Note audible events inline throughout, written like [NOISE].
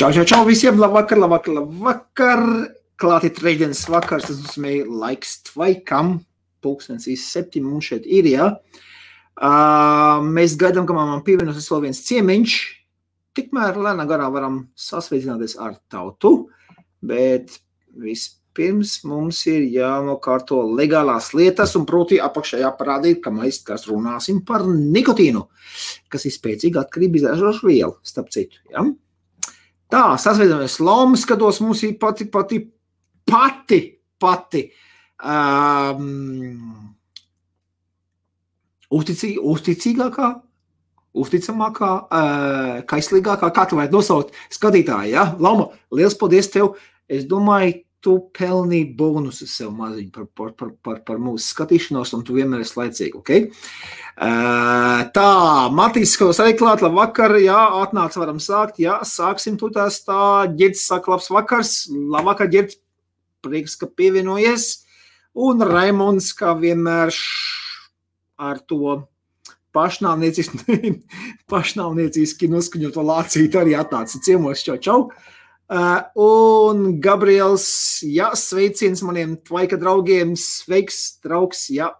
Čau, čau, čau visiem! Labvakar, labvakar, labvakar! Klāt ir trešdienas vakars, tas nozīmē laiks tvaikam. Pulkstens ir septiņi mums šeit ir, jā. Uh, mēs gaidām, ka man pievienosies vēl viens ciemiņš. Tikmēr lēnā garā varam sasveicināties ar tautu, bet vispirms mums ir jānokārto legālās lietas, un proti apakšā jāparādīt, ka mēs kas runāsim par nikotīnu, kas ir spēcīga atkarība izraisoša viela, starp citu. Ja? Tā, sasveicamies Lomu, skatos, mums ir pati, pati, pati, pati. Um, uzticī, uzticīgākā, uzticamākā, uh, kaislīgākā, kā tu varētu nosaukt skatītāju. Ja? Lama, liels paldies tev! Es domāju, tu pelnīji bonusu sev maziņu par, par, par, par, par mūsu skatīšanos, un tu vienmēr esi laicīgi. Okay? Uh, tā, Matīs, ko arī klāt, labvakar, jā, atnāc, varam sākt, jā, sāksim tu tās tā, ģirds saka, labs vakars, labvakar, ģirds, prieks, ka pievienojies, un Raimonds, kā vienmēr ar to pašnāvnieciski, [LAUGHS] pašnāvnieciski noskaņoto lācītu arī atnāca ciemos, čau, čau. Uh, un Gabriels, jā, sveiciens maniem tvaika draugiem, sveiks, draugs, jā,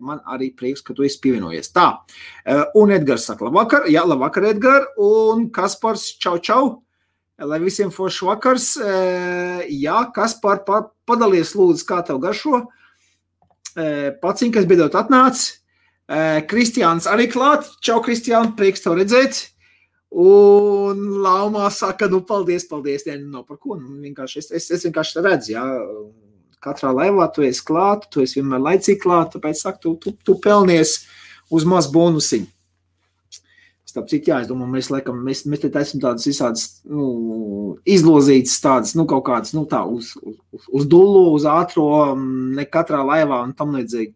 man arī prieks, ka tu esi pievienojies. Tā, uh, un Edgars saka, labvakar, jā, labvakar, Edgar, un Kaspars, čau, čau, lai visiem foršs vakars. Uh, jā, Kaspar, pa, padalies lūdzu, kā tev garšo. Paciņ, kas beidzot atnāca. Kristiāns arī klāt. Čau, Kristiān, prieks tev redzēt. Un Laumā saka, nu, paldies, paldies. Nē, nu, nav par ko. Nu, vienkārši es, es, es vienkārši redzu, jā, katrā laivā tu esi klāt, tu esi vienmēr laicīgi klāt, tāpēc saku, tu, tu, tu pelnies uz maz bonusiņu. Starp citu, jā, es domāju, mēs laikam, mēs, mēs te esam tādas visādas, nu, izlozītas tādas, nu, kaut kādas, nu, tā, uz, uz, uz dullu, uz ātro, ne katrā laivā un tam līdzīgi.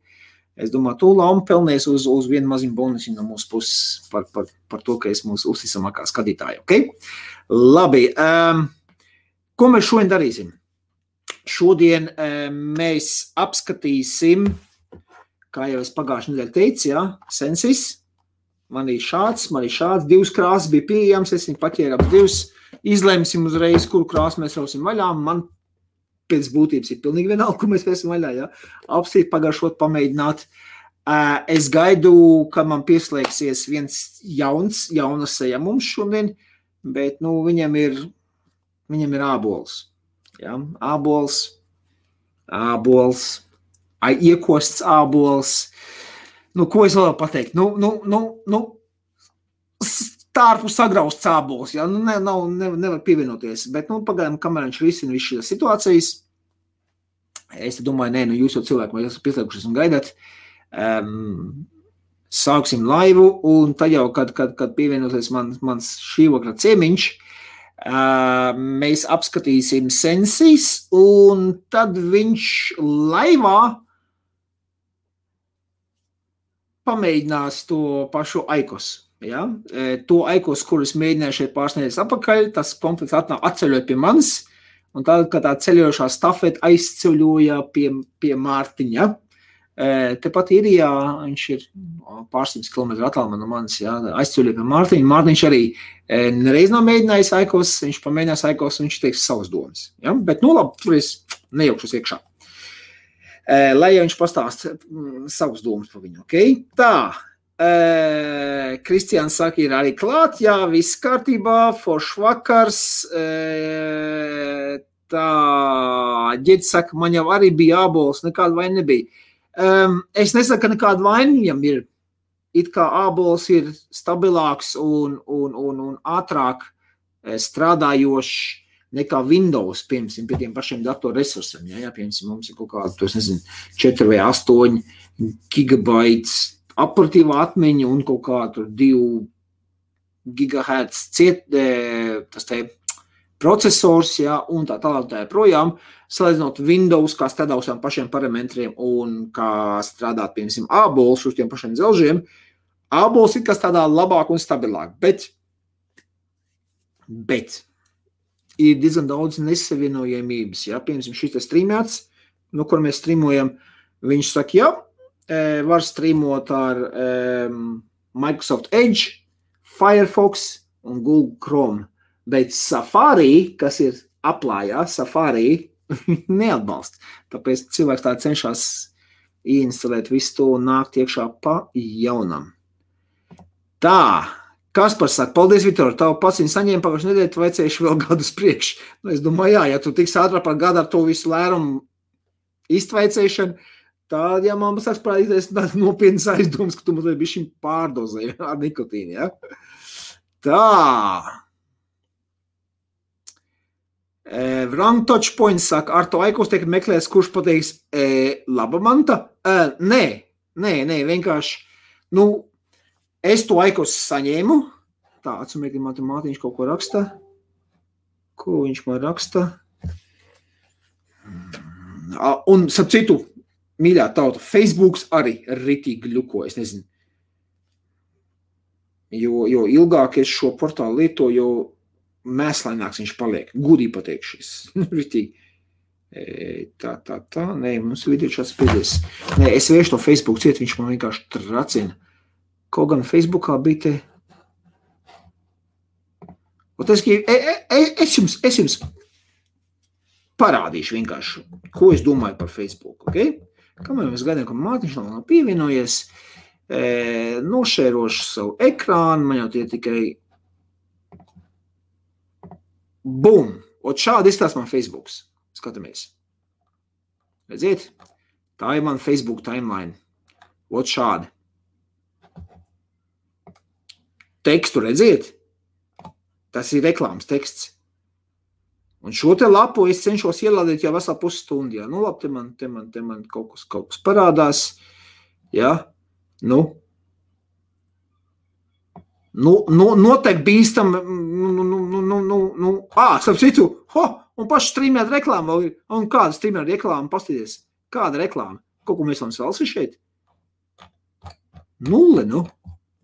Es domāju, tu Lauma pelnījies uz, uz vienu maziņu bonusu no mūsu puses par, par, par to, ka es mūsu uzticamākā skatītāja. Okay? Labi, um, ko mēs šodien darīsim? Šodien um, mēs apskatīsim, kā jau es pagājušajā nedēļā teicu, ja, sensis. Man ir šāds, man ir šāds, divas krāsas bija pieejamas, es viņu paķēru ap divas, izlemsim uzreiz, kuru krāsu mēs rausim vaļā. Man pēc būtības ir pilnīgi vienalga, ko mēs vēsim vaļā. Ja? Apstīt, pagaršot, pamēģināt. Es gaidu, ka man pieslēgsies viens jauns, jaunas seja mums šodien, bet nu, viņam, ir, viņam ir ābols. Ja? Ābols, ābols, iekosts ābols. Nu, ko es vēl pateikt? Nu, nu, nu, nu, tārpu sagrauzt cābols. Ja? Nu, ne, nav, ne, nevar pievienoties. Bet, nu, pagaidām, kamēr viņš risina visas šīs situācijas, es domāju, nē, nu, jūs jau cilvēki, vai esat pieslēgušies un gaidat. Um, sāksim laivu, un tad jau, kad, kad, kad pievienosies man, mans šī vakara ciemiņš, uh, mēs apskatīsim sensīs, un tad viņš laivā pamēģinās to pašu aikos. Ja? To aikos, kurus mēģināju šeit pārsniegt atpakaļ, tas komplekts atnāk atceļot pie manis, un tad, kad tā ceļojošā stafeta aizceļoja pie, pie Mārtiņa, tepat ir, jā, viņš ir pārsimts kilometru attālumā no manis, jā, aizceļoja pie Mārtiņa. Mārtiņš arī nereiz nav mēģinājis aikos, viņš pamēģinās aikos, viņš teiks savas domas. Ja? Bet, nu labi, tur es nejaukšos iekšā. Lai viņš pastāst savas domas par viņu, ok? Tā, Uh, Kristiāns saka, ir arī klāt, jā, viss kārtībā, foršs vakars. Uh, tā, ģēdz saka, man jau arī bija ābols, nekāda vaina nebija. Um, es nesaku, ka nekāda vaina viņam ir. It kā ābols ir stabilāks un, un, un, un ātrāk strādājošs nekā Windows, piemēram, pie tiem pašiem datorresursiem. Ja, ja piemēram, mums ir kaut kāda, nezinu, 4 vai 8 gigabaits operatīvā atmiņa un kaut kādu 2 gigahertz ciet, tas te procesors, ja, un tā tālāk tā projām, salīdzinot Windows, kā strādā uz tiem pašiem parametriem un kā strādāt, piemēram, ābols uz tiem pašiem dzelžiem, ābols ir kas tādā labāk un stabilāk, bet, bet ir diezgan daudz nesavienojamības, ja, piemēram, šis te streamēts, no kur mēs streamojam, viņš saka, jā, var streamot ar Microsoft Edge, Firefox un Google Chrome. Bet Safari, kas ir aplājā, Safari [LAUGHS] neatbalsta. Tāpēc cilvēks tā cenšas ieinstalēt visu to un nākt iekšā pa jaunam. Tā, kas par saka, paldies, Vitor, tavu pats viņu saņēma pagājušajā nedēļā, tu vajadzējuši vēl [LAUGHS] gadus priekš. Nu, es domāju, jā, ja tu tiks ātrāk par gadu ar to visu lērumu iztveicēšanu, tad, ja man sāks parādīties tāds nopietns aizdoms, ka tu mazliet bišķiņ pārdozēji [LAUGHS] ar nikotīnu, ja? Tā. E, wrong touch point saka, ar to aikos tiek meklēts, kurš pateiks, e, laba manta? E, nē, nē, nē, vienkārši, nu, es to aikos saņēmu. Tā, atsimēkli, man te mātiņš kaut ko raksta. Ko viņš man raksta? Un, sap citu, mīļā tauta, Facebooks arī ritīgi ļuko, es nezinu. Jo, jo ilgāk es šo portālu lietoju, jo mēslaināks viņš paliek. Gudīgi pateikšu, šis. [LAUGHS] E, tā, tā, tā. Nē, mums ir līdzīgs šāds pēdējais. Nē, es vēršu to Facebook ciet, viņš man vienkārši tracina. Kaut gan Facebookā bija te. Un e, e, es, jums, es jums parādīšu vienkārši, ko es domāju par Facebook. Okay? Kamēr mēs gaidām, ka Mārtiņš nav pievienojies, e, nošērošu savu ekrānu, man jau tie tikai Bum! Un šādi izstāsta man Facebook. Skatāmies. Redziet, tā ir mana Facebook timeline. Ot šādi. Tekstu redziet? Tas ir reklāmas teksts. Un šo te lapu es cenšos ielādēt jau veselu pusstundu. Nu, labi, te man, te man, te man kaut kas, kaut kas parādās. Ja? Nu, Nu, nu, noteikti bīstam, nu, nu, nu, nu, nu, nu. Ah, starp citu, ho, un paši streamēt reklāmu vēl ir. Un kāda streamēt reklāma, pastīties, kāda reklāma? Kaut ko mēs vēl svelsi šeit? Nulle, nu.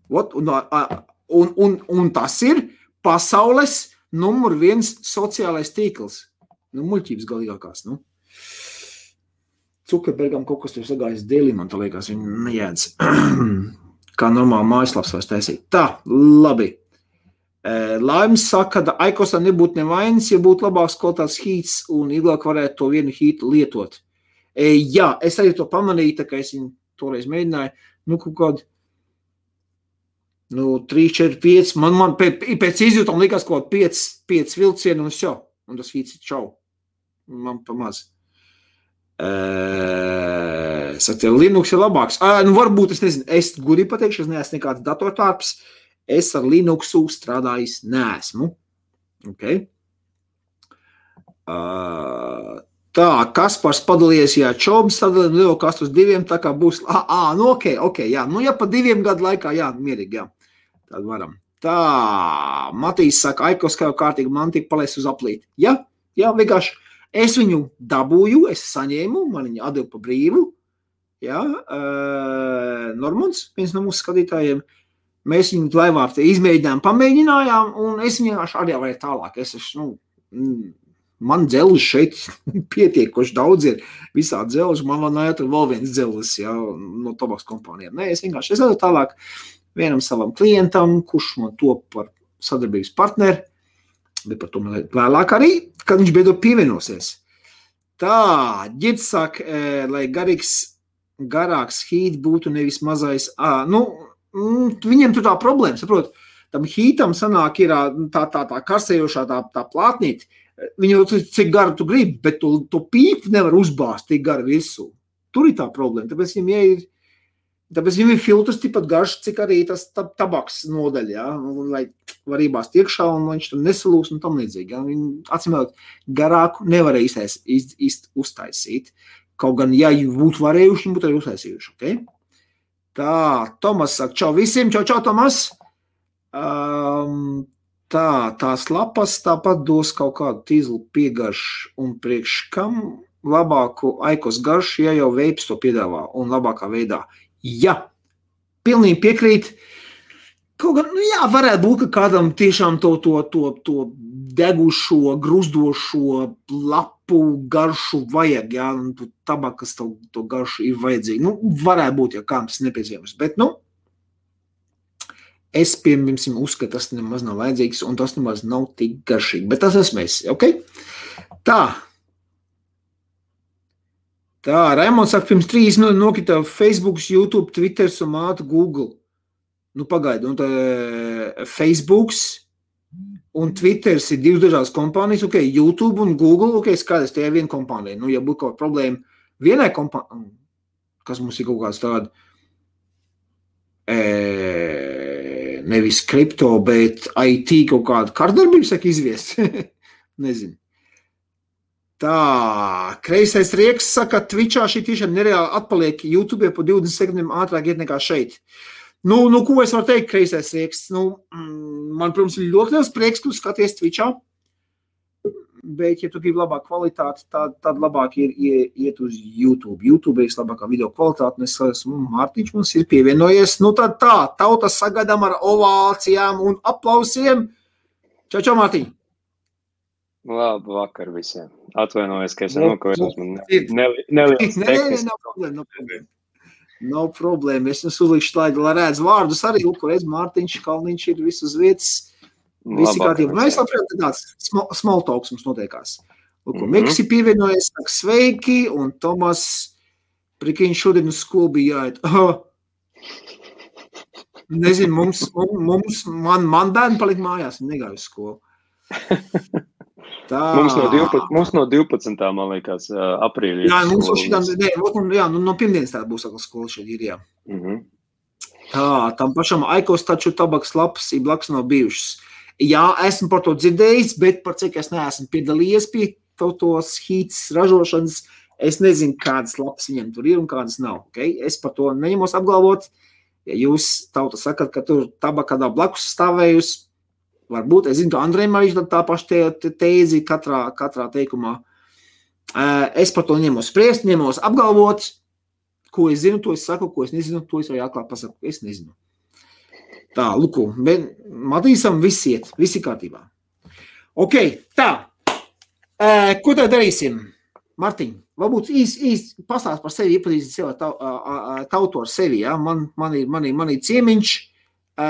Ot, un, un, un, un tas ir pasaules numur viens sociālais tīkls. Nu, muļķības galīgākās, nu. Cukerbergam kaut kas tur sagājis dēlī, man liekas, viņa nejēdz. [CLEARS THROAT] kā normāli mājaslapas vairs taisīt. Tā, labi. Laims saka, ka Aikosam nebūtu nevainas, ja būtu labāks kvalitātes hīts un ilgāk varētu to vienu hītu lietot. E, jā, es arī to pamanīju, tā kā es viņu toreiz mēģināju. Nu, kaut kādi nu, 3, 4, 5. Man, man pēc izjūtām likās, ka kaut 5, 5 vilcieni un jau. Un tas hīts ir čau. Man pamaz. Uh, Saka, Linux ir labāks. Uh, nu, varbūt es nezinu, es gudīgi pateikšu, es neesmu nekāds datortārps. Es ar Linuxu strādājis neesmu. Okay. Uh, tā, Kaspars padalījies, ja čobs sadalījām lielu kastu uz diviem, tā kā būs, ah, ah, nu ok, ok, jā, nu ja pa diviem gadu laikā, jā, mierīgi, jā, tad varam. Tā, Matīs saka, Aikos kā jau kārtīgi man tika palaist uz aplīti. Jā, jā, vienkārši Es viņu dabūju, es saņēmu, man viņa atdeva pa brīvu. Ja, uh, Normons, viens no mūsu skatītājiem, mēs viņu laivā izmēģinājām, pamēģinājām, un es vienkārši arī varēju tālāk. Es esmu, nu, man dzelzs šeit [LAUGHS] pietiekoši daudz ir visādi dzelži, man vēl nāja tur vēl viens dzelzs ja, no tobaks kompānijām. Nē, es vienkārši es tālāk vienam savam klientam, kurš man top par sadarbības partneri, bet par to vēlāk arī, kad viņš beidzot pievienosies. Tā, ģits saka, e, lai garīgs, garāks hīt būtu nevis mazais. À, nu, mm, viņiem tur tā problēma, saprot, tam hītam sanāk ir tā, tā, tā karsējošā tā, tā plātnīte. Viņu cik garu tu gribi, bet tu, tu pīpi nevar uzbāzt tik garu virsū. Tur ir tā problēma. Tāpēc viņiem ja ir Tāpēc viņam ir filtrs tikpat garš, cik arī tas tabaks nodaļa, ja? Nu, lai var iebāzt iekšā un viņš tur nesalūs un tam līdzīgi. Ja? Viņi atsimēt garāku nevarēja iztais, iz, iz, uztaisīt. Kaut gan, ja būtu varējuši, viņi būtu arī uztaisījuši. Okay? Tā, Tomas saka, čau visiem, čau, čau, Tomas. Um, tā, tās lapas tāpat dos kaut kādu tīzlu piegaršu un priekš kam labāku aikos garšu, ja jau veips to piedāvā un labākā veidā. Jā, pilnīgi piekrīt. Kaut gan, nu jā, varētu būt, ka kādam tiešām to, to, to, to degušo, gruzdošo lapu garšu vajag, jā, un tu tabakas to, to garšu ir vajadzīgi. Nu, varētu būt, ja kādam tas nepieciešams, bet, nu, Es, piemēram, uzskatu, tas nemaz nav vajadzīgs, un tas nemaz nav tik garšīgi. Bet tas esmu es. Okay? Tā. Tā, Raimons saka, pirms trīs minūtēm nokrita Facebook, YouTube, Twitter un māte Google. Nu, pagaidi, un tā Facebook un Twitter ir divas dažādas kompānijas. Ok, YouTube un Google, ok, skaidrs, tie ir viena kompānija. Nu, ja būtu kaut kāda problēma vienai kompānijai, kas mums ir kaut kāds tāds, e, nevis kripto, bet IT kaut kāda kārdarbība, saka, izviest. [LAUGHS] Nezinu. Tā, kreisais rieks saka, ka Twitchā šī tiešām nereāli atpaliek YouTube pa 20 sekundēm ātrāk iet nekā šeit. Nu, nu, ko es varu teikt, kreisais rieks? Nu, mm, man, protams, ir ļoti liels prieks, ka skaties Twitchā. Bet, ja tu gribi labāku kvalitāti, tad, tad labāk ir iet uz YouTube. YouTube ir vislabākā video kvalitāte. Es esmu Mārtiņš, mums ir pievienojies. Nu, tad tā, tauta sagaidām ar ovācijām un aplausiem. Čau, čau, Mārtiņ! Labu vakar visiem. Atvainojos, ka es nokavējos. Man nelielas tehniskas. Nav problēma, nav problēma. Nav problēma. Es jums uzlikšu slaidu, lai redz vārdus arī. Lūk, redz, Mārtiņš, Kalniņš ir visus vietas. Visi kārtībā. Mēs labprāt tāds small talks mums notiekās. Lūk, mm -hmm. Miks ir pievienojies, saka sveiki, un Tomas, prikiņš šodien uz skolu bija jāiet. Oh. [LAUGHS] Nezinu, mums, mums man, man bērni palika mājās, negāju uz skolu. [LAUGHS] Tā. Mums no 12, mums no 12. man liekas, aprīlī. Jā, mums no šitām, ne, jā, nu, no pirmdienas tā būs atkal skola šeit ir, jā. Mm -hmm. Tā, tam pašam Aikos taču tabaks lapas ir blakus nav bijušas. Jā, esmu par to dzirdējis, bet par cik es neesmu piedalījies pie tos hītas ražošanas, es nezinu, kādas lapas viņam tur ir un kādas nav. Okay? Es par to neņemos apgalvot. Ja jūs tauta sakat, ka tur tabaka kādā blakus stāvējusi, varbūt, es zinu, ka Andrejam arī tā paša tēzi katrā, katrā teikumā. Es par to ņemos spriest, ņemos apgalvot, ko es zinu, to es saku, ko es nezinu, to es arī atklāt pasaku, es nezinu. Tā, lūk, Matīsam viss iet, viss ir kārtībā. Ok, tā. E, ko tad darīsim? Martiņ, varbūt īsi īs, pastāst par sevi, iepazīstināt sevi tau, tautu ar sevi. Ja? Man, man, ir, man, ir, man ir ciemiņš, e,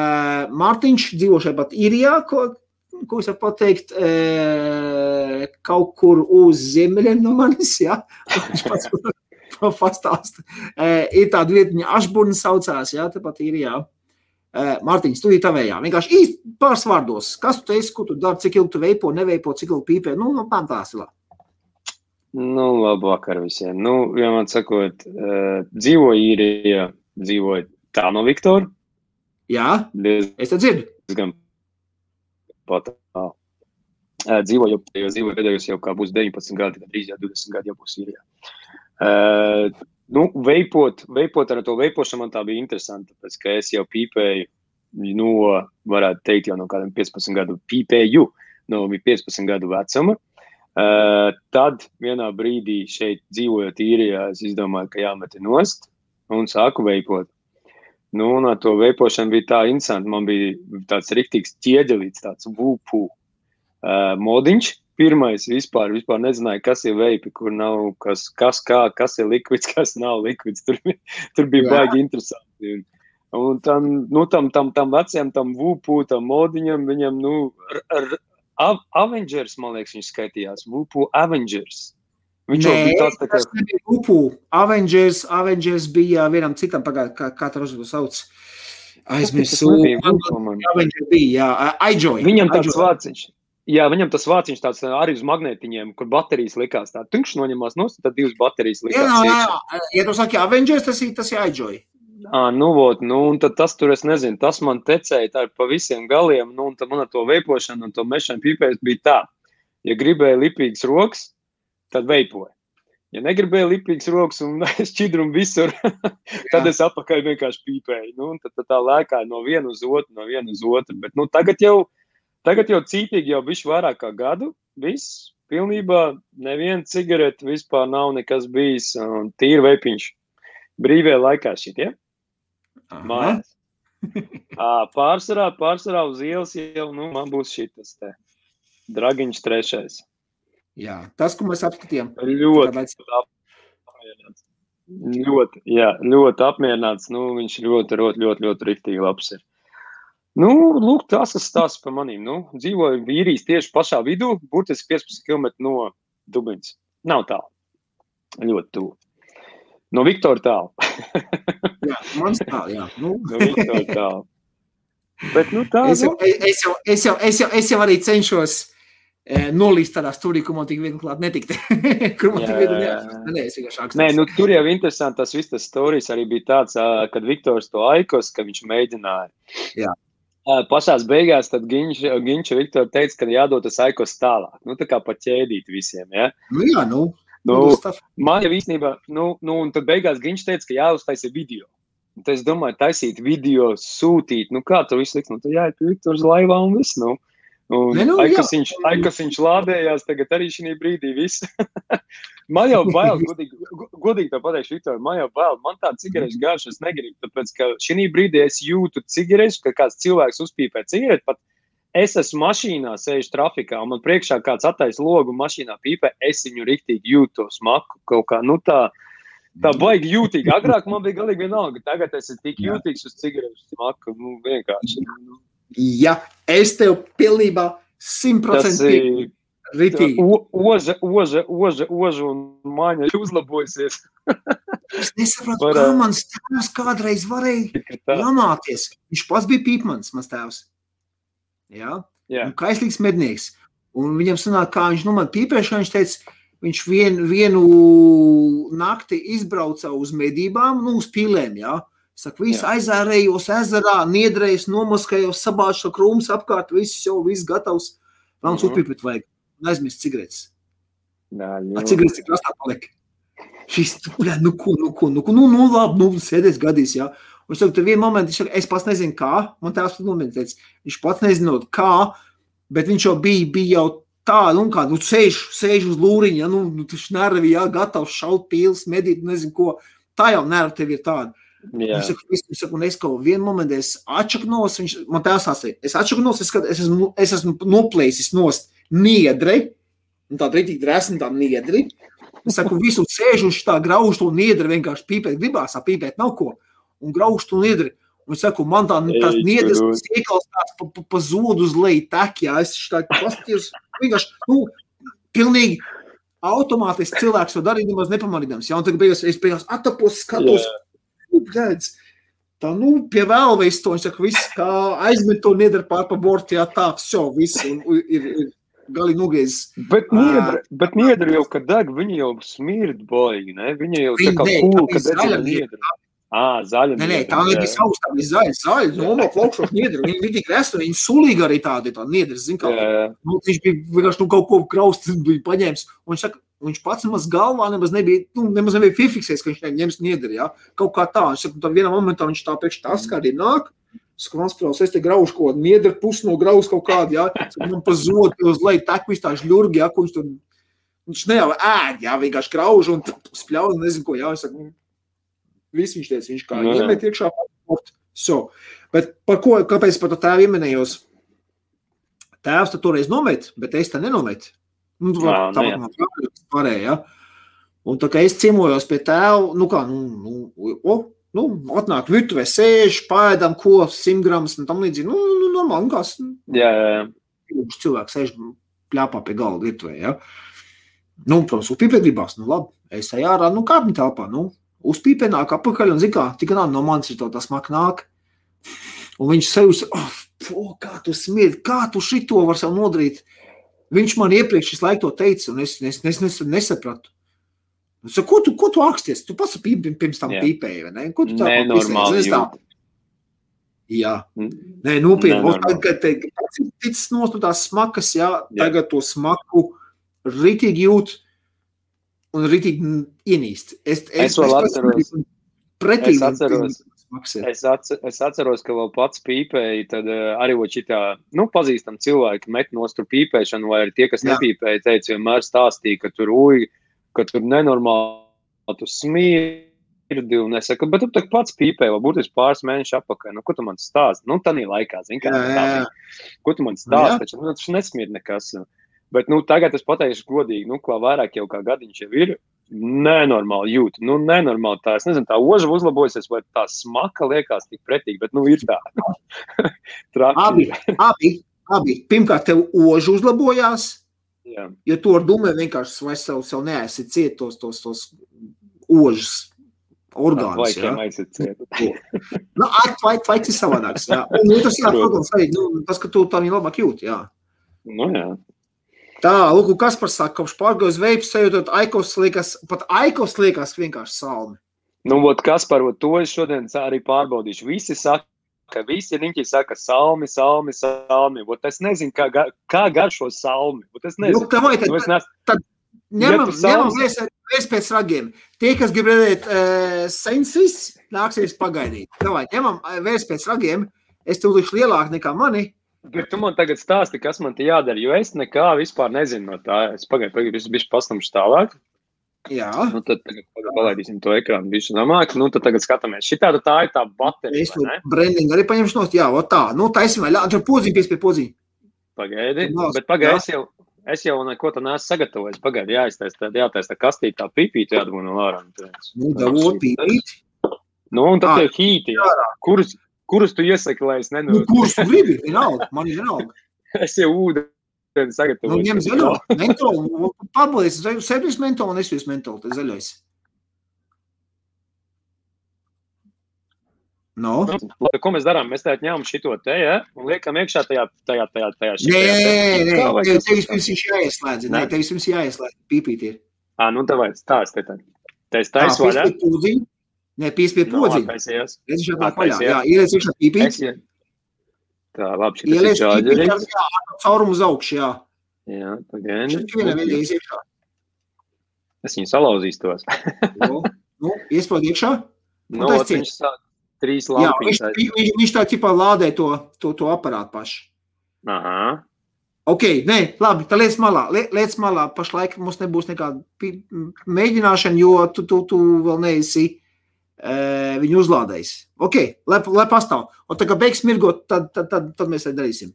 Mārtiņš, dzīvo šeit pat īrijā, ko, ko es varu pateikt, e, kaut kur uz ziemeļiem no manis, ja? Viņš pats [LAUGHS] pastāsta. E, ir tāda vietiņa, Ašburna saucās, ja, tepat īrijā. Ja? Eh, Mārtiņš, tu tavējā. Vienkārši īsti pāris vārdos. Kas tu esi, ko tu dari, cik ilgi tu veipo, neveipo, cik ilgi pīpē. Nu, nu man tās ir. Nu, labu vakar visiem. Nu, man sakot, uh, dzīvoju īrijā, dzīvoju tā no Viktora. Jā, Diez, es te dzirdu. Diezgan pat tā. Uh, dzīvoju, jo dzīvoju pēdējos jau kā būs 19 gadi, tad drīz jau 20 gadi jau būs īrijā. Uh, Nu, veipot, veipot ar to veipošanu man tā bija interesanti, tāpēc, ka es jau pīpēju, nu, varētu teikt, jau no kādiem 15 gadu pīpēju, no 15 gadu vecuma. Uh, tad vienā brīdī šeit dzīvojot īrijā, es izdomāju, ka jāmet nost un sāku veipot. Nu, un ar to veipošanu bija tā interesanti. Man bija tāds riktīgs ķieģelīts, tāds vūpu uh, modiņš, pirmais vispār, vispār nezināju, kas ir veipi, kur nav, kas, kas, kā, kas ir likvids, [LAUGHS] kas nav likvids. Tur, tur bija Jā. baigi interesanti. Un, un tam, nu, tam, tam, tam vecajam, tam vūpu, tam modiņam, viņam, nu, ar, ar Avengers, man liekas, viņš skaitījās. Vūpu Avengers. Viņš Nē, bija tāds tā kā. Tas nebija Vūpu. Avengers, Avengers bija vienam citam pagājušajā, kā, kā tas sauc. Aizmirsu. Bija. Viņam tāds vārciņš. Jā, viņam tas vāciņš tāds arī uz magnētiņiem, kur baterijas likās. Tā tukšs noņemās no tad divas baterijas likās. Jā, jā, jā. Ja tu saki Avengers, tas ir tas jāidžoja. À, nu, vot, nu, un tad tas tur, es nezinu, tas man tecēja tā pa visiem galiem, nu, un tad man ar to veipošanu un to mešanu pīpēs bija tā. Ja gribēja lipīgas rokas, tad veipoja. Ja negribēju lipīgas rokas un [LAUGHS] šķidrumu visur, tad es apakaļ vienkārši pīpēju. Nu, tad, tad tā lēkāja no viena uz otru, no viena uz otru. Bet nu, tagad jau Tagad jau cītīgi, jau bišķi vairāk kā gadu. Viss pilnībā neviena cigarete vispār nav nekas bijis. Tīri vepiņš. Brīvajā laikā šitie. Mājās. [LAUGHS] pārsvarā, pārsvarā uz ielas jau nu, man būs šis te dragiņš trešais. Jā, tas, ko mēs apskatījām. Ļoti apmierināts. Ļoti, jā, ļoti apmierināts. Nu, viņš ļoti, ļoti, ļoti, ļoti riktīgi labs ir. Nu, lūk, tas ir stāsts par maniem. Nu, dzīvoju īrijas tieši pašā vidū, burtiski 15 km no Dublinas. Nav tālu. Ļoti tuvu. No Viktora tālu. [LAUGHS] jā, man tālu, jā. Nu. no Viktora tālu. Bet, nu, tā, es, jau, es, jau, es, jau, es, jau, es jau arī cenšos e, nolīst tādā stūrī, kur man tik viegli klāt netikt. [LAUGHS] kur man jā, tik viegli neatrast. Nē, es vienkārši akstās. Nē, nu, tur jau interesanti tas viss tas stāstījis arī bija tāds, kad Viktors to aikos, ka viņš mēģināja. Jā. Pašās beigās tad Ginčs Viktor teica, ka jādod tas aikos tālāk. Nu, tā kā pa ķēdīt visiem, ja? Nu, jā, nu. Nu, man jau īstenībā, nu, nu, un tad beigās Ginčs teica, ka jāuztaisa video. Un tad es domāju, taisīt video, sūtīt, nu kā tur viss liks, nu, tad jāiet pie Viktors laivā un viss, nu. Un, ne, nu, ai, kas viņš, ai, kas viņš lādējās, tagad arī šī brīdī viss. [LAUGHS] man jau bail, godīgi, godīgi tā pateikšu, Viktor, man jau bail, man tāda cigaretes garša es negribu, tāpēc, ka šī brīdī es jūtu cigaretes, ka kāds cilvēks uzpīpē cigareti, pat es esmu mašīnā, sēžu trafikā, un man priekšā kāds attais logu mašīnā pīpē, es viņu riktīgi jūtu smaku, kaut kā, nu tā, tā baigi jūtīgi. Agrāk man bija galīgi vienalga, tagad es esmu tik jūtīgs uz cigaretes smaku, nu vienkārši. Nu, Ja es tev pilnībā simtprocentīgi ritīgi. Oža, oža, oža, oža un maņa ir uzlabojusies. [LAUGHS] es nesaprotu, kā mans tēvs kādreiz varēja lamāties. Viņš pats bija pīpmans, mans tēvs. Jā? Jā. Un kaislīgs mednieks. Un viņam sanāk, kā viņš nu man pīpēšana, viņš teica, viņš vien, vienu nakti izbrauca uz medībām, nu uz pīlēm, jā. Ja? Saka, viss aizārējos ezerā, niedrējos, nomaskējos, sabāžu krūmus apkārt, viss jau viss gatavs. Vēlams mm -hmm. upipīt vajag. Aizmirst cigaretes. Nā. Cigaretes tik krastā paliek. Šis, bļā, nu ko, nu ko, nu ko, nu, nu labi, nu sēdēs gadīs, jā. Un es saku, tur vienu momentu, viņš saka, es pats nezinu kā, man tās pat momentu teica, viņš pats nezinot kā, bet viņš jau bija, bija jau tā, nu kā, nu sēž, sēž uz lūriņa, nu, nu taču nervi, jā, gatavs šaut pīls, medīt, nezinu ko. Tā jau nervi tev ir tāda. Jā. Viņš saka, un es kaut vienu momentu es atšaknos, viņš man tā stāstīja, es atšaknos, es, es, esmu, es esmu noplēsis nost niedri, un tā rītīgi dresni tā niedri. Es saku, visu sēžu uz tā grauž to niedri, vienkārši pīpēt gribās, pīpēt nav ko, un grauž to niedri. Un es saku, man tā, tās niedres iekals tāds pa, pa, pa zodu uz leju tek, jā, es tā paskatījos, vienkārši, nu, pilnīgi automātiski cilvēks to darīja, nemaz nepamanīdams, jā, un tagad beigās es beigās atapos, skatos, yeah redz, tā, nu, pie vēl viss to, viņš saka, viss, kā aizmet to niedra pār pa bortu, jā, tā, все, viss, un ir, ir gali nogriezis. Bet niedra, uh, bet niedra jau, kad deg, viņi jau smird baigi, ne? Viņi jau tā kā kūl, kad deg niedra. Ah, zaļa. Nē, nē, tā nebija sausa, tā bija zaļa. Zaļa, nu, no plaukšos niedra. Viņi bija tik resta, viņi sulīgi arī tādi, tā niedra, zin kā. Jā, jā. Nu, viņš bija vienkārši, nu, kaut ko kraust, bija paņēmis. Un viņš saka, Viņš pats nemaz galvā nemaz nebija, nu, nemaz nebija fiksējis, ka viņš ņems niedri. Ja? Kaut kā tā, viņš saka, tad vienā momentā viņš tā pēkšņi tā skādīja nāk. Skvans, es te graužu kaut kādu niedru, pusi no graužas kaut kādu, ja, man pa zodu uz leju tek viss tā žļurgi, ja, ko viņš tur, viņš ne jau ēd, ja, vienkārši grauž un [LAUGHS] spļauj, nezinu, ko, ja, es saku, viss viņš teica, viņš kā iemet iekšā, so. Bet par ko, kāpēc par to tēvu ieminējos? Tēvs tad toreiz nomet, bet es te nenometu. Nu, tā tāpat man pārēja. Ja? Un tā kā es ciemojos pie tēva, nu kā, nu, nu, o, nu atnāk virtuvē, sēž, pēdam, ko, 100 gramus un tam līdzīgi. Nu, nu, normāli, nu, kas. Jā, jā, jā. Cilvēks sēž pļāpā pie galda virtuvē, ja? Nu, protams, uzpīpē gribās, nu labi, es eju ārā, nu kāpņu telpā, nu, uzpīpē nāk apakaļ un zikā, tik nāk no manis ir to tas mak nāk. Un viņš sev, oh, po, kā tu smiedi, kā tu šito var sev nodarīt. Viņš man iepriekš visu laiku to teica, un es, es, es, es nesapratu. Es saku, ko tu, ko tu aksties? Tu pats pīpi, pirms tam yeah. pīpēji, vai ne? Ko tu tā tā? Jā, nē, nopietni. Tagad pats ir ticis no tās smakas, jā, jā. tagad to smaku ritīgi jūt un ritīgi ienīst. Es, es, es vēl atceros. Pretīgi. Es atceros. Es, atcer, es atceros, ka vēl pats pīpēja, tad uh, arī šitā, nu, pazīstam cilvēki met nost tur pīpēšanu, vai arī tie, kas Jā. nepīpēja, teica, vienmēr stāstīja, ka tur uji, ka tur nenormāli, tu smirdi, un es saku, bet tu tak pats pīpēji, vēl būtiski pāris mēneši apakaļ, nu, ko tu man stāsti? Nu, tanī laikā, zin, kā, jā, jā, jā. ko tu man stāsti, taču, nu, taču nesmird nekas. Bet, nu, tagad es pateikšu godīgi, nu, kā vairāk jau kā gadiņš jau ir, nenormāli jūt. Nu, nenormāli tā, es nezinu, tā oža uzlabosies, vai tā smaka liekas tik pretīga, bet, nu, ir tā. [LAUGHS] Abi, abi, abi. Pirmkārt, tev ožu uzlabojās, Jā. jo tu ar dūmēm vienkārši vairs sev, sev neesi ciet tos, tos, tos ožus orgānus. Ciet. Nu, ar vai, tas ir savādāks. Jā. Un otrs, jā, protams, arī nu, tas, ka tu tā viņa labāk jūti. Jā. Nu, jā. Tā, lūk, kas par saka, kopš pārgājus veids, sajūtot aikos liekas, pat aikos liekas vienkārši salmi. Nu, ot, kas par to es šodien arī pārbaudīšu. Visi saka, ka visi riņķi saka salmi, salmi, salmi. Ot, es nezinu, kā, ga- kā garšo salmi. Ot, es Nu, nezinu. tā vai tad Nu, es nes... ņemam, tu ņemam salmi- vēs, vēs pēc ragiem. Tie, kas grib redzēt uh, sensis, nāksies pagaidīt. Davai, ņemam eh, vēs pēc ragiem. Es tev likšu lielāk nekā mani. Bet tu man tagad stāsti, kas man te jādara, jo es nekā vispār nezinu no tā. Es pagaidu, pagaidu, es bišķi pastamšu tālāk. Jā. Nu, tad tagad palaidīsim to ekrānu bišķi namāk. Nu, tad tagad skatāmies. Šitā tad tā ir tā baterija, Es vai to ne? brandingu arī paņemšu nost. Jā, o tā. Nu, taisim vēl. Tur podziņ, pies pie podziņ. Pagaidi. Nāc, Bet pagaidi, jā. es jau, es jau neko tādu neesmu sagatavojis. Pagaidi, jāiztaisa tā, jātaisa tā kastīte, tā pipīte jādabū no ārā. Nu, davot pīpīt. Nu, un tad Ā, tie hīti, jā. kurus, kurus tu iesaki, lai es Nu, nenodu? kurš tu gribi? Vienalga. Man ir vienalga. [LAUGHS] Es jau ūdeni Nu, sagatavoju. ņem zaļo. Mentolu. Pabalies. Sevis mentolu un es jūs mentolu. Tas zaļais. No. Labi, ko mēs darām? Mēs tagad ņemam šito te, ja? Un liekam iekšā tajā, tajā, tajā, tajā. Nē, te. nē, vai tev vispirms ir jāieslēdz. Nē, Nē. tev vispirms jāieslēdz. Pīpīt ir. Ā, nu, tā vajag stāst. Te, te es Tā, taisu pies vaļā. podziņa. Nē, pies pie Nu, podziņa. šā tā Attais, paļā. jā. Jā, ieliec iekšā pīpīt. Tā, labi, šis ir čāģerīts. Jā, uz augšu, jā. Jā, pagaidi. Šeit vienam ieies iekšā. Es viņu salauzīstos. Nu, Nu, iespaud iekšā. Nu, ciet. viņš sāk trīs Jā, viņš, lampiņas. viņš, viņš tā ķipā lādē to, to, to aparātu pašu. Aha. Ok, nē, labi, tā lietas malā. Lie- Lietas malā pašlaik mums nebūs nekāda mēģināšana, jo tu, tu, tu vēl neesi e, viņu uzlādējis. Ok, lai, lai pastāv. Un tā kā beigs mirgot, tad, tad, tad, tad mēs tā darīsim.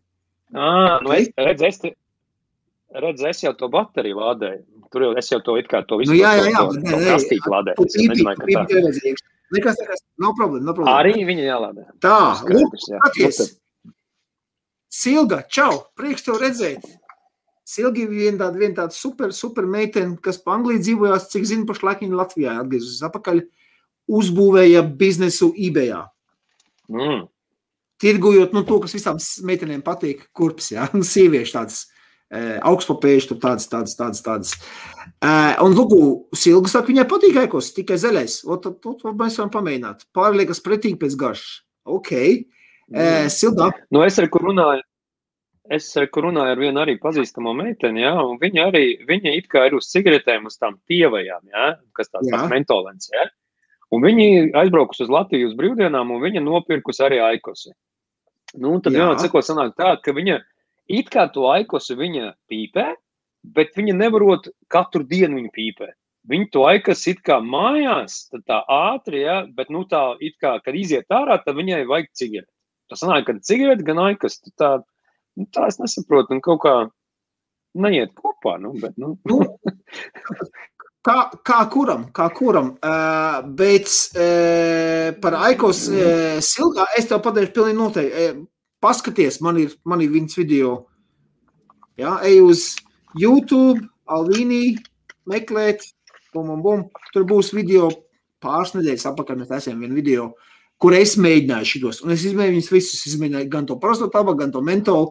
Ā, nu es, redz, es, redz, es jau to bateriju lādēju. Tur jau es jau to it kā to visu Nu, jā, jā, jā, to, to, to lādēju. Tu pīpī, tu pīpī vajadzēja. Nekas, nekas, nav problēma, nav problēma. Arī viņa jālādē. Tā, lūk, skaties. Silga, čau, prieks tev redzēt. Silgi ir viena tāda, viena tāda super, super meitene, kas pa Angliju dzīvojās, cik zinu, pašlaik viņa Latvijā atgriezusies atpakaļ, uzbūvēja biznesu eBayā. Mm. Tirgojot, nu, to, kas visām meitenēm patīk, kurps, jā, nu, sieviešu tādas e, augstpapēžu, tur tādas, tādas, tādas, tādas. E, un, lūk, Silga saka, viņai patīk ekos, tikai zaļais. O, tad, tad, tad mēs varam pamēģināt. Pārliekas pretīgi pēc garšas. Ok. E, Silga, Nu, es ar kur runāju. Es runāju ar vienu arī pazīstamo meiteni, jā, un viņa arī, viņa it kā ir uz cigaretēm, uz tām tievajām, jā, kas tāds Jā. pats mentolens, jā. Un viņi aizbraukusi uz Latviju uz brīvdienām, un viņa nopirkusi arī aikosi. Nu, tad Jā. vienā cikot sanāk tā, ka viņa it kā to aikosi viņa pīpē, bet viņa nevarot katru dienu viņu pīpē. Viņa to aikas it kā mājās, tad tā ātri, jā, bet nu tā it kā, kad iziet ārā, tad viņai vajag cigareti. Tas sanāk, ka cigareti gan aikas, tā, nu, tā es nesaprotu, un kaut kā neiet kopā, nu, bet, nu, Nu, [LAUGHS] kā, kā kuram, kā kuram. Uh, bet uh, par Aikos uh, silgā es tev pateikšu pilnīgi noteikti. Uh, paskaties, man ir, man ir viņas video. Jā, ej uz YouTube, Alvīnī, meklēt, bum, bum, bum. Tur būs video pāris nedēļas apakaļ. Mēs esam vienu video, kur es mēģināju šitos. Un es izmēģināju viņus visus. Izmēģināju gan to parasto tabaku, gan to mentolu.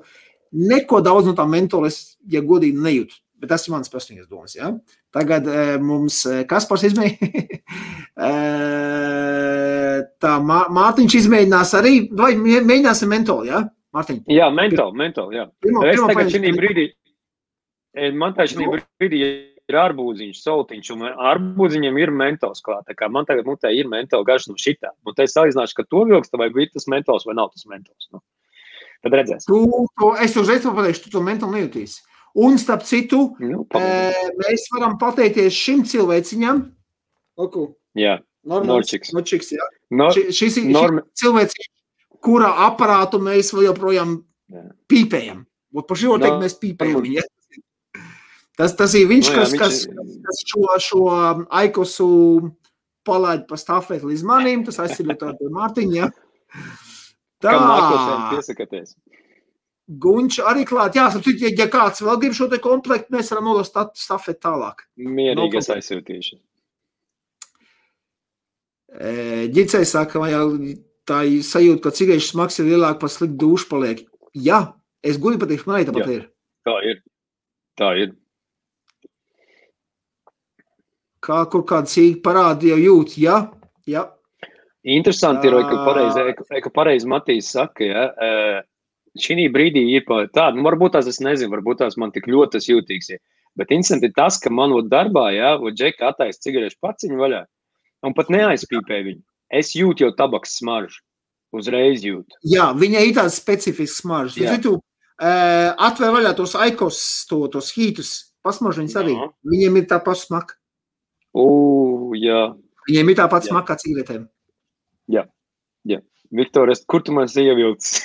Neko daudz no tā mentola es, ja godīgi, nejūtu. Bet tas ir mans personīgais domas. Ja? Tagad e, mums e, Kaspars izmēģināja. [LAUGHS] e, tā Mā, Mārtiņš izmēģinās arī. Vai mē- mēģināsim mentolu, ja? Mārtiņ. jā, mentāli, mentāli, jā. Pirmo, Es pirmo tagad šī brīdī, eh, man tā šī Nu. brīdī ir arbūziņš, soltiņš, un arbūziņam ir mentāls klāt. Tā kā man tagad mutē ir mentāli garš no šitā. Un te es salīdzināšu, ka to vilksta vai bija tas mentāls vai nav tas mentāls. Nu. Tad redzēsim. Tu, to, es uzreiz pateikšu, tu to mentāli nejutīsi. Un starp citu, Nu, e, pamēģinām. mēs varam pateikties šim cilvēciņam. Oku, jā, Norčiks. Norčiks, ja? no, Ši- Šis ir norma, cilvēks, kura aparātu mēs joprojām Jā. pīpējam. Ot, par šo teikt, No, mēs pīpējam. varbūt. Ja? Tas, tas ir viņš, Nu jā, kas, viņš kas, kas šo, šo aikosu palaid pa stafeti līdz manim. Tas aizsirot ar Mārtiņu. Ja? Tā, Kam nākošajam piesakaties? Gunčs arī klāt. Jā, sapratu, ja, ja kāds vēl grib šo te komplektu, mēs varam nodot sta- stafeti tālāk. Mierīgi es aizsūtīšu. Ģicei saka, vai tā ir sajūta, ka cigaretes smags ir lielāk par sliktu dušu paliek. Jā, es gudri pateikšu, man arī tāpat ir. Tā ir. Tā ir. Kā kur kāda cīga parāda jau jūt, jā, jā. Interesanti ir, ka pareizi, ka pareizi Matīs saka, ja, šī brīdī ir tāda, nu, varbūt tās es nezinu, varbūt tās man tik ļoti tas jūtīgs ir. Bet interesanti ir tas, ka man ot darbā, ja, un džeka attaisa cigarešu paciņu vaļā, un pat neaizpīpē viņu. Es jūtu jau tabaks smaržu. Uzreiz jūtu. Jā, viņai ir tāds specifisks smaržs. Jā. Ja tu uh, atver vaļā tos aikos, to, tos hītus, pasmaž viņus arī. Jā. Viņiem ir tā paša smaka. U, jā, Viņiem ir tā pati Jā. smaka kā cigaretēm. Viktor, es, kur tu man esi ievilcis?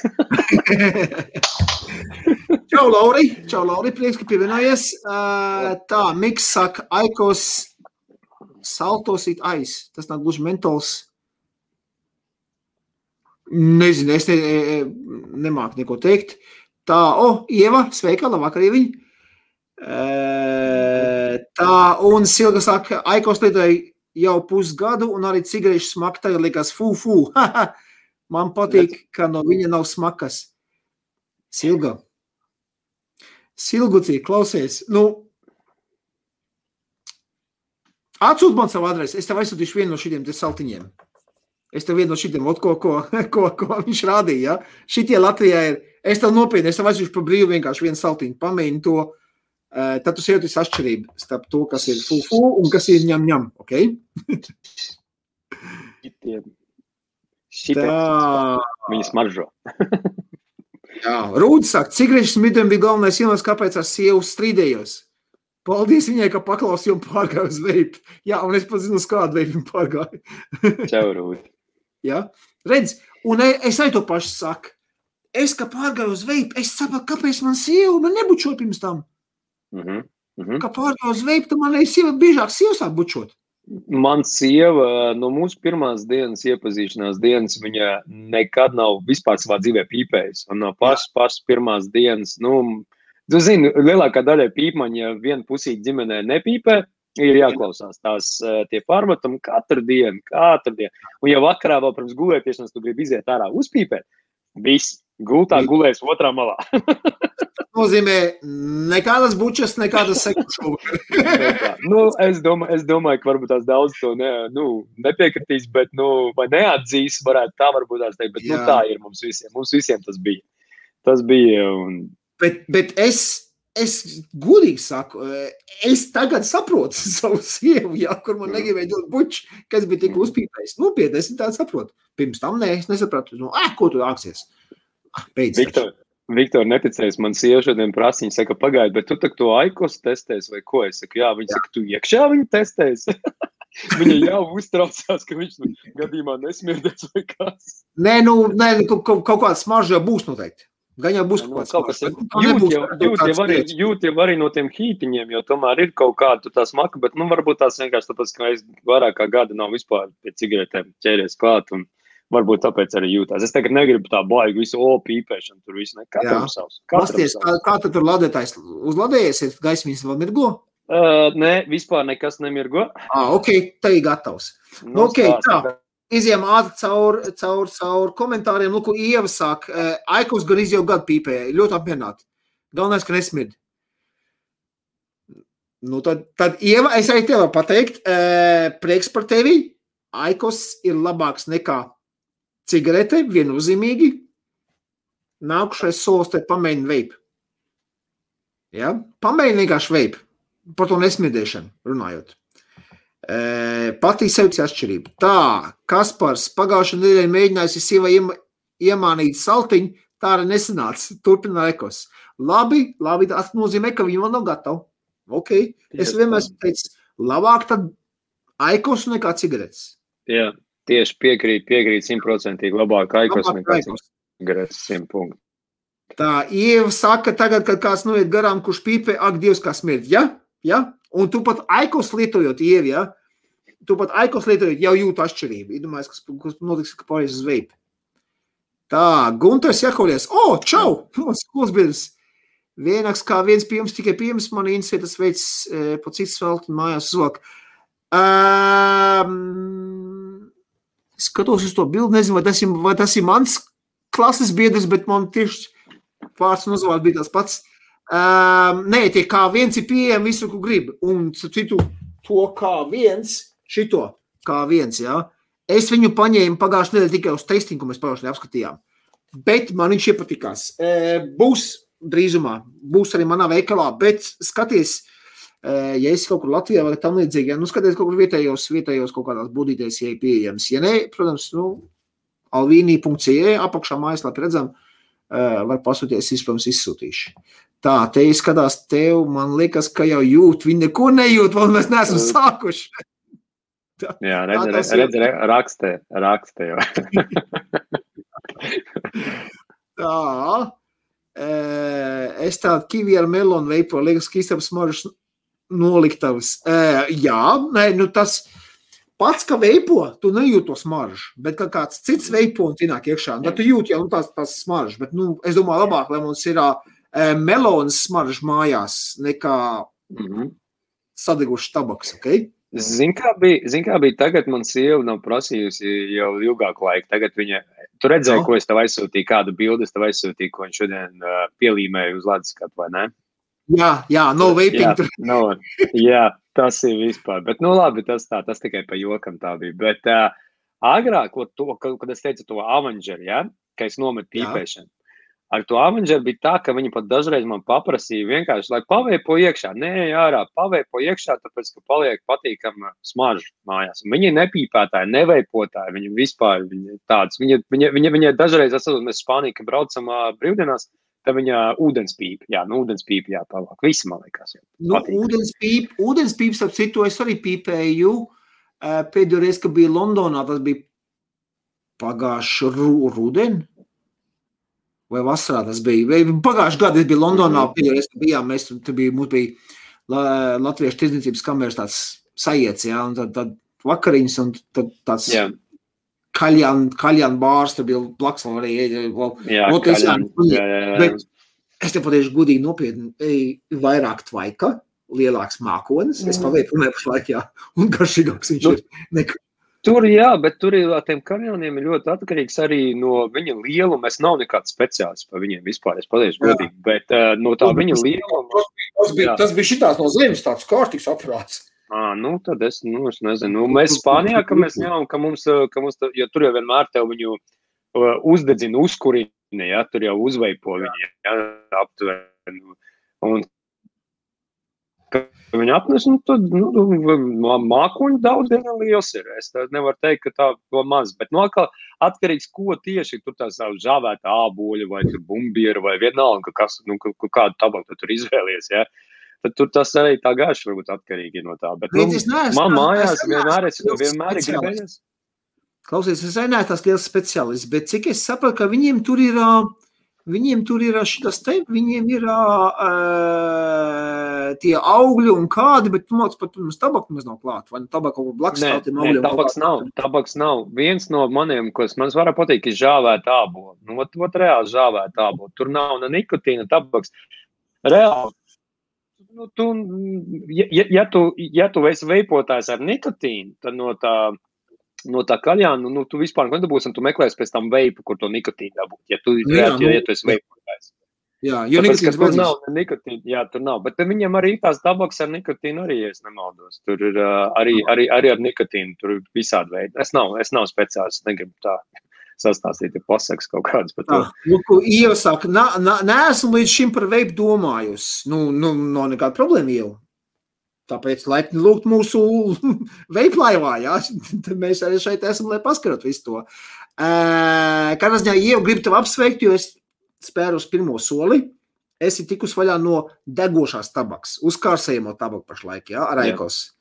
[LAUGHS] Čau, Lauri! Čau, Lauri! Prieks, ka pievienojies. Uh, tā, Miks saka, aikos saltos it aiz. Tas nav gluži mentols. Nezinu, es ne, e, nemāku neko teikt. Tā, o, oh, Ieva, sveika, labvakar, Ieviņ. Uh, tā, un Silga saka, aikos lietoja jau pusgadu, un arī cigarešu smakta tagad liekas fū, fū. [LAUGHS] Man patīk, ka no viņa nav smakas. Silga. Silgucī, klausies. Nu, atsūt man savu adresi. Es tev aizsūtīšu vienu no šiem saltiņiem. Es tev vienu no šiem, ko, ko, [LAUGHS] ko, ko viņš rādīja. Ja? Šitie Latvijā ir. Es tev nopietni, es tev aizsūtīšu par brīvu vienkārši vienu saltiņu. Pamēģini to. Uh, tad tu sajūties atšķirību starp to, kas ir fufu un kas ir ņem ņem. Okay? [LAUGHS] Viņi smaržo. [LAUGHS] Jā, Rūdas saka, cigaretes midam bija galvenais iemesls, kāpēc ar sievu strīdējos. Paldies viņai, ka paklausīju un pārgāju uz veidu. Jā, un es pat zinu, uz kādu veidu viņa pārgāja. [LAUGHS] Čau, Rūti. Ja? Redz, un e- es arī to pašu saku. Es, kā pārgāju uz veidu, es saprotu, kāpēc man sieva man nebučot pirms tam. Mhm. Mhm. Kā pārgāju uz veidu, man ir sieva biežāk sievas sāk bučot. Man sieva no mūsu pirmās dienas iepazīšanās dienas, viņa nekad nav vispār savā dzīvē pīpējusi. Un no pašas, pašas pirmās dienas, nu, tu zini, lielākā daļa pīpaņa, ja viena pusīte ģimenē nepīpē, ir jāklausās tās eh, tie pārmetumi katru dienu, katru dienu. Un ja vakarā vēl pirms gulēšanas tu gribi iziet ārā uzpīpēt, viss, gultā gulēs otrā malā. [LAUGHS] nozīmē nekādas bučas, nekādas sekušu. [LAUGHS] nu, es, domāju, es domāju, ka varbūt tās daudz to ne, nu, nepiekritīs, bet nu, neatzīs, varētu tā varbūt tās teikt. Bet nu, Jā. tā ir mums visiem. Mums visiem tas bija. Tas bija. Un... Bet, bet es, es godīgi saku, es tagad saprotu [LAUGHS] savu sievu, ja, kur man Mm. negribēja dot buču, kas bija tik Mm. uzpīpējis. Nopietni, es tā saprotu. Pirms tam nē, es nesapratu, nu, ah, ko tu nāksies. Ah. Viktor, Viktor neticēs, man sieva šodien prasa, viņa saka, pagaidi, bet tu to aikos testēs vai ko? Es saku, jā, viņa saka, tu iekšā viņu testēs. [LAUGHS] viņa jau uztraucās, ka viņš nu, gadījumā nesmirdēs vai kas. Nē, nu, nē, nu, kaut, kaut, kāda smarža jau būs noteikti. Gan jau būs Nu, kaut kaut kas smarža. ir- Tā Jūt jau, jūt, jau arī, jūt jau arī no tiem hītiņiem, jo tomēr ir kaut kāda tā smaka, bet nu, varbūt tās vienkārši tāpēc, ka es vairāk kā gada nav vispār pie cigaretēm ķēries klāt. Un, Varbūt tāpēc arī jūtās. Es tagad negribu tā baigi visu opīpēšanu, tur visu ne katram Jā. savs. Katram Pasties, kā, kā tu tur ladētājs uzladējies, ir gaismiņas vēl mirgo? Uh, nē, vispār nekas nemirgo. Ah, ok, te ir gatavs. Nu, ok, tā. Izjām ātri cauri caur, caur komentāriem, nu, ko Ieva saka. Uh, Aikos gan izjau gadu pīpē, ļoti apmierināti. Galvenais, ka nesmird. Nu, tad, tad Ieva, es arī tev pateikt, prieks par tevi. Aikos ir labāks nekā cigarete, viennozīmīgi. Nākušais solis te pamēģina veipu. Ja? Pamēģina vienkārši veipu. Par to nesmirdēšanu runājot. E, Patī sevis atšķirība. Tā, Kaspars pagājušajā nedēļā mēģinājis sievai iemānīt saltiņu, tā arī nesanāca. Turpina ekos. Labi, labi, tas nozīmē, ka viņi vēl nav gatavi. Okay. Es vienmēr esmu teicis, labāk tad aikos nekā cigaretes. Jā, tieši piekrīt, piekrīt simtprocentīgi labāk aikos nekā cigaretes simt punktu. Tā Ieva saka, tagad, kad kāds noiet garām, kurš pīpē, ak, Dievs, kā smird. Ja? Ja? Un tu pat aikos lietojot, Ieva, ja? tu pat aikos lietojot, jau jūti atšķirību. Iedomājies, kas, kas notiks, ka pārējais uz veipu. Tā, Gunārs Jakovļs. O, oh, čau! [LAUGHS] Skolas biedrs. Vienaks kā viens pieejams, tikai pieejams. Man interesē tas veids, e, pa cits vēl mājās uzvāk. Um, skatos uz to bildi, nezinu, vai tas ir, vai tas ir mans klases biedrs, bet man tieši vārds un uzvārds bija tas pats. Um, nē, tie kā viens ir pieejami visur, kur grib. Un citu, to kā viens, šito kā viens, jā. Es viņu paņēmu pagājušajā nedēļā tikai uz testingu, ko mēs pagājušajā nedēļā apskatījām. Bet man viņš iepatikās. Būs drīzumā, būs arī manā veikalā, bet skaties, ja esi kaut kur Latvijā vai tam līdzīgi, ja, nu skaties kaut kur vietējos, vietējos kaut kādās budītēs, ja ir pieejams. Ja nē, protams, nu, alvīnī.ie apakšā mājaslapā redzam, var pasūties, vispirms izsūtīšu. Tā, te izskatās, tev, man liekas, ka jau jūt, viņi neko nejūt, vēl mēs neesam sākuši. [LAUGHS] Tā, Jā, redz, redz, redz, redz, rakstē, rakstē jau. [LAUGHS] tā, es tādu kivi ar melonu veipo, liekas, ka istabas smaržas noliktavas. Jā, nē, nu tas pats, ka veipo, tu nejūti to smaržu, bet kā kāds cits veipo un tināk iekšā, tad tu jūti jau nu, tās, tās smaržas, bet, nu, es domāju, labāk, lai mums ir melonas smaržas mājās, nekā mm -hmm. sadegušas tabaks, ok? Zini, kā bija, zin, kā bija tagad, man sieva nav prasījusi jau ilgāku laiku. Tagad viņa, tu redzēji, no. ko es tev aizsūtīju, kādu bildi es tev aizsūtīju, ko viņš šodien uh, pielīmēja uz ledus skatu, vai ne? Jā, jā, no vaping. Jā, no, jā, tas ir vispār. Bet, nu labi, tas tā, tas tikai pa jokam tā bija. Bet uh, agrāk, to, kad es teicu to avanžeri, ja, ka es nometu pīpēšanu. Ar to avanžeru bija tā, ka viņi pat dažreiz man paprasīja vienkārši, lai paveipo iekšā. Nē, ārā paveipo iekšā, tāpēc, ka paliek patīkama smarža mājās. Un viņi ir nepīpētāji, neveipotāji, viņi vispār viņi tāds. Viņi, viņi, viņi, viņi dažreiz, es atceros, mēs Spānijā, kad braucam brīvdienās, tad viņa ūdens pīpa, jā, nu, ūdens pīpa jāpavāk. Visi, man liekas, jau. Nu, ūdens pīpa, ūdens pīpa, ap citu, es arī pīpēju. Pēdējo reizi, kad biju Londonā, tas bija pagājušā rudeni vai vasarā tas bija. Pagājušajā gadā es biju Londonā, mm. pēdējais, kad bijām, mēs tur bija, mums bija Latviešu tirdzniecības kameras tāds sajiets, jā, un tad, tad vakariņas, un tad tāds yeah. Kaļjan, kaļjan bārs, tur bija blakus arī, vēl, jā, kaļjan, jā, jā, jā. Bet es te pateikšu godīgi nopietni, vairāk tvaika, lielāks mākonis, es paveicu runāju pašlaik, jā, un garšīgāks viņš nu, ir nekā Tur, jā, bet tur ir tiem kanjoniem ir ļoti atkarīgs arī no viņa lieluma. Es nav nekāds speciālists par viņiem vispār, es pateikšu godīgi, bet uh, no tā viņa lieluma. Tas bija, tas bija šitās no zemes tāds kārtīgs aprāts. À, nu, tad es, nu, es nezinu. Nu, mēs Spānijā, ka mēs ņemam, ka mums, ka mums jo tur jau vienmēr tev viņu uh, uzdedzina, uzkurina, ja, tur jau uzveipo viņu, ja, aptuveni. Un Viņa apnes, nu, tad nu, mākoņu daudz diezgan liels ir. Es nevaru teikt, ka tā maz, bet nu, atkal atkarīgs, ko tieši tur tā savu žāvēta āboļu vai bumbiera vai vienalga, kas, nu, kādu tabaku tu tur izvēlies. Ja? Tad tur tas arī tā gaiši varbūt atkarīgi no tā. Bet, nu, man mājās vienmēr es vienmēr ir gribējies. Klausies, es neesmu tas liels speciālists, bet cik es saprotu, ka viņiem tur ir Viņiem tur ir šis te, viņiem ir uh, tie augļi un kādi, bet tu māc pat mums tabaku maz nav klāt, vai nu tabaka kaut kur blakus stāv tiem augļiem. Tabaks nav, tabaks nav. Viens no maniem, kas man vairāk patīk, ir žāvēt ābolu. Nu, ot, ot reāli žāvēt ābolu. Tur nav ne nikotīna, tabaks. Reāli. Nu, tu, ja, ja, tu, ja tu esi veipotājs ar nikotīnu, tad no tā no tā kaļāna, nu, tu vispār nedabūsi, un tu meklēsi pēc tam veipu, kur to nikotīnu dabūt. Ja tu, nu, jā, nu, ja tu esi veipotājs. Jā, jo Tāpēc, nikotīns tur nav nikotīna, jā, tur nav, bet viņam arī tās tabaks ar nikotīnu arī, ja es nemaldos. Tur ir uh, arī, arī, arī ar nikotīnu, tur ir visādi veidi. Es nav, es nav speciālists, negribu tā sastāstīt, pasakas kaut kādas par to. Nu, ko iesaka, neesmu līdz šim par veipu domājusi. Nu, nu, nav nekāda problēma jau. Tāpēc laipni lūgt mūsu [LAUGHS] veiklaivā. Ja? [LAUGHS] Mēs arī šeit esam, lai paskatot visu to. Katrā ziņā jau gribu tevi apsveikt, jo es spēru uz pirmo soli. Es esmu tikus vaļā no degošās tabaks, uzkārsējamo tabaku pašlaik, ja, ar aikos.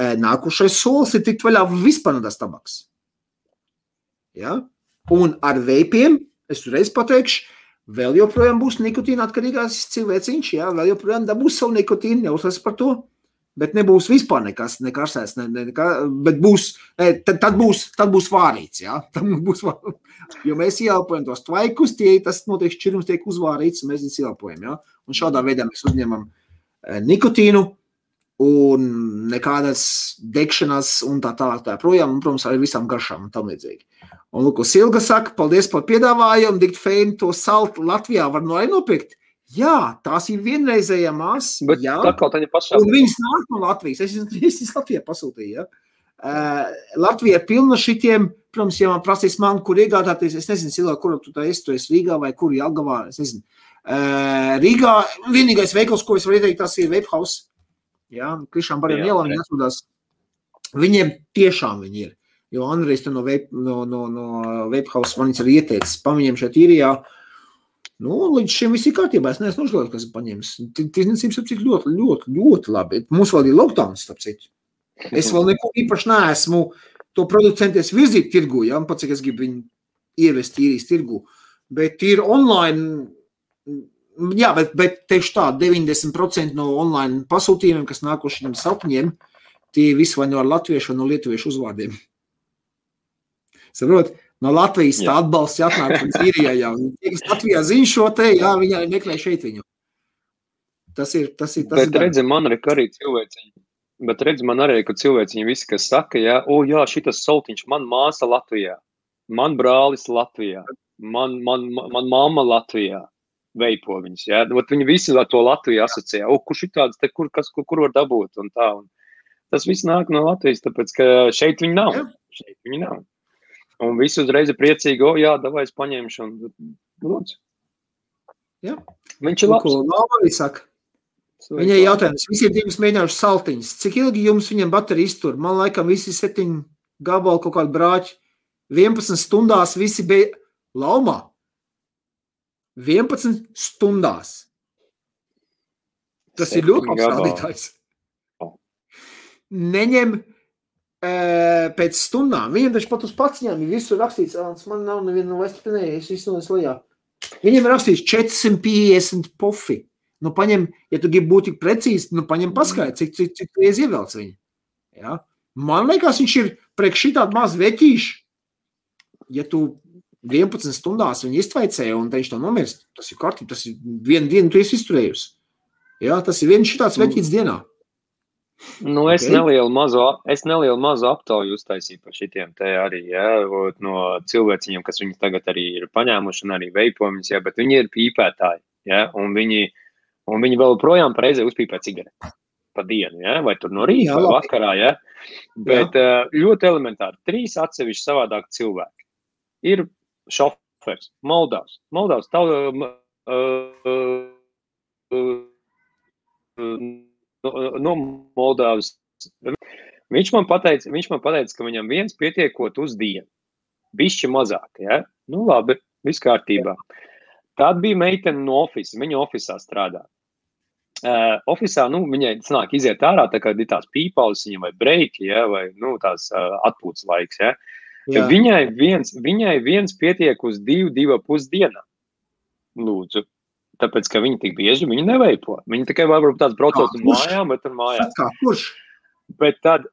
Nākošais solis ir tikt vaļā vispār no tas tabaks. Ja? Un ar veipiem, es uzreiz pateikšu, vēl joprojām būs nikotīna atkarīgās cilvēciņš, ja? vēl joprojām dabūs savu nikotīnu, neuzsas par to. bet nebūs vispār nekas, nekarsēs, ne, ne, nekā, bet būs, tad, tad būs, tad būs vārīts, jā, [LAUGHS] tad būs, jo mēs ieelpojam tos tvaikus, tie, tas notiek šķirums tiek uzvārīts, mēs viņus ieelpojam, jā, un šādā veidā mēs uzņemam eh, nikotīnu, un nekādas degšanas un tā tālāk tā projām, un, protams, arī visām garšām un tam līdzīgi. Un, lūk, Silga saka, paldies par piedāvājumu, dikt feinu to saltu Latvijā var no arī nopirkt. Jā, tās ir vienreizējamās. Bet jā. tā kaut kādā pašā. Un viņas nāk no Latvijas. Es viņas Latvijā pasūtīju. Ja? Uh, Latvija ir pilna šitiem, protams, ja man prasīs man, kur iegādāties, es nezinu, cilvēku, kur tu tā esi, tu esi Rīgā vai kur Jelgavā, es nezinu. Uh, Rīgā vienīgais veikals, ko es varu ieteikt, tas ir Webhouse. Jā, Krišām bariem ielām atrodās. Viņiem tiešām viņi ir. Jo Andrejs no, web, no, no, no Webhouse man ir ieteicis, pamiņiem šeit īrijā. Nu, līdz šim viss ir kārtībā. Es neesmu nožēlojis, kas ir paņēmis. Tirdzniecības ap cik ļoti, ļoti, ļoti labi. Mums vēl ir lockdown, starp citu. Es vēl neko īpaši neesmu to produktu centies virzīt tirgu, ja pat cik es gribu viņu ievest īrijas tirgu. Bet ir online, jā, bet, bet tieši tā, 90% no online pasūtījumiem, kas nākuši no sapņiem, tie visi vai no latviešu, vai no lietuviešu uzvārdiem. Saprot? no Latvijas tā atbalsts atnāk līdz Īrijai. Jā. Tie, kas Latvijā zina šo te, jā, viņi arī meklē šeit viņu. Tas ir, tas ir, tas Bet redzi, man arī, arī cilvēciņi. Bet redz, man arī, ka cilvēciņi visi, kas saka, jā, o jā, šitas saltiņš, man māsa Latvijā, man brālis Latvijā, man, man, man, man mamma Latvijā veipo viņus. Ot viņi visi to Latviju asociē, o, kurš ir tāds, te, kur, kas, kur, kur var dabūt un tā. Un tas viss nāk no Latvijas, tāpēc, ka šeit viņi nav. Jā. Šeit viņi nav. Un visi uzreiz ir priecīgi, o, jā, davai es paņemšu. Un, lūdzu. Jā. Viņš ir labs. Nāvali saka? Viņai jautājums, visi ir divas mēģinājuši saltiņas. Cik ilgi jums viņam baterija iztur? Man laikam visi septiņi gabali kaut kādi brāķi. 11 stundās visi bija laumā. 11 stundās. Tas ir ļoti labs rādītājs. Neņem pēc stundām. Viņam taču pat uz paciņām ir visur rakstīts, man nav neviena vairs pinēja, es visu no lejā. Viņam ir rakstīts 450 pofi. Nu, paņem, ja tu gribi būt tik precīzi, nu, paņem paskaidri, cik, cik, cik reiz ievelc viņu. Ja? Man liekas, viņš ir priekš šī tāda maz veķīša. Ja tu 11 stundās viņu iztvaicēji un viņš to nomirst, tas ir kārtīgi, tas ir viena diena, tu esi izturējusi. Ja? Tas ir viens šitāds veķīts dienā. Mm. Nu, es, okay. nelielu mazu, es nelielu mazu aptauju uztaisīju par šitiem te arī, ja, no cilvēciņiem, kas viņus tagad arī ir paņēmuši un arī veipojumus, ja, bet viņi ir pīpētāji, ja, un viņi, un viņi vēl projām reizē uzpīpē cigareti pa dienu, ja, vai tur no rīta jā, vai vakarā, ja, bet jā. ļoti elementāri, trīs atsevišķi savādāk cilvēki. Ir šofers, Moldavs, Moldavs, tavu, uh, uh, uh, no, no Moldāvas. Viņš man, pateica, viņš man pateica, ka viņam viens pietiekot uz dienu. Bišķi mazāk, ja? Nu, labi, viss kārtībā. Tad bija meitene no oficiāla. Viņa oficiālā strādā. Uh, oficiālā, nu, viņai sanāk iziet ārā, tā kā ir tās pīpaules, vai breiki, ja? vai, nu, tās uh, atpūtas laiks, ja? Jā. Viņai viens, viņai viens pietiek uz divu, divu pusdienām. Lūdzu, Tāpēc, ka viņi tik bieži viņi neveipo. Viņi tikai varbūt tāds braucot uz mājām, bet tur mājās. Kā, kurš? Bet tad,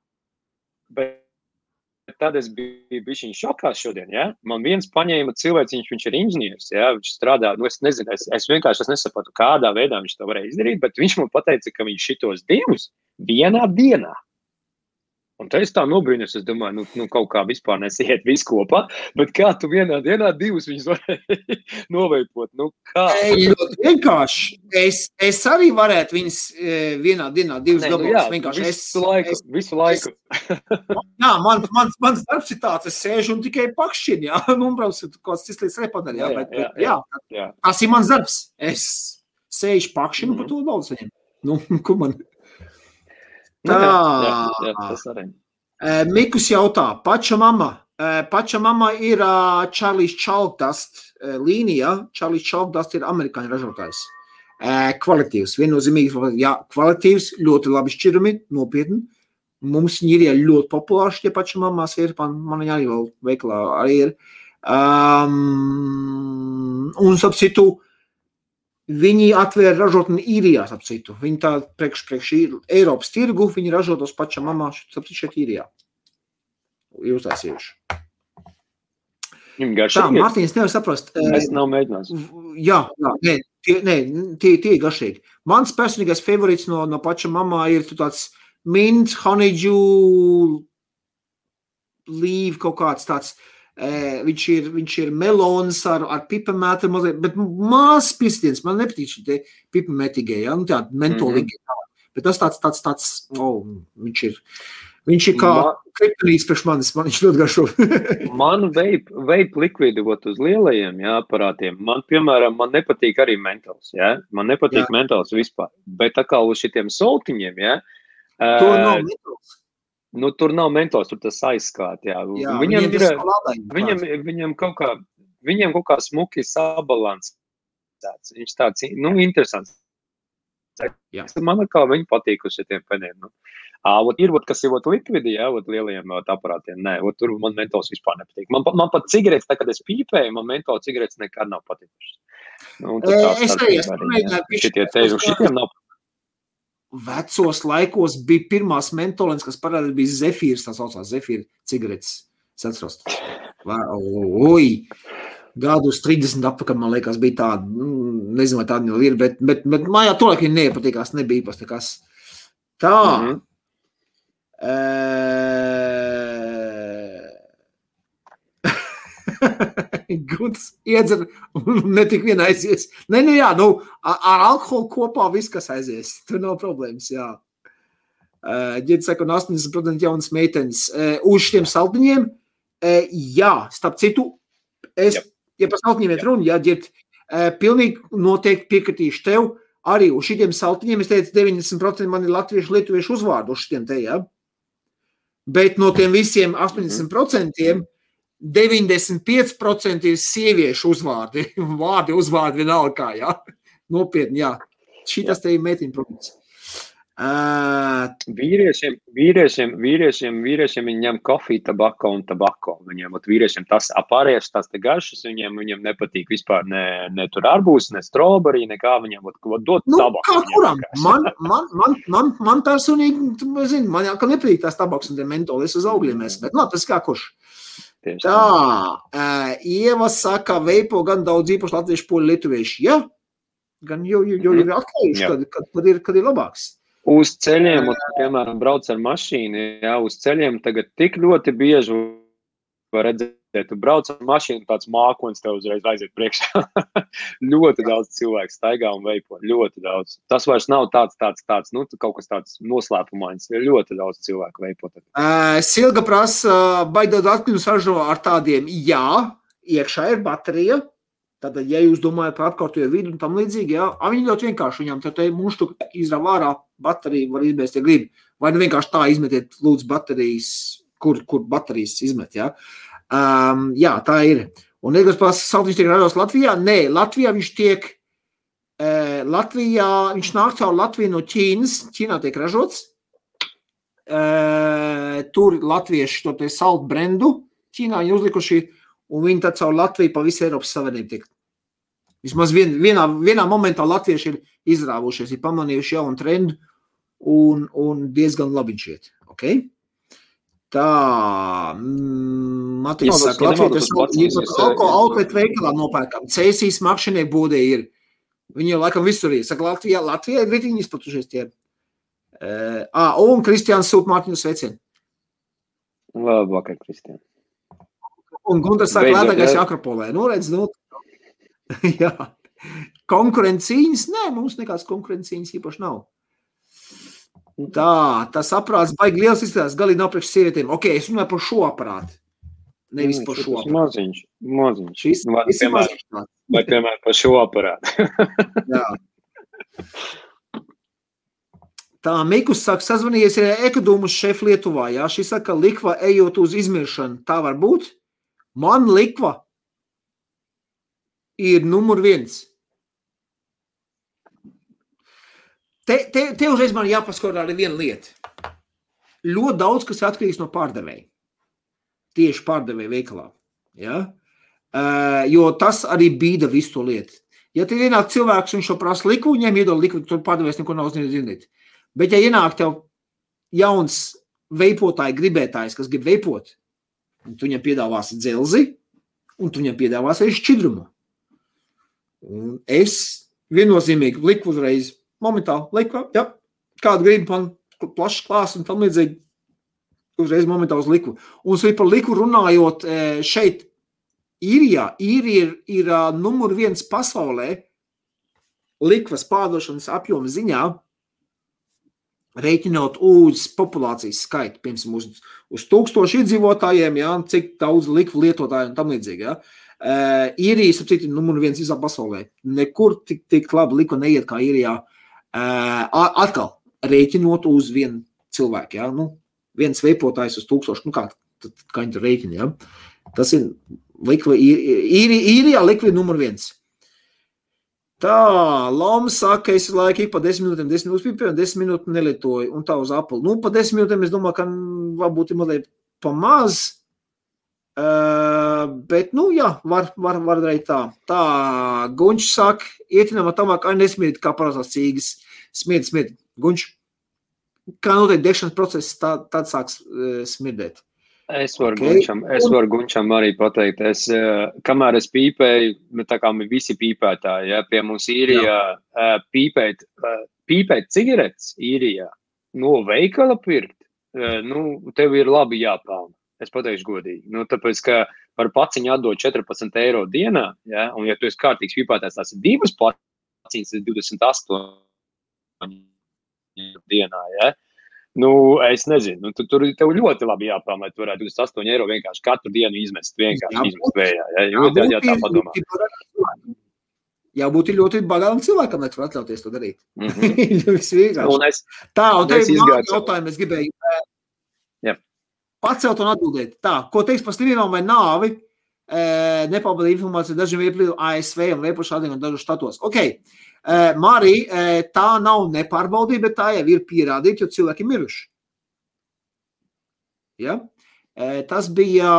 bet tad es biju bijis šokā šodien. Ja? Man viens paņēma cilvēks, viņš, viņš ir inženieris, ja? viņš strādā. Nu, es nezinu, es, es vienkārši es nesaprotu, kādā veidā viņš to varēja izdarīt, bet viņš man teica, ka viņš šitos divus vienā dienā Un tā es tā nobrīnos, es domāju, nu, nu kaut kā vispār nesiet visu kopā, bet kā tu vienā dienā divus viņus varēji [LAUGHS] noveikot? Nu, kā? Ļoti vienkārši. Es, es arī varētu viņus e, vienā dienā divus gabalus. Nu, vienkārši visu es, laiku. Es, visu laiku. Es, [LAUGHS] jā, man, man, mans darbs ir tāds, es sēžu un tikai pakšķinu, jā, [LAUGHS] nu, protams, kaut kas cits līdz repadari, jā, jā, bet, jā, bet, jā, jā, tas ir mans darbs. Es sēžu pakšķinu, mm -hmm. par to daudz viņiem. Nu, ko man? Tā, jā, jā, jā, tas arī. Mikus jautā, paša mama. Paša mama ir Čārlis Čalkdast līnija. Čārlis Čalkdast ir amerikāņu ražotājs. Kvalitīvs, viennozīmīgi, jā, kvalitīvs, ļoti labi šķirumi, nopietni. Mums viņi ir ļoti populāri, tie paši mamās ir, man, man arī vēl veiklā arī ir. Um, un, ap citu, Viņi atvēra ražotni īrijā, ap citu. Viņi tā priekš, priekš Eiropas tirgu, viņi ražo tos pašam mamā, ap citu šeit īrijā. Jūs Tā, garšīgi. ir? Mārtiņš nevar saprast. eh, Es nav mēģinājis. Jā, jā nē, tie, nē, tie, tie ir garšīgi. Mans personīgais favorīts no, no paša mamā ir tāds mint, honeydew, leaf, kaut kāds tāds. E, viņš, ir, viņš ir melons ar, ar pipamētu, bet mazs pistiens. Man nepatīk šī pipametīgie, ja? nu, tāda mentolīgie. Mm -hmm. Bet tas tāds, tāds, tāds, oh, viņš ir. Viņš ir kā kriptonīts priekš manis, man viņš ļoti garšo. [LAUGHS] Man veip, veip likvidi ot uz lielajiem jā, aparātiem. Man, piemēram, man nepatīk arī mentāls. Jā? Man nepatīk jā. mentāls vispār. Bet tā kā uz šitiem soltiņiem, jā, to ē, nav metāls. Nu, tur nav mentāls, tur tas aizskāt. Jā. Jā, viņam ir, viņam, viņam kaut kā, viņam kaut kā smuki sabalansēts. Viņš tāds, nu, interesants. Jā. Man kā viņi patīk uz šitiem peniem. Nu. Ā, ot ir, ot, kas ir ot, likvidi, jā, ot, lielajiem ot, aparātiem. Nē, ot, tur man mentols vispār nepatīk. Man, man pat cigaretes, tā, kad es pīpēju, man mentols cigaretes nekad nav patikušas. Nu, E, es arī esmu mēģinājis Šitie te, paskatīt. šitiem nav. Vecos laikos bija pirmās mentolens, kas parādījās, bija zefīrs, tā saucās zefīra cigaretes. Es atceros. Oi! Gadus 30 apakaļ, man liekas, bija tāda, mm, nezinu, vai tāda vēl ir, bet, bet, bet mājā to laikam nepatīkās, nebija īpaši nekas. Tā. Mm Mhm. [LAUGHS] [LAUGHS] Guds iedzer un ne tik vien aizies. Nē, nu jā, nu, ar, alkoholu kopā viss, kas aizies. Tur nav problēmas, jā. Ģēdi saka, un 80% jaunas meitenes uz šiem saldiņiem. Jā, starp citu, es, Jep. ja par saldiņiem ir runa, jā, ģēdi, pilnīgi noteikti piekritīšu tev. Arī uz šiem saltiņiem es teicu, 90% man ir latviešu, lietuviešu uzvārdu uz šiem te, jā. Bet no tiem visiem 80% 95% ir sieviešu uzvārdi. [LAUGHS] Vārdi, uzvārdi vienalga kā, jā. Nopietni, jā. Šitas te ir meitiņu produkts. Uh, Vīriešiem, vīriešiem, vīriešiem, vīriešiem viņi ņem kofiju, tabako un tabako. Viņiem, ot, vīriešiem tas apārējais, tas te garšas, viņiem, viņiem nepatīk vispār ne, ne tur arbūs, ne strawberry, nekā viņiem, ot, ot, dot nu, tabaku. kā kuram? Man, man, man, man, man personīgi, tu zini, man jau ka nepatīk tās tabaks un mentoli, es uz augļiem esmu, bet, nu, tas kā kurš. Tieši Tā, uh, Ieva saka, veipo gan daudz īpaši latviešu, poļu, lietuviešu. Jā, gan jau, jau, jau ir atklājuši, Jā. kad, kad, kad, ir, kad ir labāks. Uz ceļiem, un, piemēram, brauc ar mašīnu, jā, uz ceļiem tagad tik ļoti bieži var redzēt, tu brauc ar mašīnu, tāds mākonis tev uzreiz aiziet priekšā. [LAUGHS] ļoti daudz cilvēku staigā un veipo, ļoti daudz. Tas vairs nav tāds, tāds, tāds, nu, kaut kas tāds noslēpumains, ir ļoti daudz cilvēku veipo. Uh, Silga prasa, baidot atklājumu sažo ar tādiem, jā, iekšā ir baterija. Tātad, ja jūs domājat par apkārtējo vidi un tam līdzīgi, jā, viņi ļoti vienkārši viņam te mums tur izrāva ārā bateriju, var izmest, ja grib. Vai nu vienkārši tā izmetiet, lūdzu, baterijas, kur, kur baterijas izmet, jā. Um, jā, tā ir. Un Edgars pats saltiņš tiek ražots Latvijā? Nē, Latvijā viņš tiek, uh, Latvijā, viņš nāk caur Latviju no Ķīnas, Ķīnā tiek ražots. Uh, tur latvieši to te salt brendu Ķīnā viņi uzlikuši, un viņi tad caur Latviju pa visu Eiropas Savienību tiek. Vismaz vien, vienā, vienā momentā latvieši ir izrāvušies, ir pamanījuši jaunu trendu, un, un diezgan labi viņš iet. Okay? Tā, Matīs saka, es- alko outlet veikalā nopērkam. Cēsīs makšinieku būdē ir. Viņi jau laikam visur ir. Saka, Latvijā, Latvijā ir ritiņi izplatušies tie. Uh, ah, un Kristiāns Sūp Mārtiņu sveicien. Labvakar, Kristian. Un Gunārs saka, lētākais. Akropolē. Nu, redz, nu, [LAUGHS] jā. Konkurencijas? Nē, mums nekādas konkurencijas īpaši nav. Tā, tas aprāts baigi liels izskatās, galīgi nav priekš sievietēm. Ok, es runāju par šo aparātu. Nevis par šo aparātu. maziņš, maziņš. Šis, Vai, šis ir piemēram, maziņš vai, piemēram, par šo aparātu. [LAUGHS] Jā. Tā Mikus saka, sazvanījies ar ekodomus šefu Lietuvā. Jā, šis saka, likva ejot uz izmiršanu. Tā var būt. Man likva ir numur viens. Te, te, te uzreiz man jāpaskatās arī viena lieta. Ļoti daudz kas atkarīgs no pārdevēja. Tieši pārdevēja veikalā. Ja? Uh, jo tas arī bīda visu to lietu. Ja tev ienāk cilvēks, viņš jau prasa liku, viņiem iedod liku, tur padevies neko nav zinīt. Bet ja ienāk tev jauns veipotāji gribētājs, kas grib veipot, tu viņam piedāvāsi dzelzi, un tu viņam piedāvāsi arī šķidrumu. Un es viennozīmīgi liku uzreiz, momentāli liku, ja, kādu gribu man plašs klāsts un tam līdzīgi, uzreiz momentāli uz liku. Un arī par liku runājot šeit Īrijā, īrija ir, ir uh, numur viens pasaulē likvas pārdošanas apjoma ziņā, rēķinot uz populācijas skaitu, piemēram, uz, uz tūkstošu iedzīvotājiem, ja, cik daudz likvu lietotāju un tam līdzīgi. Ja. Uh, īrija, ap citu, numur viens visā pasaulē. Nekur tik, tik labi liku neiet kā īrijā. Uh, atkal, rēķinot uz vienu cilvēku. Ja. Nu, viens veipotājs uz tūkstošu, nu kā, tad, kā viņi rēķina. Ja. Tas ir Likvi, īri, īrijā likvidi numur viens. Tā, Lama saka, es laiku pa desmit minūtēm, desmit minūtes pipēju, desmit minūtes nelietoju, un tā uz Apple. Nu, pa desmit minūtēm es domāju, ka varbūt ir mazliet pa maz, uh, bet, nu, jā, var, var, var darīt tā. Tā, Gunčs saka, ietinām tamāk, ai nesmiet, kā parastās cīgas, smiet, smiet. Gunčs, kā notiek degšanas process, tā, tad sāks uh, smirdēt. Es varu, okay. gunčam, es varu Gunčam arī pateikt, es, kamēr es pīpēju, nu, tā kā mēs visi pīpētāji, ja, pie mums īrijā pīpēt, pīpēt cigaretes īrijā, no veikala pirkt, nu, tev ir labi jāpelna. Es pateikšu godīgi. Nu, tāpēc, ka par paciņu atdot 14 eiro dienā, ja, un ja tu esi kārtīgs pīpētājs, tās ir divas paciņas, 28 dienā, ja, Nu, es nezinu, nu, tu, tur tev ļoti labi jāpelnā, lai tu varētu 28 eiro vienkārši katru dienu izmest, vienkārši izmest vējā. Ja? Jā, jā, tā padomā. Jābūt ļoti bagātam cilvēkam, lai tu atļauties to darīt. [LAUGHS] Mm -hmm. un es, tā, un te ir jautājumi, es gribēju. Pacelt un atbildēt. Tā, ko teiks par slimībām vai nāvi? Nepabadīja informāciju dažiem ieplīdu ASV un šādiem un dažu štatos. Okay. Marija, tā nav nepārbaudīta, bet tā jau ir pierādīta, jo cilvēki ir miruši. Ja? Tas bija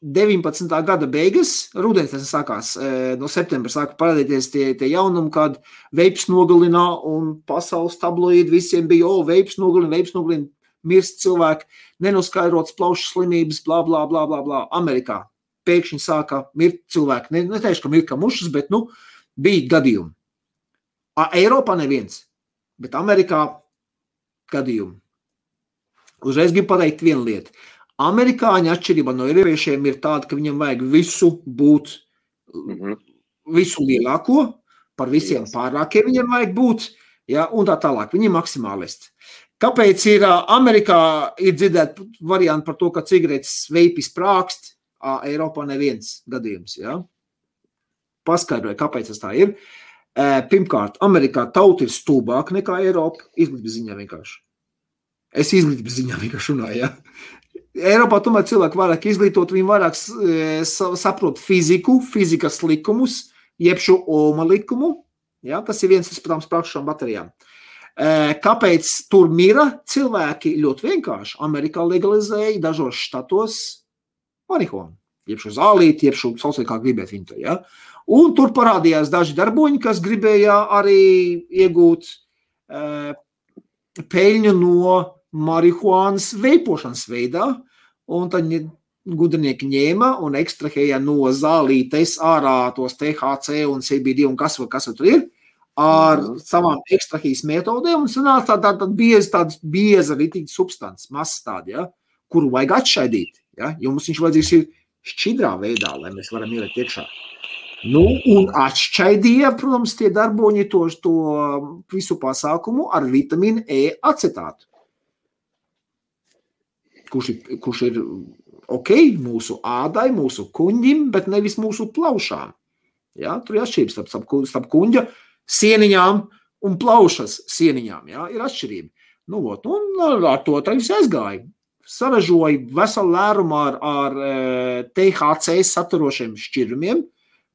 19. gada beigas, rudenis tas sākās, no septembra sāka parādīties tie, tie jaunumi, kad veips nogalina un pasaules tabloīdi visiem bija, o, veips nogalina, veips nogalina, mirst cilvēki, nenoskaidrots plaušu slimības, bla, bla, bla, bla, bla. Amerikā pēkšņi sāka mirt cilvēki. Ne, neteikšu, ka mirt kā mušas, bet, nu, bija gadījumi. Eiropā neviens, bet Amerikā gadījumi. Uzreiz gribu pateikt vienu lietu. Amerikāņi atšķirībā no eiropiešiem ir tāda, ka viņam vajag visu būt, mm -hmm. visu lielāko, par visiem pārākiem viņam vajag būt, ja, un tā tālāk. Viņi ir maksimālisti. Kāpēc ir Amerikā ir dzirdēt varianti par to, ka cigaretes veipis prākst, Eiropā neviens gadījums, ja? Paskaidroju, kāpēc tas tā ir. Uh, Pirmkārt, Amerikā tauta ir stulbāka nekā Eiropa. Izglītības ziņā vienkārši. Es izglītības ziņā vienkārši runāju. Ja? Eiropā tomēr cilvēki vairāk izglītot, viņi vairāk saprot fiziku, fizikas likumus, jeb šo oma likumu. Ja? Tas ir viens no tām sprākšām baterijām. Kāpēc tur mira cilvēki? Ļoti vienkārši. Amerikā legalizēja dažos štatos marihuānu, jeb šo zālīti, jeb šo sauciet, kā gribēt viņu to. Ja? Un tur parādījās daži darboņi, kas gribēja arī iegūt uh, peļņu no marihuānas veipošanas veidā. Un tad gudrinieki ņēma un ekstrahēja no zālītes ārā tos THC un CBD un kas, kas tur ir ar savām ekstrahijas metodēm. Un sanāca tāda tā, tā bieza, tāda bieza ritīga substance, mazs tāda, ja, kuru vajag atšķaidīt. Ja, jo mums viņš vajadzīgs ir šķidrā veidā, lai mēs varam ielikt iekšā. Nu, un atšķaidīja, protams, tie darboņi to, to visu pasākumu ar vitamīnu E acetātu. Kurš ir, kurš ir ok mūsu ādai, mūsu kuņģim, bet nevis mūsu plaušām. Ja? Tur ir atšķirības starp, starp kuņģa sieniņām un plaušas sieniņām. Ja? Ir atšķirība. Nu, ot, un ar to viss aizgāja. Saražoja veselu lērumu ar, ar eh, THC saturošiem šķirumiem,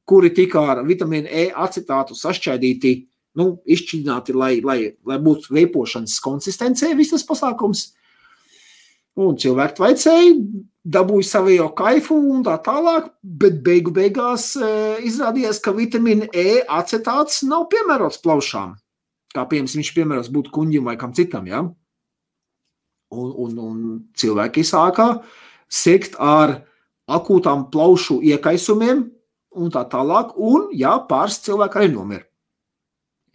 kuri tika ar vitamīnu E acetātu sašķaidīti, nu, izšķidrināti, lai, lai, lai būtu veipošanas konsistencē viss tas pasākums. Un cilvēki veicēji dabūja savu kaifu un tā tālāk, bet beigu beigās e, izrādījās, ka vitamīna E acetāts nav piemērots plaušām. Kā piemēram, viņš piemērots būtu kuņģim vai kam citam. Ja? Un, un, un cilvēki sāka sekt ar akūtām plaušu iekaisumiem un tā tālāk, un jā, pāris cilvēki arī nomira.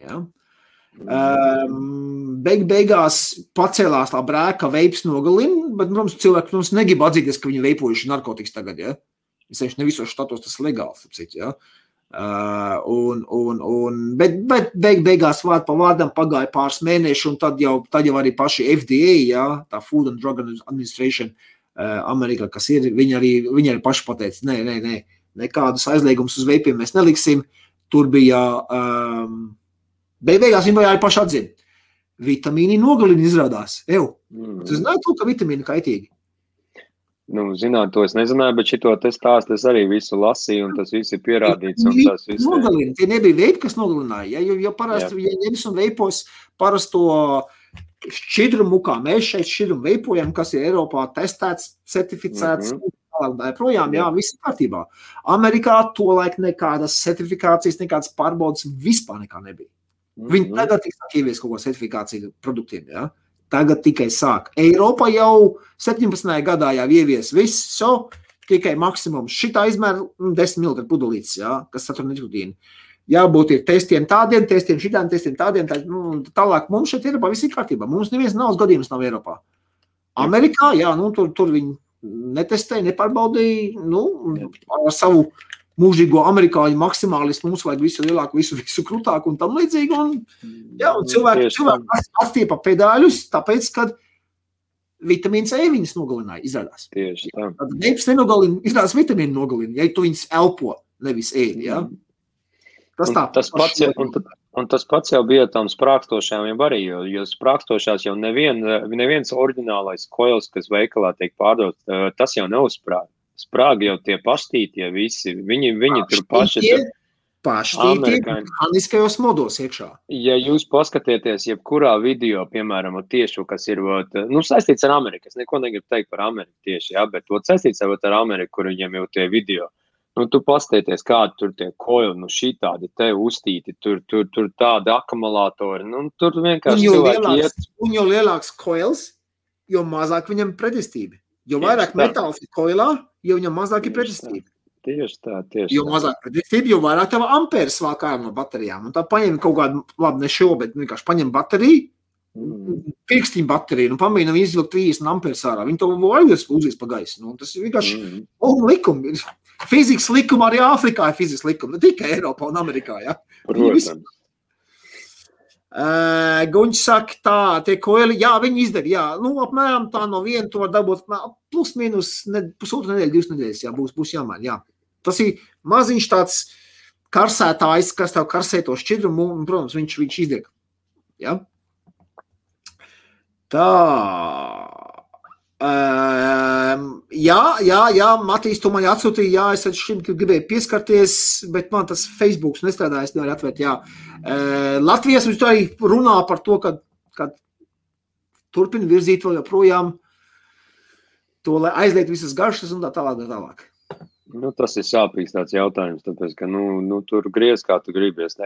Ja? Um, beig, beigās pacēlās tā brēka, veips nogalina, bet, protams, cilvēki protams, negrib atzīties, ka viņi veipojuši narkotikas tagad. Ja? Teicu, ne visos štatos tas ir legāls. Apsit, ja? Uh, un, un, un, bet, bet beig, beigās vārdu pa vārdam pagāja pāris mēneši, un tad jau, tad jau arī paši FDA, ja, tā Food and Drug Administration, uh, Amerikā, kas ir, viņi arī, viņi arī paši pateica, nē, nē, nē, nekādus aizliegumus uz veipiem mēs neliksim. Tur bija um, Beigās viņi arī paši atzina. Vitamīni nogalina izrādās. Ew. Mm. Tu zināji to, ka vitamīni kaitīgi? Nu, zināt, to es nezināju, bet šito stāstu es arī visu lasīju, un tas viss ir pierādīts. Tas viss nogalina. Tie nebija veipi, kas nogalināja. Ja, jo, jo parasti, Jā. ja ņems un veipos parasto šķidrumu, kā mēs šeit šķidrumu veipojam, kas ir Eiropā testēts, certificēts, mm -hmm tālāk, projām, jā, viss ir kārtībā. Amerikā to laik nekādas certifikācijas, nekādas pārbaudas vispār nekā nebija. Viņi mhm. tagad sāk ievies kaut ko certifikāciju produktiem. Ja? Tagad tikai sāk. Eiropa jau 17. gadā jau ievies visu, so, tikai maksimums šitā izmēra 10 ml pudelītes, ja? kas satur nikotīnu. Jābūt ir testiem tādiem, testiem šitām, testiem tādiem. Tā, nu, tālāk mums šeit ir viss kārtībā. Mums neviens nav gadījums nav Eiropā. Amerikā, jā, nu, tur, tur viņi netestēja, nepārbaudīja nu, ar savu mūžīgo amerikāņu maksimālismu, mums vajag visu lielāku, visu, visu krūtāku un tam līdzīgi. Un, jā, un cilvēki, cilvēki atstiepa pedāļus, tāpēc, ka vitamīns E viņas nogalināja, izrādās. Tieši tā. Tad neips nenogalina, izrādās vitamīnu nogalina, ja tu viņas elpo, nevis ēd, jā. Tas tā. Un tas pats, jau, un, un tas pats jau bija tam sprākstošajām jau arī, jo, jo sprākstošās jau nevien, neviens oriģinālais koils, kas veikalā tiek pārdots, tas jau neuzsprāga sprāga jau tie pastītie visi. Viņi, viņi tur paši. Tur, Paštīti mehāniskajos modos iekšā. Ja jūs paskatieties, jebkurā video, piemēram, tieši, kas ir ot, nu, saistīts ar Ameriku, es neko negribu teikt par Ameriku tieši, jā, bet ot, saistīts ar, ar Ameriku, kur viņiem jau tie video. Nu, tu paskatieties, kādi tur tie koili, nu, šī tādi te uztīti, tur, tur, tur tādi akumulātori. Nu, tur vienkārši un jo lielāks, iet. Un jo lielāks koils, jo mazāk viņam pretestība. Jo vairāk metāls ir koilā, jo viņam mazāk ir pretestība. Tieši tā, tieši jo mazāk pretestība, jo vairāk tava amperes vāk ārā no baterijām. Un tā paņem kaut kādu, labi, ne šo, bet vienkārši paņem bateriju, mm. pirkstiņu bateriju, un pamēģina viņu izvilkt 30 amperes ārā. Viņi to vajag uzlies pa gaisu. Nu, tas ir vienkārši mm. likumi. Fizikas likuma arī Āfrikā ir fizikas likuma, ne tikai Eiropā un Amerikā. Ja? Protams. Uh, Guņš saka, tā, tie koeli, jā, viņi izdara, jā, nu, apmēram tā no viena to var dabūt, plus mīnus ne, pusotru nedēļu, divas nedēļas, jā, būs, būs jāmaina, jā. Tas ir maziņš tāds karsētājs, kas tev karsē to šķidrumu, un, protams, viņš, viņš izdara, jā. Tā, Um, jā, jā, jā, Matīs, tu man atsūtīji, jā, es šim gribēju pieskarties, bet man tas Facebook nestrādā, es nevaru atvērt, jā. Uh, Latvijas viņš arī runā par to, ka, ka turpina virzīt vēl joprojām to, lai aizliet visas garšas un tā tālāk, tā tālāk. Nu, tas ir sāpīgs jautājums, tāpēc, ka nu, nu, tur griez, kā tu gribies.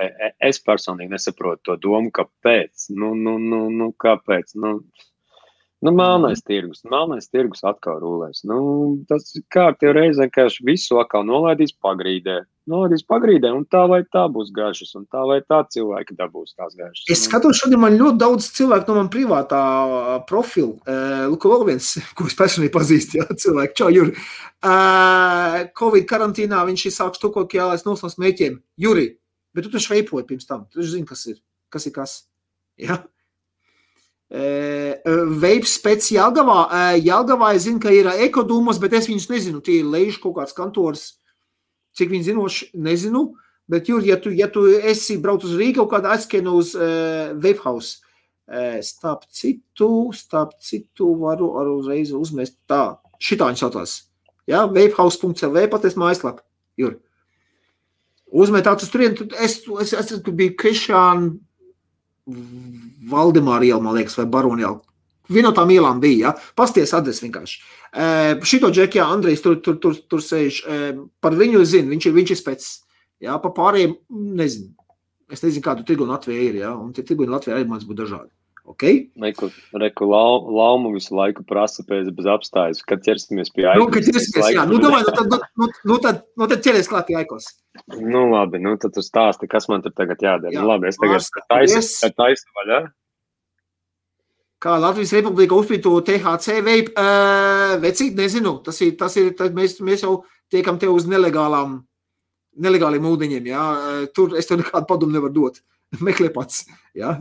Es personīgi nesaprotu to domu, kāpēc. Nu, nu, nu, nu, kāpēc? Nu, Nu, melnais tirgus, melnais tirgus atkal rulēs. Nu, tas kārtīgi reizē, ka visu atkal nolaidīs pagrīdē. Nolaidīs pagrīdē, un tā vai tā būs garšas, un tā vai tā cilvēki dabūs tās garšas. Es nu. skatos, šodien man ļoti daudz cilvēku no man privātā profila. Uh, Lūk, vēl viens, [LAUGHS] es personīgi pazīstu, jā, cilvēku, čau, Juri. Uh, Covid karantīnā viņš ir sāks to, ko jālais nos no smēķiem. Juri, bet tu taču veipoji pirms tam, tu taču zini, kas ir, kas ir kas. Ja? Veips pēc Jāgavā. Jāgavā es zinu, ka ir ekodūmas, bet es viņus nezinu. Tie ir lejuši kaut kāds kantors, cik viņi zinoši, nezinu. Bet, Jur, ja tu, ja tu esi brauc uz Rīgu, kaut kādā aizskienu uz uh, Vapehouse, uh, starp citu, starp citu, varu arī uzreiz uzmest tā, šitā viņš saucās. Ja, vapehouse.lv paties mājaslap, Jur. Uzmet tāds uz turien, es, es, es, es biju Krišāna Valdemāra iela, man liekas, vai Barona iela. Viena no tām ielām bija. Ja? Pasties adresi vienkārši. Uh, šito džeku, jā, Andrejs tur, tur, tur, tur sēž. Uh, par viņu zinu, viņš ir, viņš ir spēc. Jā, pa pārējiem nezinu. Es nezinu, kādu tirgu Latvijā ir. Ja? Un tie tirgu Latvijā arī mums būtu dažādi. Okay? Reku, reku lau, laumu visu laiku prasa pēc bez apstājas, kad ķersimies pie aikos. Nu, kad ķersimies, jā, nu, domāju, nu, tad, nu, nu, nu, tad, nu, tad ķeries klāt pie aikos. Nu, labi, nu, tad tu stāsti, kas man tur tagad jādara. Jā, nu, labi, es tagad taisu, taisu vaļā. Kā Latvijas Republika uzpītu THC veip, uh, vecīt, nezinu, tas ir, tas ir, tas mēs, mēs jau tiekam te uz nelegālām, nelegāliem ūdeņiem, jā, tur es tev nekādu padomu nevaru dot. [LAUGHS] Meklē pats, jā.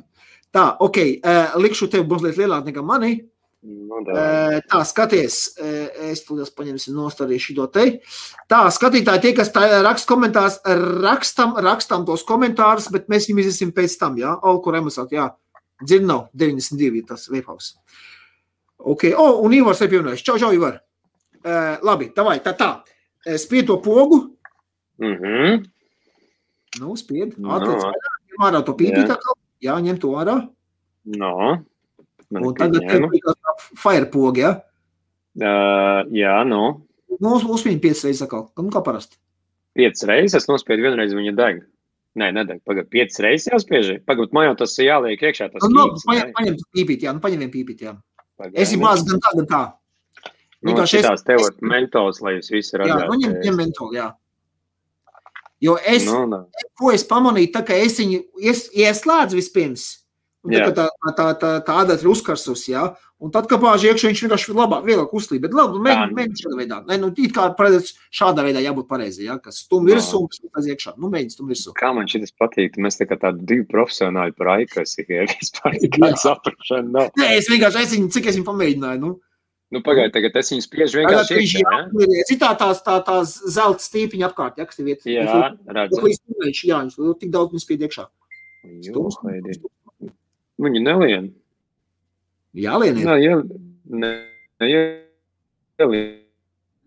Tā, ok, uh, likšu tev mazliet lielāk nekā mani. Nu, uh, tā, skaties, uh, es tūlīt paņemsim nost arī šito te. Tā, skatītāji, tie, kas raksta komentārus, rakstam, rakstam tos komentārus, bet mēs viņus iziesim pēc tam, jā, Alkur Emasāk, jā. Dzird nav, 92 ir tas veiphaus. Ok, o, oh, un Ivars ir pievienojies. Čau, čau, Ivar. Uh, labi, davai, tā, tā. Spied to pogu. Mhm. Mm nu, spied. Atliec, no. ārā to pīpīt atkal. Jā, ņem to ārā. No. Un tagad ir firepogi, ja? Uh, jā, no. Nu, uzspīd piecas reizes atkal, nu kā parasti. Piecas reizes, es nospiedu vienreiz viņa deg. Nē, nedeg, pagad, piecas reizes jāspiež. Pagad, man jau tas jāliek iekšā. Tas nu, no, paņem, paņem pīpīt, jā, nu paņem vien pīpīt, jā. Pagad, es esmu bāzis gan tā, gan tā. Nu, šitās tev ir mentols, lai jūs visi redzētu. Jā, nu ņem, ņem mentolu, jā. Jo es, no, no. ko es pamanīju, tā kā es viņu ies, ieslēdzu vispirms, tā, tā, tā, tā, tā, āda ir uzkarsus, jā, un tad, kad bāž iekšā, viņš vienkārši labāk, vieglāk uzlīd, bet labi, mēģini, mēģini šādā veidā. Ne, nu, it kā, protams, šādā veidā jābūt pareizi, jā, kas stum virsū un pēc iekšā. Nu, mēģini stum virsū. Kā man šitas patīk, mēs tā kā tādi divi profesionāļi par aikas, ja vispār nekāda saprašana nav. Nē, es vienkārši, es viņu, cik es viņu pamēģināju, nu. Nu, Pagaidiet, tagad es viņu spiežu vienkārši iekšā. Ja? Citā tās, tā, tās zelta stīpiņa apkārt, ja, kas tev iet. Jā. Viņš, jā, viņš tik daudz viņš spied iekšā. Stums, Viņi nelien. Jā, lien. Jā, jā, ne, jā,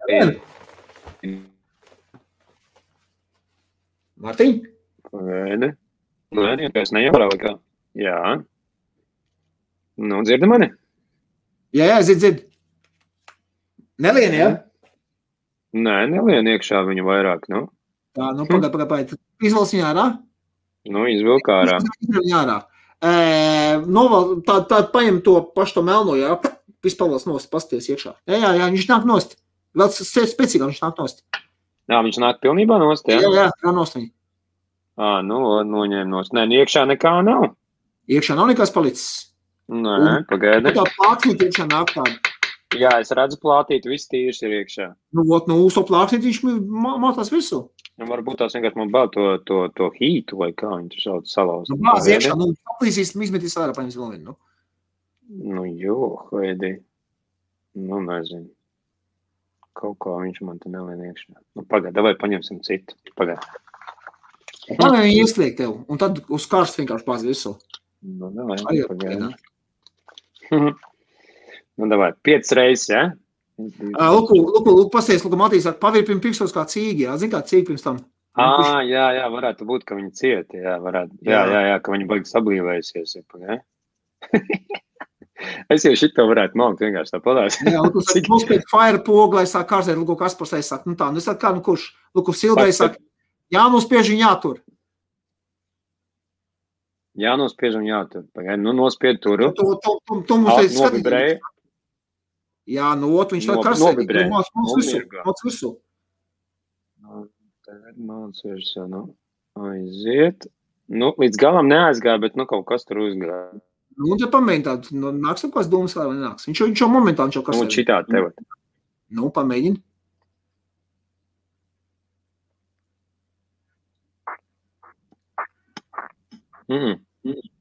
jā. Mārtiņ? Pagaidi. Nē, vienkārši nejautrā vai kā. Jā. Nu, dzirdi mani? Jā, jā, dzird, dzird. Nelien, jā? Nē, nelien iekšā viņu vairāk, nu. Tā, nu, pagaid, pagaid, pagaid. Izvelc viņu ārā? Nu, izvilk ārā. Viņu ārā. E, noval, tā, tā paņem to pašu to melno, jā, vispavals nost, pasties iekšā. Jā, jā, jā, viņš nāk nost. Vēl spēcīgāk viņš nāk nost. Jā, viņš nāk pilnībā nost, jā? Jā, jā, jā nost viņu. Ā, nu, noņēma nost. Nē, nu, iekšā nekā nav. Iekšā nav nekas palicis. Nē, pagaidi. Tā plāksnīt iekšā nāk tāda. Jā, es redzu plātīt, viss tīrs ir iekšā. Nu, ot, nu, uz to plāksnīt viņš mātās virsū. Nu, varbūt tās vienkārši man bār to, to, to hītu, vai kā viņi tur sauc salauz. Nu, bāz iekšā, nu, paplīsīs, izmetīs ārā, paņems vēl vienu, nu. Nu, jo, haidi. Nu, nezinu. Kaut kā viņš man te nelien iekšā. Nu, pagaid, vai paņemsim citu. Pagaid. Tā viņi ieslēg tev, un tad uz karstu vienkārši bāz virsū. Nu, davai, pagaid. [LAUGHS] Nu, davai, piecas reizes, ja? Lūk, lūk, lūk, pasies, lūk, Matīs, pavirpim pirkstos kā cīgi, jā, zin kā cīgi pirms tam. Ā, jā, jā, varētu būt, ka viņi cieti, jā, varētu, jā, jā, jā, ka viņi baigi sablīvējusies, ja? [LAUGHS] es jau šito varētu maukt vienkārši tā padās. jā, lūk, Cik... [LAUGHS] mums pēc fire poga, lai sāk kārzēt, lūk, kas pasai saka, nu tā, nu es kā, nu kurš, lūk, Silgai saka, jānospiež un jātur. Jānospiež un jātur. Pagaid, nu nospied turu. Tu, tu, tu, tu mums teici skatīt. Jā, no otru viņš tā karsē. Māc, māc visu. Māc visu. Tagad māc virsū, nu, aiziet. Nu, līdz galam neaizgāja, bet, nu, kaut kas tur uzgāja. Nu, un tad pamēģini tādu, nu, nāks kaut kāds domas vai nenāks. Viņš jau, viņš jau momentā, viņš jau karsē. Nu, šitā tev. Nu, pamēģini. Mm. mm.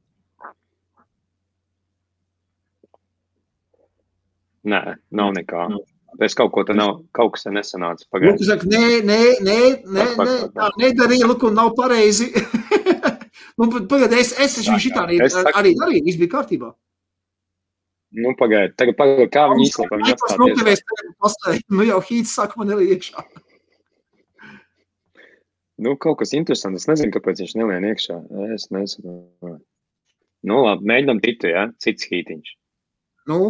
Nē, nav nekā. Es kaut ko tādu nav, kaut kas nesanāca. Pagaidām. Viņš saka, nē, nē, nē, nē, nē tā nedarīja, lūk, un nav pareizi. [LAUGHS] nu, pagaid, es, es esmu šitā arī, saku, arī darīju, viss bija kārtībā. Nu, pagaid, tagad pagaid, kā viņi izslēpa viņu atstāties. Pastāj, nu jau hīts saka man arī iekšā. Nu, kaut kas interesants. Es nezinu, kāpēc viņš nelien iekšā. Es nezinu. Nu, labi, mēģinam citu, jā, ja? cits hītiņš. Nu,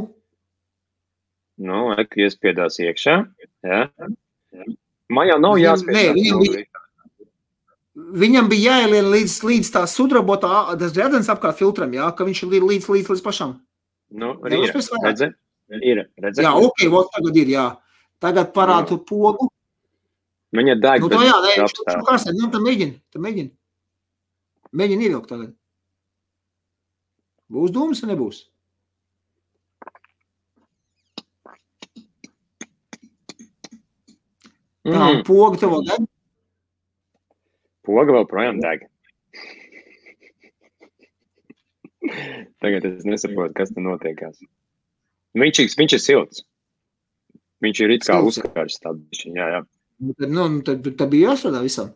Nu, ek iespiedās iekšā. Jā. Man jau nav jāspiež. nē, viņam viņam bija jāielien līdz, līdz tā sudrabotā, tas redzams apkārt filtram, jā, ka viņš ir līdz, līdz, līdz, pašam. Nu, ir, redzi? Ir, redzi? Jā, ok, vot tagad ir, jā. Tagad parādu pogu. Viņa deg, Nu, to jā, nē, viņš tur kārsē, nu, tad mēģini, tad mēģini. Mēģini ievilkt tagad. Būs dūms vai nebūs? Tā, Mm, poga tev vēl deg? poga vēl projām deg. Tagad es nesaprotu, kas te notiekās. Viņš, viņš ir silts. Viņš ir it kā uzkārs tāds. Jā, jā. Nu, tad, nu, nu, tad, tad bija jāstrādā visam.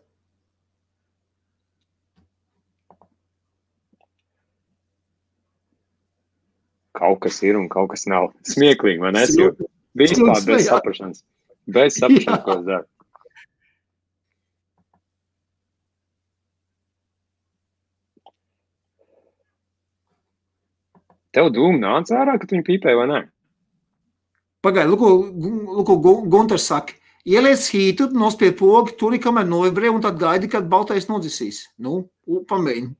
Kaut kas ir un kaut kas nav. Smieklīgi, ne? Es jau vispār bez jā. Bez [LAUGHS] Jā. ko es daru. Tev dūma nāca ārā, kad viņi pīpēja, vai ne? Pagaid, lūk, lūk, Gu- Gunters saka, ieliec hītu, nospied pogu, tur ir kamēr novibrē, un tad gaidi, kad baltais nodzisīs. Nu, pamēģini.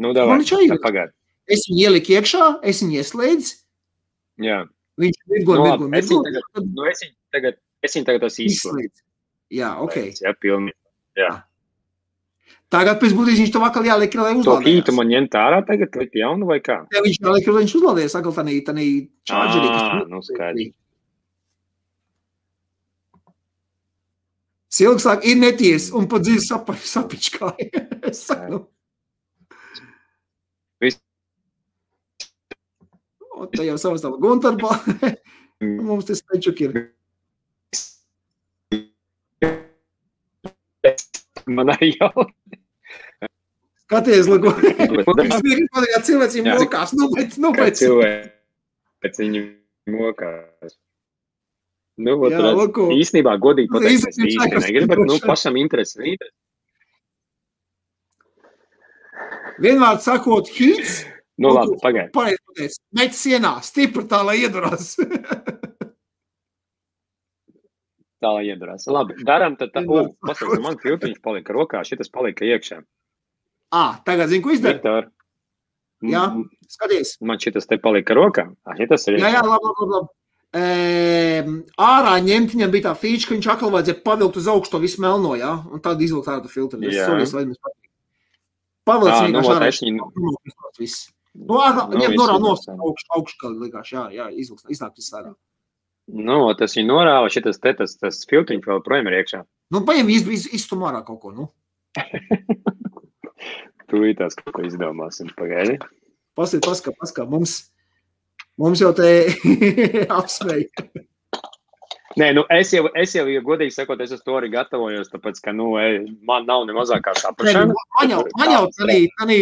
Nu, davai, Man viņš ir. pagaid. Es viņu ieliku iekšā, es viņu ieslēdzu, Jā. Viņš mirgo, Nu, mirgo, labi, es mirgo, viņu tagad, nu, es viņu tagad, es viņu tagad esmu izslēdzis. izslēdz. Jā, ok. Jā, pilnīgi. Tagad pēc būtības viņš to vakar jāliek, lai To hītu uzlādējās. man ņemt ārā tagad, likt jaunu vai kā? Ja viņš jāliek, lai viņš uzlādējas, atkal tā nī, tā nī čārģerī. Ā, nu skaidrs. Silgs saka, ir neties, un pat dzīves sapičkāja. [LAUGHS] Es saku, nu. Viss. O, Tā jau savas tā Guntarba. [LAUGHS] Mums tas pečuk ir. Man arī jau. Skaties. [LAUGHS] Bet- Es vienkārši patīk, cilvēcim Jā. mokās. Nu, bet, nu, bet. cilvēki pēc viņu mokās. Nu, ot, Jā, lūk. īstenībā, godīgi pateikt, es īsti negribu, bet, nu, pašam interesi. interesi. Vienmēr sakot, hits. Nu, labi, pagaid. Pareizi. Met sienā, stipri tā, lai iedurās. [LAUGHS] Tā lai iedurās. Labi, daram tad tā. [LAUGHS] Vienmēr paskatās, man filtriņš palika rokā, šitas palika iekšā. Ā, tagad zinu, ko izdara. Viktor. Jā. m- Skaties. Man šitas te palika rokā. Ah, šitas ir. Jā, jā, labi, labi, labi. E, ārā ņemt, viņam bija tā feature, ka viņš atkal vajadzēja pavilkt uz augšu to visu melno, jā, un tad izvilkt ārā filtru. Es sorry, es vajadzēju patīk. Pavilkt Ā, viņu nu, vienkārši ārā. Nu, ārā, Nu, ņemt viss norā ir nost, interesanti. augšu, augšu, kā likās, jā, jā, izvilkt, iznāk viss ārā. Nu, tas viņa norāva, šitas te, tas, tas filtriņš vēl projām ir iekšā. Nu, paņem, iz, iz, izstum ārā kaut ko, nu. [LAUGHS] Tūlītās kaut ko izdomāsim. Pagaidi. Paskat, paskat, paskat, mums, mums jau te [LAUGHS] apsmēja. Nē, nu es jau, es jau, ja godīgi sakot, es uz to arī gatavojos, tāpēc, ka, nu, e, man nav ne mazākā Nē, saprašana. nu, Man jau, man jau tādā, tādā,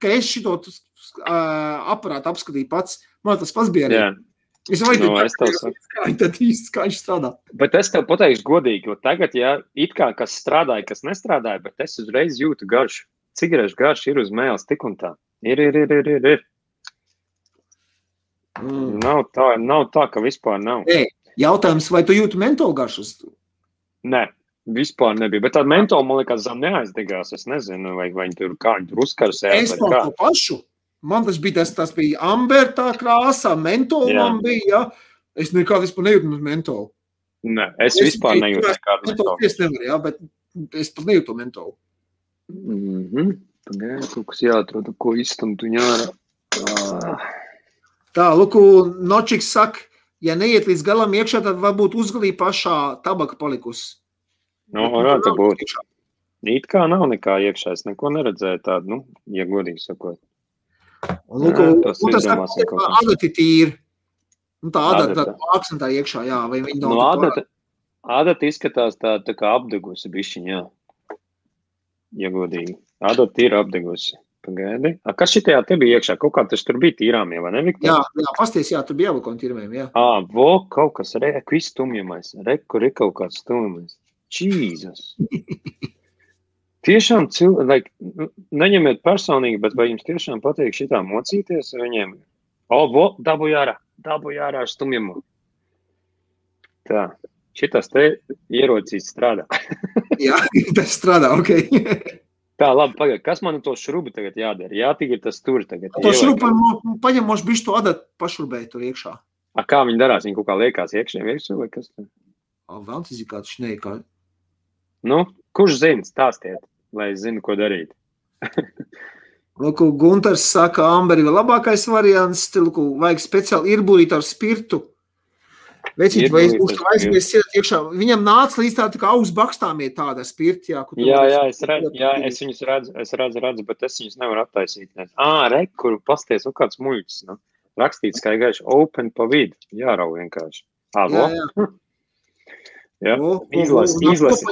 ka es šito aparātu apskatīju pats, man tas pats bija arī. Jā, Es vajag Nu, es tev kā viņi tad īsti, kā viņš strādā. bet es tev pateikšu godīgi, jo tagad, ja it kā kas strādāja, kas nestrādāja, bet es uzreiz jūtu garšu. Cigarešu garšu ir uz mēles tik un tā. Ir, ir, ir, ir, ir. ir. Mm. Nav tā, nav tā, ka vispār nav. Jautājums, vai tu jūti mentolu garšas? Nē, vispār nebija. Bet tā mentola, man liekas, zem neaizdegās. Es nezinu, vai, vai viņi tur kā viņi tur uzkarsējās. Es par to pašu. Man tas bija tas, tas bija ambertā krāsā, mentola Jā. man bija. Ja? Es vispār nejūtu no mentola. Nē, es, Es vispār biju- nejūtu nekādu mentolu. es nevaru, ja? bet es pat nejūtu to mentolu. Mhm. Pagaid, kaut kas jāatrod, ko izstumt viņu ārā. Ah. Tā, lūk, Nočiks saka, ja neiet līdz galam iekšā, tad varbūt uzgalī pašā tabaka palikusi. Nu, Bet varētu būt. It kā nav nekā iekšā. Es neko neredzēju tādu, nu, ja godīgi sakot. Un, lūk, Jā, tas un tas tā kā. adati tīri. Nu, tā adata, Adata. tā akcentā iekšā, jā, vai viņi nav Nu, tik ādata, ādata izskatās tā, tā kā apdegusi bišķiņā. Jā. Ja godīgi. Ādata ir apdegusi. Pagaidi. A, kas šitajā te bija iekšā? Kaut kā tas tur bija tīrām, jau, vai ne, Viktor? Jā, jā pasties, jā, tur bija jābūt kontīrmēm, jā. Ā, vo, kaut kas, re, viss stumjamais. Re, kur ir kaut kāds stumjamais. Jēzus. [LAUGHS] Tiešām cilvēki, like, neņemiet personīgi, bet vai jums tiešām patīk šitā mocīties ar viņiem? O, vo, dabūj ārā, dabūj ārā ar stumjumu. Tā, šitas te ierocīs strādā. [LAUGHS] Jā, tas strādā, ok. [LAUGHS] Tā, labi, pagaid, kas man to šrubu tagad jādara? Jā, tik ir tas tur tagad. To šrubu paņem, moš bišķi to adatu pašrubēt tur iekšā. A, kā viņi darās? Viņi kaut kā liekās iekšņiem virsū vai kas? O, vēl tas ir kāds šnēkā. Nu, kurš zina, stāstiet, lai es zinu, ko darīt. Lūk, Gunters saka, Amberi labākais variants, lūk, vajag speciāli irbūrīt ar spirtu. Vecīt, vai es būšu aizmies iekšā. Viņam nāca līdz tā, tā kā augsts bakstām ir tāda spirti, jā. Jā, jā, es redzu, jā, es viņus redzu, es redzu, redzu, bet es viņus nevaru attaisīt. Ā, re, kur pasties, nu kāds muļķis, nu. Rakstīts, kā gaiši open pa vidu, jārau vienkārši. Ā, jā, jā. [LAUGHS] jā, o, izlas, un, izlas.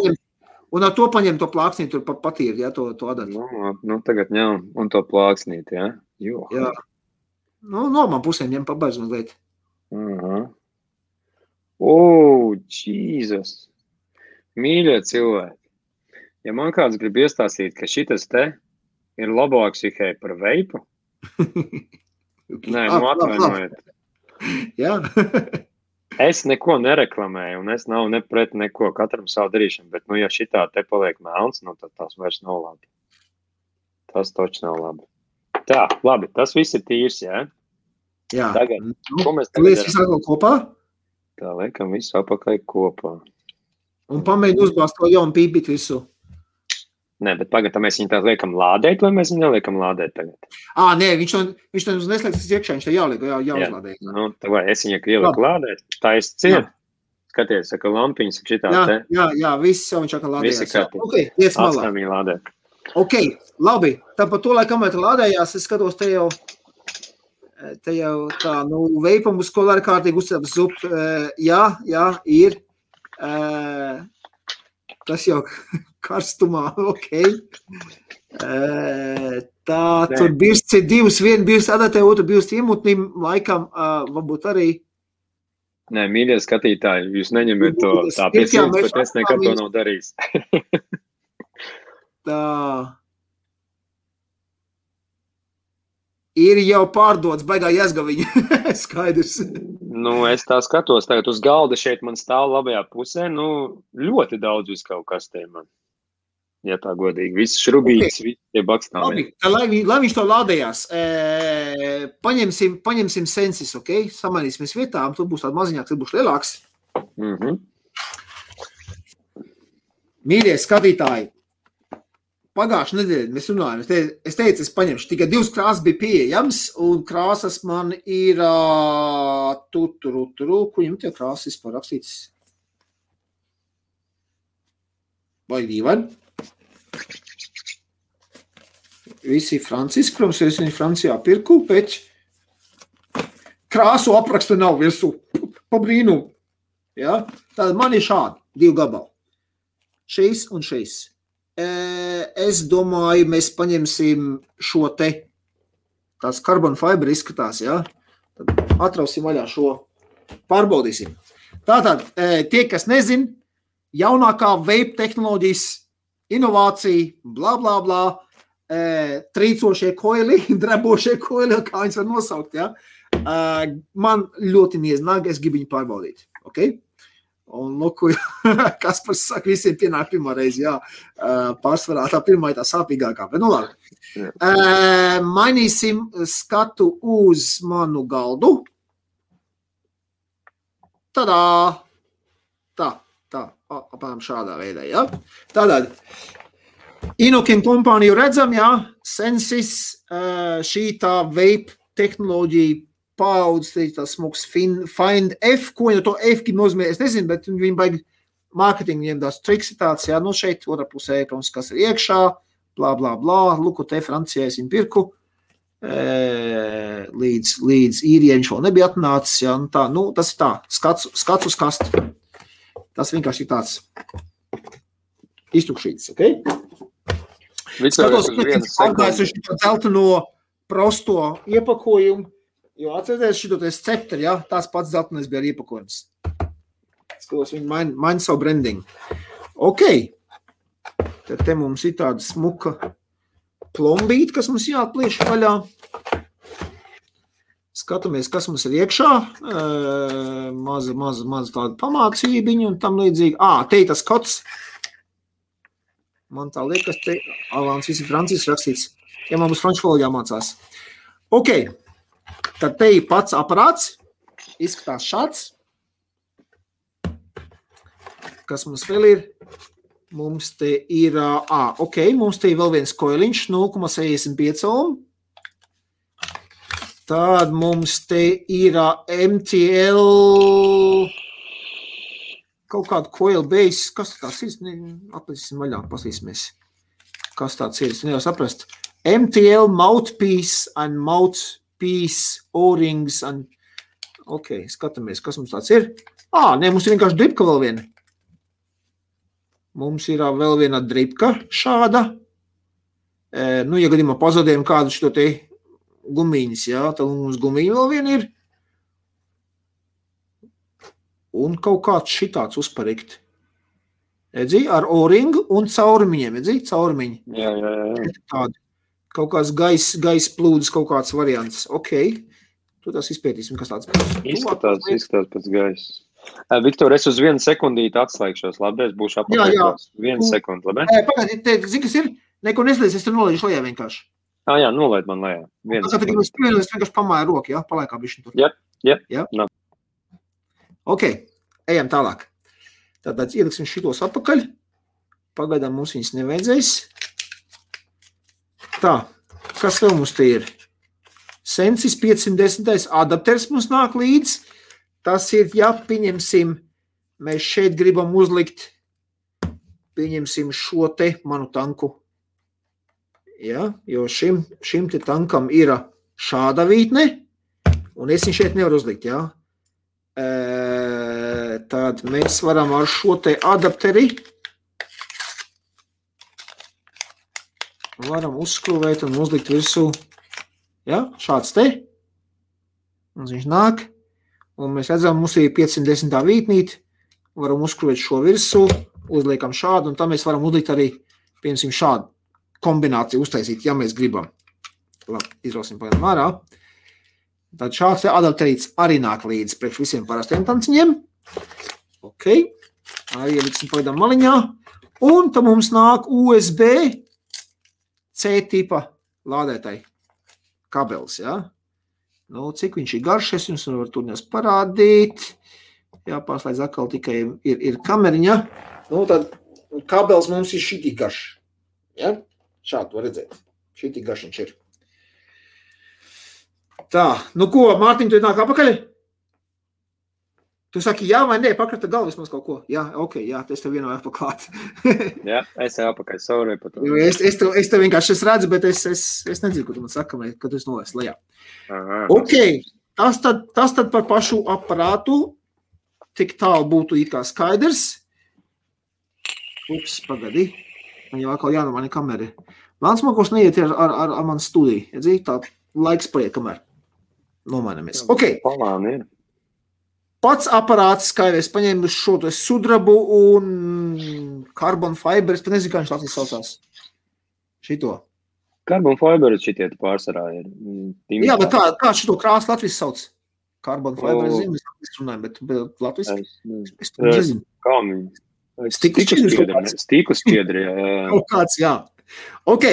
Un, ar to paņem to plāksnīt, tur pat patīri, jā, to, to adatu. Nu, nu, tagad ņem, un to plāksnīt, jā. Jo. Jā. Nu, no man pusēm ņem pabaidz mazliet. -huh. O, Jēzus! Mīļie cilvēki! Ja man kāds grib iestāstīt, ka šis te ir labāks tikai par veipu, [LAUGHS] nē, nu atvainojiet. Jā. [LAUGHS] es neko nereklamēju, un es nav ne pret neko, katram savu darīšanu, bet, nu, ja šitā te paliek melns, nu, tad tas vairs nav labi. Tas taču nav labi. Tā, labi, tas viss ir tīrs, jā? Jā. Tagad, nu, ko mēs tagad atkal kopā Tā liekam visu apakaļ kopā. un pamēģini uzbāzt to jaunu pīpīt visu. Nē, bet tagad mēs viņu tā liekam lādēt, vai mēs viņu neliekam lādēt tagad? Ā, nē, viņš to, viņš to neslēdz iekšā, viņš to jāliek, jā, Jā. jāuzlādē. Nu, tā vai es viņu ieliku lādēt, tā es ciet. Skaties, saka lampiņas, šitā Jā, te. jā, jā, viss jau viņš atkal lādējās. Visi jā. kārtībā. Ok, liec malā. Atstājam viņu lādēt. Ok, labi. Tāpat to laikam, kamēr tu lādējās, es skatos te jau, te jau tā, nu, veipam uz kolāri kārtīgi uzcēp zup. eh, Jā, jā, ir. Eh, Tas jau karstumā, [LAUGHS] ok. Eh, Tā, Nē. tur ir divas, viena birsts adatē, otra birsts iemutnim, laikam, eh, varbūt arī. Nē, mīļie skatītāji, jūs neņemiet to tā ir, pie jā, sirds, mēs bet es nekad to nav darījis. Tā. Ir jau pārdots, baigā jāsgaviņa. [LAUGHS] Skaidrs. Nu, es tā skatos, tagad uz galda šeit man stāv labajā pusē, nu, ļoti daudz vis kaut kas te man. Ja tā godīgi, viss šrubīgs, okay. tie bakstāmi. Lai, vi- lai viņš to lādējās, e, paņemsim, paņemsim sensis, ok? Samainīsimies vietām, tur būs tāds maziņāks, tur būs lielāks. Mm -hmm. Mīļie skatītāji, pagājušajā nedēļā mēs runājām. Es teicu, es, teicu, es paņemšu tikai divas krāsas, bija pieejamas, un krāsas man ir ā, tu, tur, tur, kur viņam tie krāsas vispār rakstīts. Vai dīvaini? Visi franciski, protams, es viņu Francijā pirku, bet krāsu aprakstu nav virsū. Pa brīnumu. Ja? Tad man ir šādi divi gabali. Šīs un šīs. E, Es domāju, mēs paņemsim šo te. Tās karbona fibra izskatās, ja? Tad atrausim vaļā šo. Pārbaudīsim. Tātad, e, tie, kas nezin, jaunākā vape tehnoloģijas inovācija, bla, bla, bla, e, trīcošie koili, [LAUGHS] drebošie koili, kā viņas var nosaukt, ja? E, man ļoti nieznāk, es gribu viņu pārbaudīt. Okay? Un, nu, ko [LAUGHS] kas par saka, visiem pienāk pirmā reize, jā, Eh, pārsvarā tā pirmā ir tā sāpīgākā, bet nu labi. Eh, Mainīsim skatu uz manu galdu. Tādā, tā, apmēram šādā veidā, jā. Tātad, Inokin kompāniju redzam, jā, Sensis, šī tā vape tehnoloģija paudz, te ir tas fin- Find F, ko jau to F nozīmē, es nezinu, bet viņi baigi mārketingu viņiem tās triks ir tāds, jā, nu šeit otrā pusē, protams, kas ir iekšā, blā, blā, blā, luku te Francijā es viņu pirku, e, līdz, līdz īrieņš vēl nebija atnācis, jā, nu tā, nu, tas ir tā, skats, skats uz kastu. Tas vienkārši ir tāds iztukšīts, ok? Skatos, ka pārgājis uz šo dzelteno prosto iepakojumu, jo atcerieties šito te sceptri, jā, tās pats dzeltenais bija ar iepakojums. Skatos, viņi maina, maina savu brandingu. Ok. Tad te mums ir tāda smuka plombīte, kas mums jāatplieš vaļā. Skatāmies, kas mums ir iekšā. Maza, maza, maza tāda pamācībiņa un tam līdzīgi. Ā, te ir tas kods. Man tā liekas, te Alans visi Francijas rakstīts. Ja man būs franču valodā mācās. Ok, tad te ir pats aparāts. Izskatās šāds. Kas mums vēl ir? Mums te ir, ah, ok, mums te ir vēl viens koiliņš, 0,65 ohm. Tad mums te ir MTL kaut kāda koila base. Kas tas ir? Atlasīsim vaļā, pasīsimies. Kas tāds ir? Es nevaru saprast. MTL mouthpiece and mouthpiece O-rings and Ok, skatāmies, kas mums tāds ir. Ā, nē, mums ir vienkārši dripka vēl viena. Mums ir vēl viena dripka šāda. E, nu, ja gadījumā pazudējam kādu šo te gumīņas, jā, tad mums gumīņa vēl viena ir. Un kaut kāds šitāds uzparikt. Edzi, ar oringu un caurumiņiem, edzi, caurumiņi. Jā, jā, jā. Tādi. Kaut kāds gaisa gais plūdes, kaut kāds variants. Ok, tu tas izpētīsim, kas tāds. Izskatās, izskatās pēc gaisa. Viktor, es uz vienu sekundīti atslēgšos, labi? Es būšu apakaļ. Vienu sekundi, labi? Pagaidiet, zini, kas ir? Neko neslēdz, es tur nolaižu lejā vienkārši. Ah, jā, nolaid man lejā. Vienu Tā kā tu sekundi. gribas pievienot, es vienkārši pamāju roku, jā, palaikā bišķi tur. Jep, jep, Jā? nav. Ok, ejam tālāk. Tātad ieliksim šitos apakaļ. Pagaidām mums viņas nevajadzēs. Tā, kas vēl mums te ir? Sensis 510. adapters mums nāk līdzi. Tas ir, ja pieņemsim, mēs šeit gribam uzlikt, pieņemsim šo te manu tanku. Ja, jo šim, šim tankam ir šāda vītne, un es viņu šeit nevaru uzlikt. Ja. E, tad mēs varam ar šo te adapteri varam uzskrūvēt un uzlikt virsū. Ja, šāds te. Un viņš nāk. Un mēs redzam, mums ir 510 vītnīte. Varam uzskrūvēt šo virsū, uzliekam šādu, un tam mēs varam uzlikt arī, piemēram, šādu kombināciju uztaisīt, ja mēs gribam. Labi, izrausim pagaidām ārā. Tad šāds te adapterīts arī nāk līdzi priekš visiem parastiem tanciņiem. Ok, arī ieliksim pagaidām maliņā. Un tad mums nāk USB C tipa lādētāji kabelis, ja? Nu, cik viņš ir garš, es jums varu tur nes parādīt. Jāpārslēdz atkal tikai ir, ir kameriņa. Nu, tad kabelis mums ir šitī garš. Ja? Šādu var redzēt. Šitī garš viņš ir. Tā, nu ko, Mārtiņ, tu nāk apakaļ? Tu saki, jā vai nē, pakrata galvas mums kaut ko. Jā, ok, jā, es tev vienoju paklāt. Jā, es jau apakaļ sorry par to. Es, es, tev, es tev vienkārši es redzu, bet es, es, es nedzirdu, ko tu man saka, vai, kad tu esi nolaists lejā. Aha, Ok, tas tad, tas tad par pašu aparātu. Tik tālu būtu it kā skaidrs. Ups, pagadi. Man jau atkal jānomāna kamera. Mans makos neiet ar, ar, ar, ar manu studiju. Ja dzīt, tā laiks paiet, kamēr nomainamies. Ok, Palāni ir. pats aparāts, kā jau es paņēmu šo sudrabu un carbon fiber, es pat nezinu, kā viņš latvijas saucās. Šito. Carbon fiber šitie pārsvarā ir. mm, Jā, bet kā, kā šito krāsu Latvijas sauc? Carbon fiber, es O. zinu, mēs runājam, bet, bet Latvijas Es nezinu. es pat nezinu. Kā viņi? Stikls šķiedris kaut Stīkus šķiedri. Kaut kāds, jā. Ok,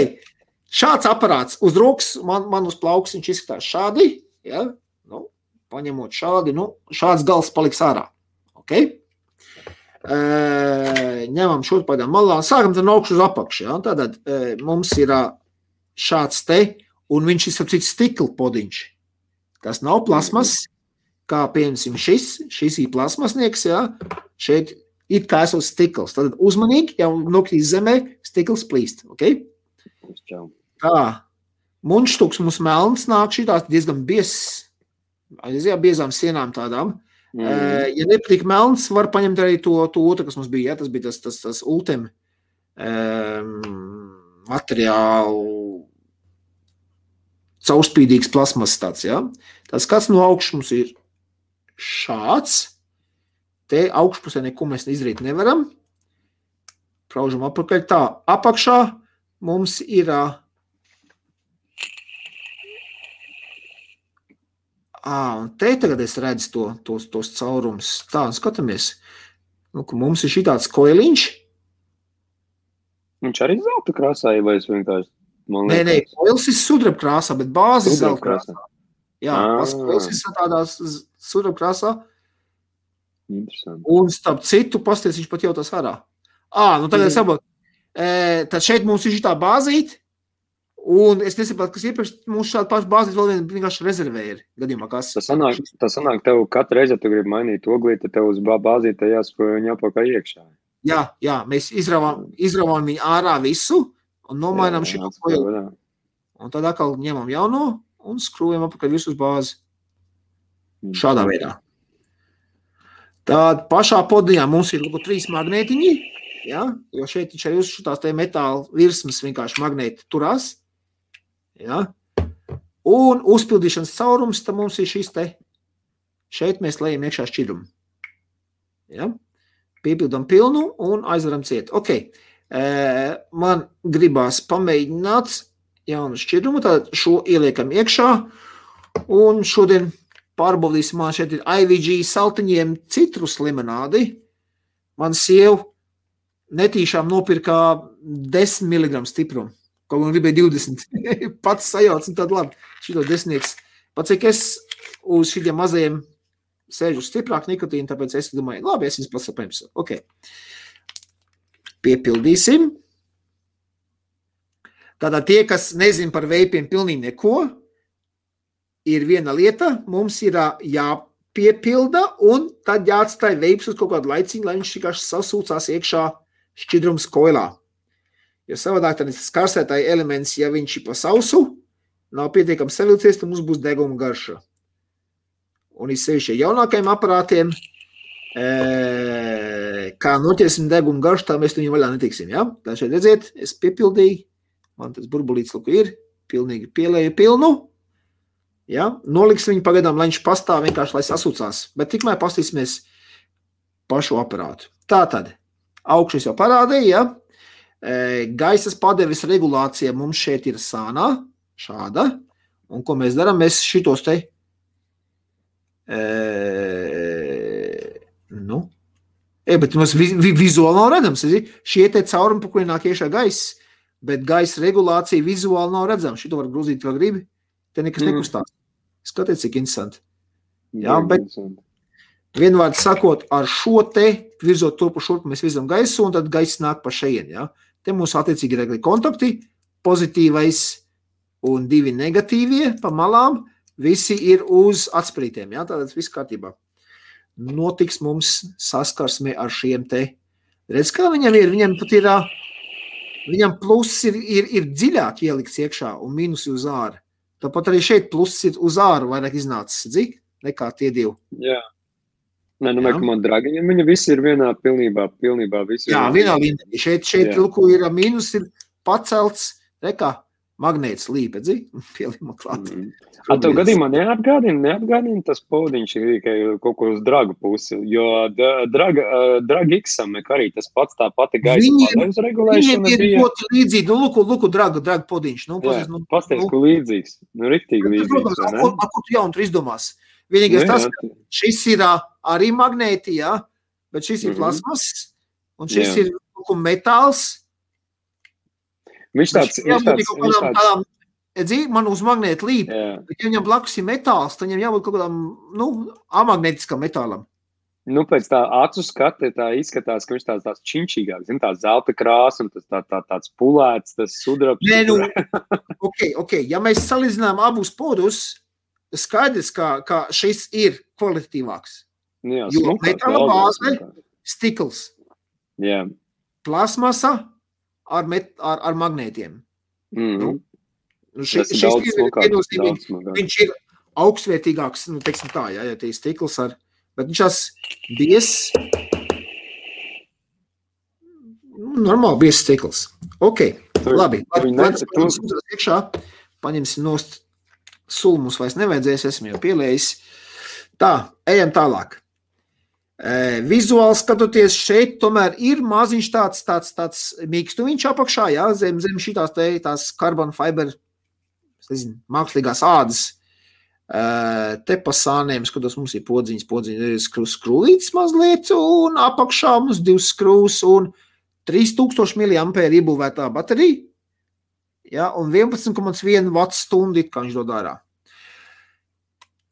šāds aparāts uz rokas, man, man uz plauks viņš izskatās šādi, ja? nu, paņemot šādi, nu, šāds gals paliks ārā. Ok? E, ņemam šo pagaidām malā, sākam tad no augšu uz apakšu, ja? Tātad e, mums ir šāds te, un viņš ir, sapcīt, stikla podiņš. Tas nav plasmas, kā piemēram šis, šis ir plasmasnieks, ja? Šeit it kā esot stikls. Tad uzmanīgi, jau nokrīt zemē, stikls plīst. Okay? Tā, munčtuks mums melns nāk šitās diezgan biezs, aizjā biezām sienām tādām. Mm. Mm. Ja nepatīk melns, var paņemt arī to, to otru, kas mums bija. Ja? Tas bija tas, tas, tas ultim um, materiālu caurspīdīgs plasmas tāds. Ja? Tas kāds no augšas mums ir šāds. Te augšpusē neko mēs izdarīt nevaram. Praužam apakaļ. Tā, apakšā mums ir À, un te tagad es redzu to, tos, tos caurumus. Tā, skatāmies. Nu, mums ir šitāds koeliņš. Viņš arī zelta krāsā, vai es vienkārši. Man Nē, nē, liekas, koels ir sudraba krāsā, bet bāzes zelta krāsā. krāsā. Jā, tas koels ir tādā sudraba krāsā. Un starp citu, pasties, viņš pat jau tas ārā. Ā, nu tagad saprotu. E, tad šeit mums ir šī tā bāzīte. Un es nesaprotu, kas iepriekš mums šāda paša bāzīte vēl vien vienkārši rezervēja. Gadījumā, kas Tas sanāk, tas sanāk, tev katru reizi, ja tu gribi mainīt oglī, tad tev uz bā- bāzīte jāspēj viņa apakā iekšā. Jā, jā, mēs izravām, izravām viņu ārā visu un nomainām šo jā. Un tad atkal ņemam jauno un skrūvējam apakaļ visu uz bāzi. Mm. Šādā veidā. Tad pašā podijā mums ir lūk, trīs magnētiņi. Ja? Jo šeit viņš arī uz šīs metāla virsmas vienkārši magnēti turās. Ja? Un uzpildīšanas caurums tam mums ir šis te. Šeit mēs lejam iekšā šķidrumu. Ja? Piepildām pilnu un aizveram ciet. Okay. E, man gribās pamēģināt jaunu šķidrumu, tad šo ieliekam iekšā. Un šodien pārbaudīsim, man šeit ir IVG saltiņiem citrus limonādi. Man sieva netīšām nopirka 10 mg stiprumu. Kaut gan gribēja [LAUGHS] 20. Pats sajauc, un tad labi, šito desmitnieks. Pat cik es uz šiem mazajiem sēžu uz stiprāku nikotīnu, tāpēc es domāju, labi, es viņus pats sapņemšu. Ok. Piepildīsim. Tātad tie, kas nezin par veipiem pilnīgi neko, ir viena lieta, mums ir jāpiepilda, un tad jāatstāj veips uz kaut kādu laiciņu, lai viņš vienkārši sasūcās iekšā šķidrums koilā. Jo savādāk tad tas karsētāji elements, ja viņš ir pa sausu, nav pietiekami savilcies, tad mums būs deguma garša. Un ir sevišķi jaunākajiem aparātiem, e, kā noķersim degumu garšu, tā mēs viņu vaļā netiksim. Ja? Tā šeit redziet, es piepildīju, man tas burbulīts luku ir, pilnīgi pielēju pilnu. Ja? Noliks viņu pagaidām, lai viņš pastāv vienkārši, lai sasūcās. Bet tikmēr pastīsimies pašu aparātu. Tā tad, augšas jau parādīja, ja? E, gaisas padeves regulācija mums šeit ir sānā, šāda. Un ko mēs darām? Mēs šitos te, e, nu, e, bet mums vi, vi, vizuāli nav redzams. Šie te caurumi, pa kuriem nāk iekšā gaiss, bet gaisa regulācija vizuāli nav redzama. Šito var grūzīt, kā gribi. Te nekas Mm. nekustās. Skatiet, cik interesanti. Jā, bet-. Vienvārds sakot, ar šo te virzot turpu šurpu, mēs virzam gaisu, un tad gaiss nāk pa šejienu. Ja? Te mums attiecīgi ir regli kontakti, pozitīvais un divi negatīvie pa malām. Visi ir uz atsprītiem. Ja? Tātad viss kārtībā. Notiks mums saskarsme ar šiem te. Redz, kā viņam ir? Viņam pat ir, viņam pluss ir, ir, ir dziļāk ielikts iekšā un mīnus uz ārā. Tāpat arī šeit pluss ir uz ārā vairāk iznācis, cik? Nekā tie divi. Jā. Nē, nu, Jā. man dragiņiem viņi visi ir vienā pilnībā, pilnībā visi. Jā, vienā līmenī. Šeit, šeit lūk, ir mīnus, ir pacelts, re, kā magnēts līpedzi, [LAUGHS] pielīma klāt. Mm. A, tev gadījumā neatgādina, neatgādina tas podiņš ir tikai kaut ko uz dragu pusi, jo draga, draga X-am arī tas pats tā pati gaisa Viņiem- Viņiem regulēšana ir bija. ļoti līdzīgi, nu, lūk, lūk, draga, draga podiņš. Nu, Jā, nu, pasties, nu, ka līdzīgs. Nu, riktīgi līdzīgs, protams, vai a, ne? ko, a, ko tu jaunu tur izdomās? Vienīgais tas, ka šis ir arī magnēti, jā, bet šis ir Mhm. plasmas, un šis Jā. ir lūk, metāls. Viņš tāds, Jā, viņš tāds, edzi, man uz magnēta līp, bet ja viņam blakus ir metāls, tad viņam jābūt kaut kādam, nu, amagnētiskam metālam. Nu, pēc tā acu skata tā izskatās, ka viņš tāds, tāds činčīgāks, zin, tāds zelta krāsa un tas tā, tā, tāds pulēts, tas sudrabs. Nē, nu, [LAUGHS] ok, ok. Ja mēs salīdzinām abus podus, skaidrs, ka, ka šis ir kvalitatīvāks. Nu, jā, jo metāla bāze-. Stikls, Jā. plasmasa ar, met, ar, ar magnētiem. Mm Nu, -hmm. Nu, ši, Tas ir šis daudz ir viennozīmīgi, viņš ir augstvērtīgāks, nu, teiksim tā, jā, ja tie ir stikls ar, bet viņš tās bies, nu, normāli bies stikls. Ok, Tur- labi, sūdzās iekšā, paņemsim nost sulu mums vairs nevajadzēs, esmu jau pielējis. Tā, ejam tālāk. Vizuāli skatoties, šeit tomēr ir maziņš tāds, tāds, tāds mīkstumiņš apakšā, jā, zem, zem te tās carbon fiber, nezinu, mākslīgās ādas. Te pa sāniem skatos, mums ir podziņas, podziņas, skrūs, skrūlītes mazliet, un apakšā mums divas skrūs un 3000 mAh iebūvētā baterija. Ja, un 11,1 Wh stundu it kā viņš dod ārā.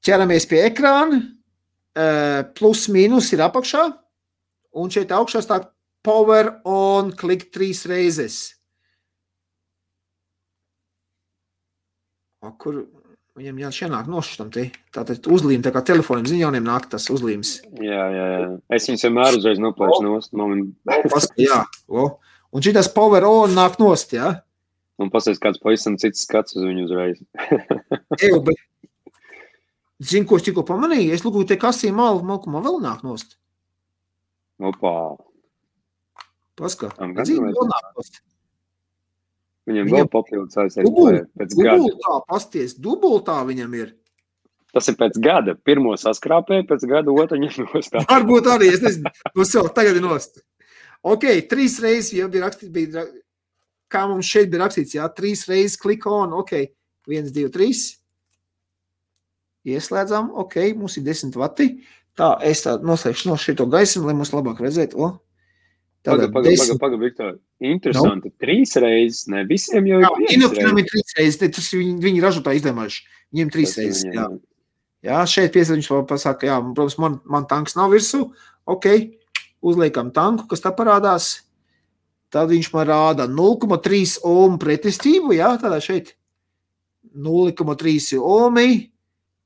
Ķeramies pie ekrāna. Uh, plus mīnus ir apakšā. Un šeit augšā stāv power on, klik trīs reizes. O, kur viņam jāienāk nošķiram te? Tātad uzlīm, tā kā telefoniem ziņoniem nāk tas uzlīms. Jā, jā, jā. Es viņus vienmēr uzreiz noplēšu nost. Man... [LAUGHS] jā, o. Un šitas power on nāk nost, jā? Un pasaka, kāds pavisam cits skats uz viņu uzreiz. Eju, bet... Zinu, ko es tikko pamanīju? Es lūgu, te kasī malu, malkumā vēl nāk nost. Opā. Paskā. Zinu, vēl nāk nost. Viņam, vēl papildus aizsardzība. Dubultā, pasties, dubultā viņam ir. Tas ir pēc gada. Pirmo saskrāpēja, pēc gada otru ņem nost. [LAUGHS] Varbūt arī, es nezinu, nu sev tagad ir nost. Ok, trīs reizes jau bija rakstīts, bija, kā mums šeit bija rakstīts, jā, trīs reizes klik on, ok, viens, divi, trīs. Ieslēdzam, ok, mums ir 10 vati. Tā, es tā noslēgšu no šito gaismu, lai mums labāk redzētu. O, Tagad, pagaid, pagaid, pagaid, Viktor. Interesanti. No. Trīs reizes, ne visiem jau ir. Inokinam ir trīs reizes, tas viņi, viņi ražotāji izdomājuši. Viņiem trīs tas reizes, jā. Jā, šeit piesaka, viņš pasaka, jā, protams, man, man tanks nav virsū, ok, uzliekam tanku, kas tā parādās, tad viņš man rāda 0,3 ohm pretestību, jā, tādā šeit 0,3 ohmi,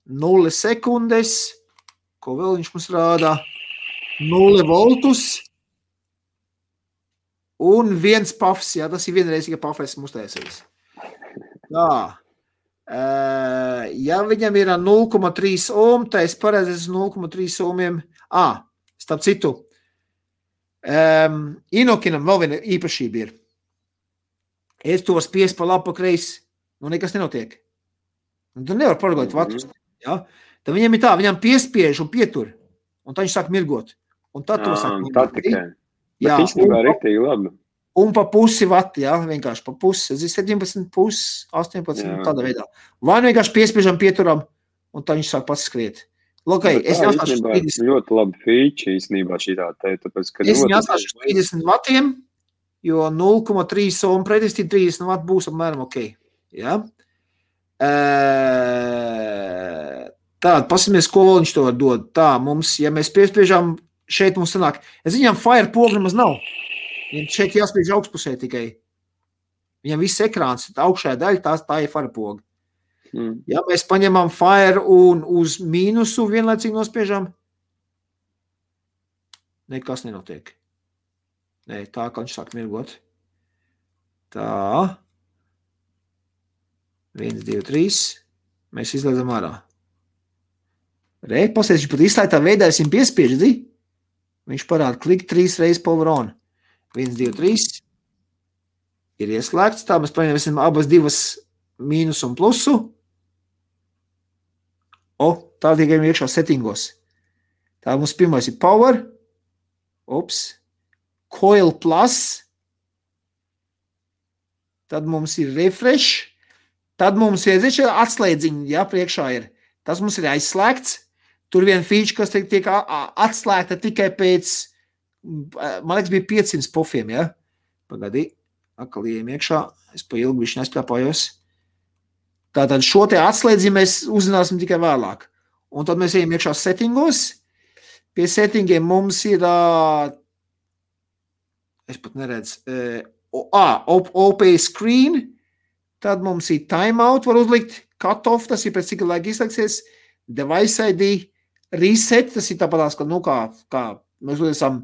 0 sekundes, ko vēl viņš mums rāda, 0 voltus, Un viens pafs, jā, tas ir vienreizīga pafs, uztaisījis. Tā. Ja viņam ir 0,3 ohm, tad es paredzu 0,3 ohmiem. Ah, starp citu, um, Inokinam vēl viena īpašība ir. Es to spiestu pa labu kreisi, nu nekas nenotiek. Un tu nevari paragot vatus. Ja? Tad viņam ir tā, viņam piespiež un pietur, un tad viņš sāk mirgot. Un tad to sāk mirgot. Jā, īstenībā rīktīgi labi. Un pa pusi vati, jā, vienkārši pa pusi. Ir 17, pusi, 18, jā. tādā veidā. Vai nu vienkārši piespiežam, pieturam, un tā viņš sāk pats skriet. Lokai, es jāsāšu 30. Ļoti labi feature īstenībā šī tā te, tāpēc, ka es jāsāšu 30 vatiem, jo 0,3 ohm pretestība 30 vat būs apmēram ok. Jā. Tātad, pasimies, ko viņš to dot. Tā, mums, ja mēs piespiežam šeit mums sanāk, es viņam fire pogri maz nav. Viņam šeit jāspiež augstpusē tikai. Viņam viss ekrāns, tā augšā daļa, tā, tā ir fire poga. Mm. Ja mēs paņemam fire un uz mīnusu vienlaicīgi nospiežam, nekas nenotiek. Nē, tā kā viņš sāk mirgot. Tā. 1, 2, 3. Mēs izlaižam ārā. Reizes, viņš pat izslēgtā veidā es viņam piespiežu. Viņš parāda, klik trīs reizes power on. 1, 2, 3. Ir ieslēgts. Tā mēs paņemsim abas divas mīnus un plusu. O, tā tikai iekšā settingos. Tā mums pirmais ir power. Ups. Coil plus. Tad mums ir refresh. Tad mums ir atslēdziņa, ja priekšā ir. Tas mums ir aizslēgts. Tur viena feature, kas tiek, tiek atslēgta tikai pēc, man liekas, bija 500 pofiem. Ja? Pagaidi, atkal ejam iekšā. Es pa ilgu viņš nespēpājos. Tātad šo te atslēdzi mēs uzzināsim tikai vēlāk. Un tad mēs ejam iekšā settingos. Pie settingiem mums ir, es pat neredzu, ah, OP screen, tad mums ir timeout var uzlikt, cut off, tas ir pēc cik laika izslēgsies, device ID, reset, tas ir tāpat, ka, nu, kā, kā mēs esam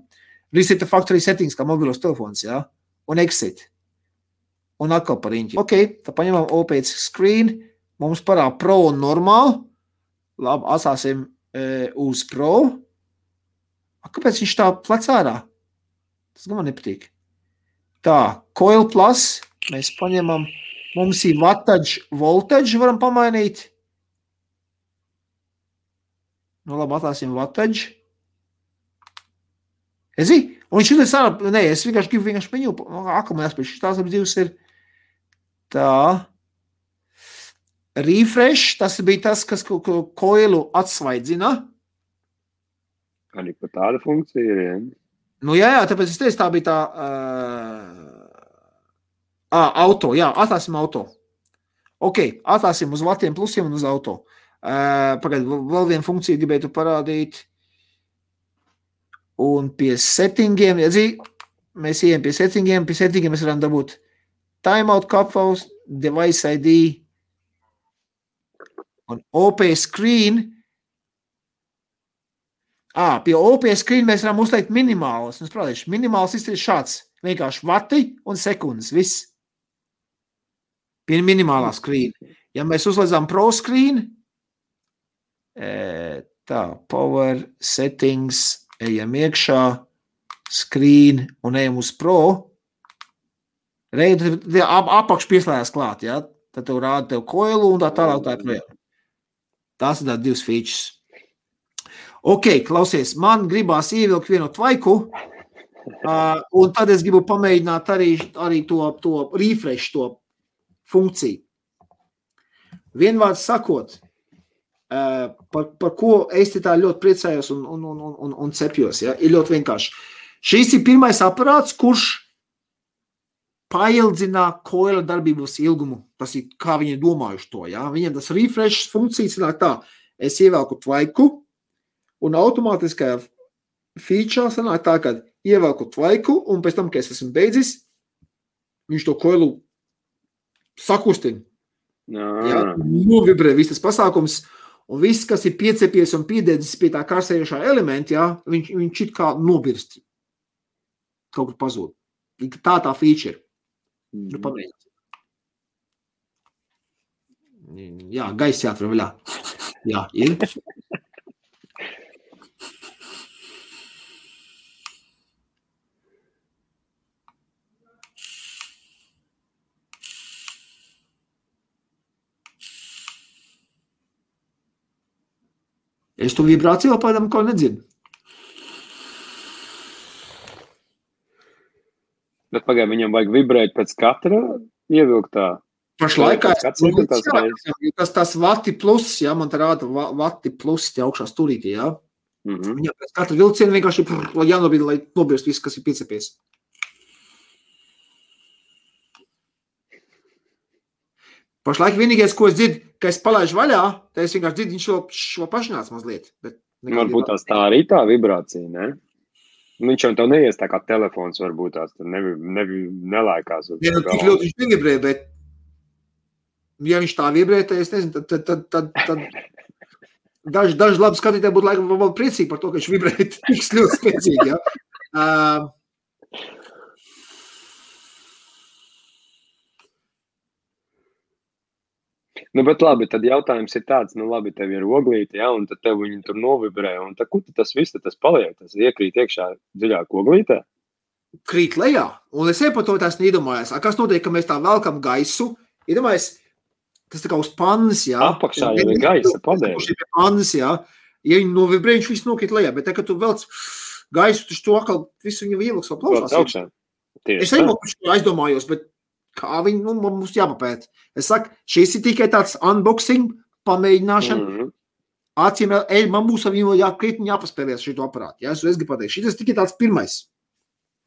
reset factory settings, kā mobilos telefons, ja? un exit. Un atkal par riņķi. Ok, tā paņemam OPC screen, mums parāda pro un normāli. Labi, atsāsim e, uz pro. A, kāpēc viņš tā plec ārā? Tas man nepatīk. Tā, coil plus, mēs paņemam, mums ir wattage, voltage varam pamainīt. Nu, labi, atklāsim Vatadžu. Es zinu, un ir sāra, nē, es vienkārši gribu vienkārši viņu, akumulēs, bet šīs tās abas divas ir tā. refresh, tas bija tas, kas ko- ko- koilu atsvaidzina. Arī pat tāda funkcija ir. Ja? Nu, jā, jā, tāpēc es teicu, tā bija tā uh, à, auto. Jā, atstāsim auto. Ok, atstāsim uz vatiem, plusiem un uz auto. Uh, Pagaidiet, vēl- viena funkcija gribētu parādīt. Un pie settingiem, ja dzī, mēs ejam pie settingiem, pie settingiem mēs varam dabūt timeout kapfaus, device ID un OP screen. À, pie OP screen mēs varam uzlikt minimālus. Es protams, minimāls ir šāds. Vienkārši vati un sekundes. Viss. Pie minimālā screen. Ja mēs uzliekam pro screen, tā, power settings, ejam iekšā, screen un ejam uz pro. Reiz ap, apakš pieslēdzas klāt, ja? tad tev rāda tev koilu un tā tālāk. Tā projām. Tās ir tās divas features. Ok, klausies, man gribās ievilkt vienu tvaiku, uh, un tad es gribu pamēģināt arī, arī to, to refresh, to funkciju. Vienvārds sakot, uh, par, par ko es tā ļoti priecājos un, un, un, un, un, cepjos, ja, ir ļoti vienkārši. Šis ir pirmais aparāts, kurš paildzina koila darbības ilgumu. Tas ir kā viņi domājuši to. Ja? Viņiem tas refresh funkcijas ir tā, es ievelku tvaiku, un automātiskajā feature sanāk tā, ka ievelku tvaiku, un pēc tam, kad es esmu beidzis, viņš to koilu sakustina. Jā? Novibrē viss tas pasākums, un viss, kas ir piecepies un piededzis pie tā kārsējošā elementa, ja? viņš, viņš it kā nobirst. Kaut kur pazūd. Tā tā feature. Nu, pamēģiniet. Jā, gaisa jāatver vaļā. Jā, ir. Es to vibrāciju pēdām ko nedzirdu. Bet pagaidām viņam vajag vibrēt pēc katra ievilktā. Pašlaik Pēc kāds ievilktās reizes. tas, tas vati plus, ja man te rāda va- vati plus te augšā stūrītī, ja. Mhm. Viņam pēc katra vilciena vienkārši jānobīda, lai nobirst viss, kas ir piecepies. Pašlaik vienīgais, ko es dzirdu, ka es palaidu vaļā, tad es vienkārši dzirdu, šo, šo pašnāc mazliet. Varbūt tās tā arī tā vibrācija, ne? Nu, Viņš jau tev neies tā kā telefons, varbūt tās nevi, nevi, nelēkās. uz Ja, nu, tik ļoti viņš nevibrē, bet ja viņš tā vibrē, tad es nezinu, tad, tad, tad, tad, tad [LAUGHS] daži, daži labi skatītāji būtu laikam vēl priecīgi par to, ka viņš vibrē [LAUGHS] tik ļoti spēcīgi. Ja? Uh, Nu, bet labi, tad jautājums ir tāds, nu, labi, tev ir oglīte, ja, un tev viņi tur novibrē, un tad, kur tas viss tas paliek? Tas iekrīt iekšā dziļāk oglītē. krīt lejā. Un es par to tās neiedomājos. A, Kas notiek, ka mēs tā velkam gaisu? Iedomājieties, tas tā kā uz pannas, jā. Apakšā jau ir gaisa padēve. Kurš ir pie pannas, jā. Ja viņi novibrē, viņš viss nokrīt lejā. Bet, tā, kad tu velc gaisu, tu to atkal visu viņu ievilks vēl Plaušās Es arī aizdomājos, bet kā viņi nu, mums jāpapēta. Es saku, šis ir tikai tāds unboxing, pamēģināšana. Mm. Mhm. Acīm redzot, man būs ar viņu jākrietni jāpaspēlēs šo aparātu. Jā, es, es gribu pateikt, šis tikai tāds pirmais.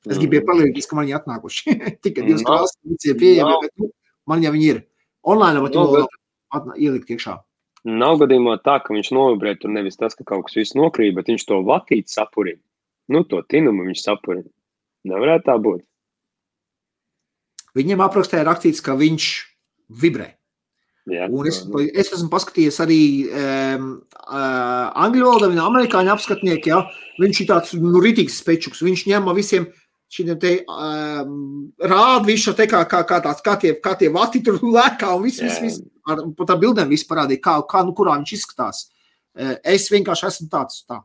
Es gribēju palīdzēt, ka man ir atnākuši. [LAUGHS] tikai divas Nav. krāsas, viņas ir pieejamas, bet nu, man jau viņi ir. Online to Nav, bet- atnā- ielikt iekšā. Nav gadījumā tā, ka viņš novibrē tur nevis tas, ka kaut kas viss nokrīt, bet viņš to vatīti sapurina. Nu, to tinumu viņš sapurina. Nevarētu tā būt. Viņiem aprakstē rakstīts, ka viņš vibrē. Jā, Un es, es esmu paskatījies arī um, uh, angļu valodā, viņa amerikāņu apskatnieki. Ja, viņš ir tāds nu, rītīgs spečuks. Viņš ņem visiem šiem te um, rāda visu te kā, kā, kā, tāds, kā, tie, kā tie vati tur [LAUGHS] lēkā un viss, viss, viss. Ar, pa tā bildēm viss parādīja, kā, kā nu, kurā viņš izskatās. Uh, es vienkārši esmu tāds tā,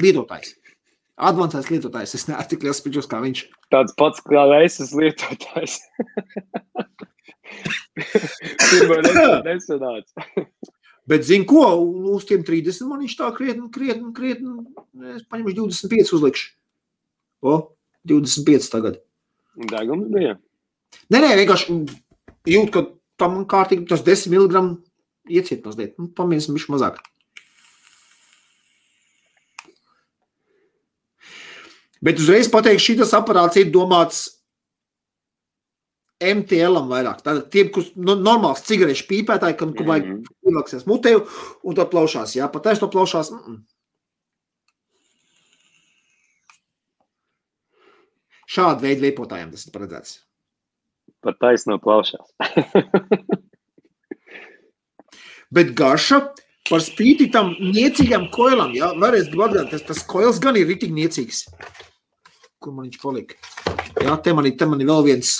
lietotājs. Advancēts lietotājs. Es neesmu tik liels spečuks kā viņš. tāds pats kā es esmu lietotājs. Pirmā [LAUGHS] nesanāca. Bet, zinu, ko uz tiem 30 man viņš tā krietni, krietni, krietni. Es paņemšu 25 uzlikšu. O, 25 tagad. Degums bija. Nē, nē, vienkārši jūt, ka tam kārtīgi tas 10 mg ieciet mazliet, nu, pamiesim viņš mazāk. Bet uzreiz pateikšu, šis aparāts ir domāts MTL vairāk. Tātad tiem, kurus no, normāls cigarešu pīpētāji, kam mm -hmm. vajag ielaksies mutē un to plaušās. Jā, pat taisno plaušās. Mm -mm. Šādu veidu veipotājiem tas ir paredzēts. Pat taisno plaušās. [LAUGHS] Bet garša par spīti tam niecīgam koilam, jā, vēlreiz gribu atgādāt, tas, tas koils gan ir ritīgi niecīgs. Kur man viņš palika? Jā, te man ir, te man ir vēl viens.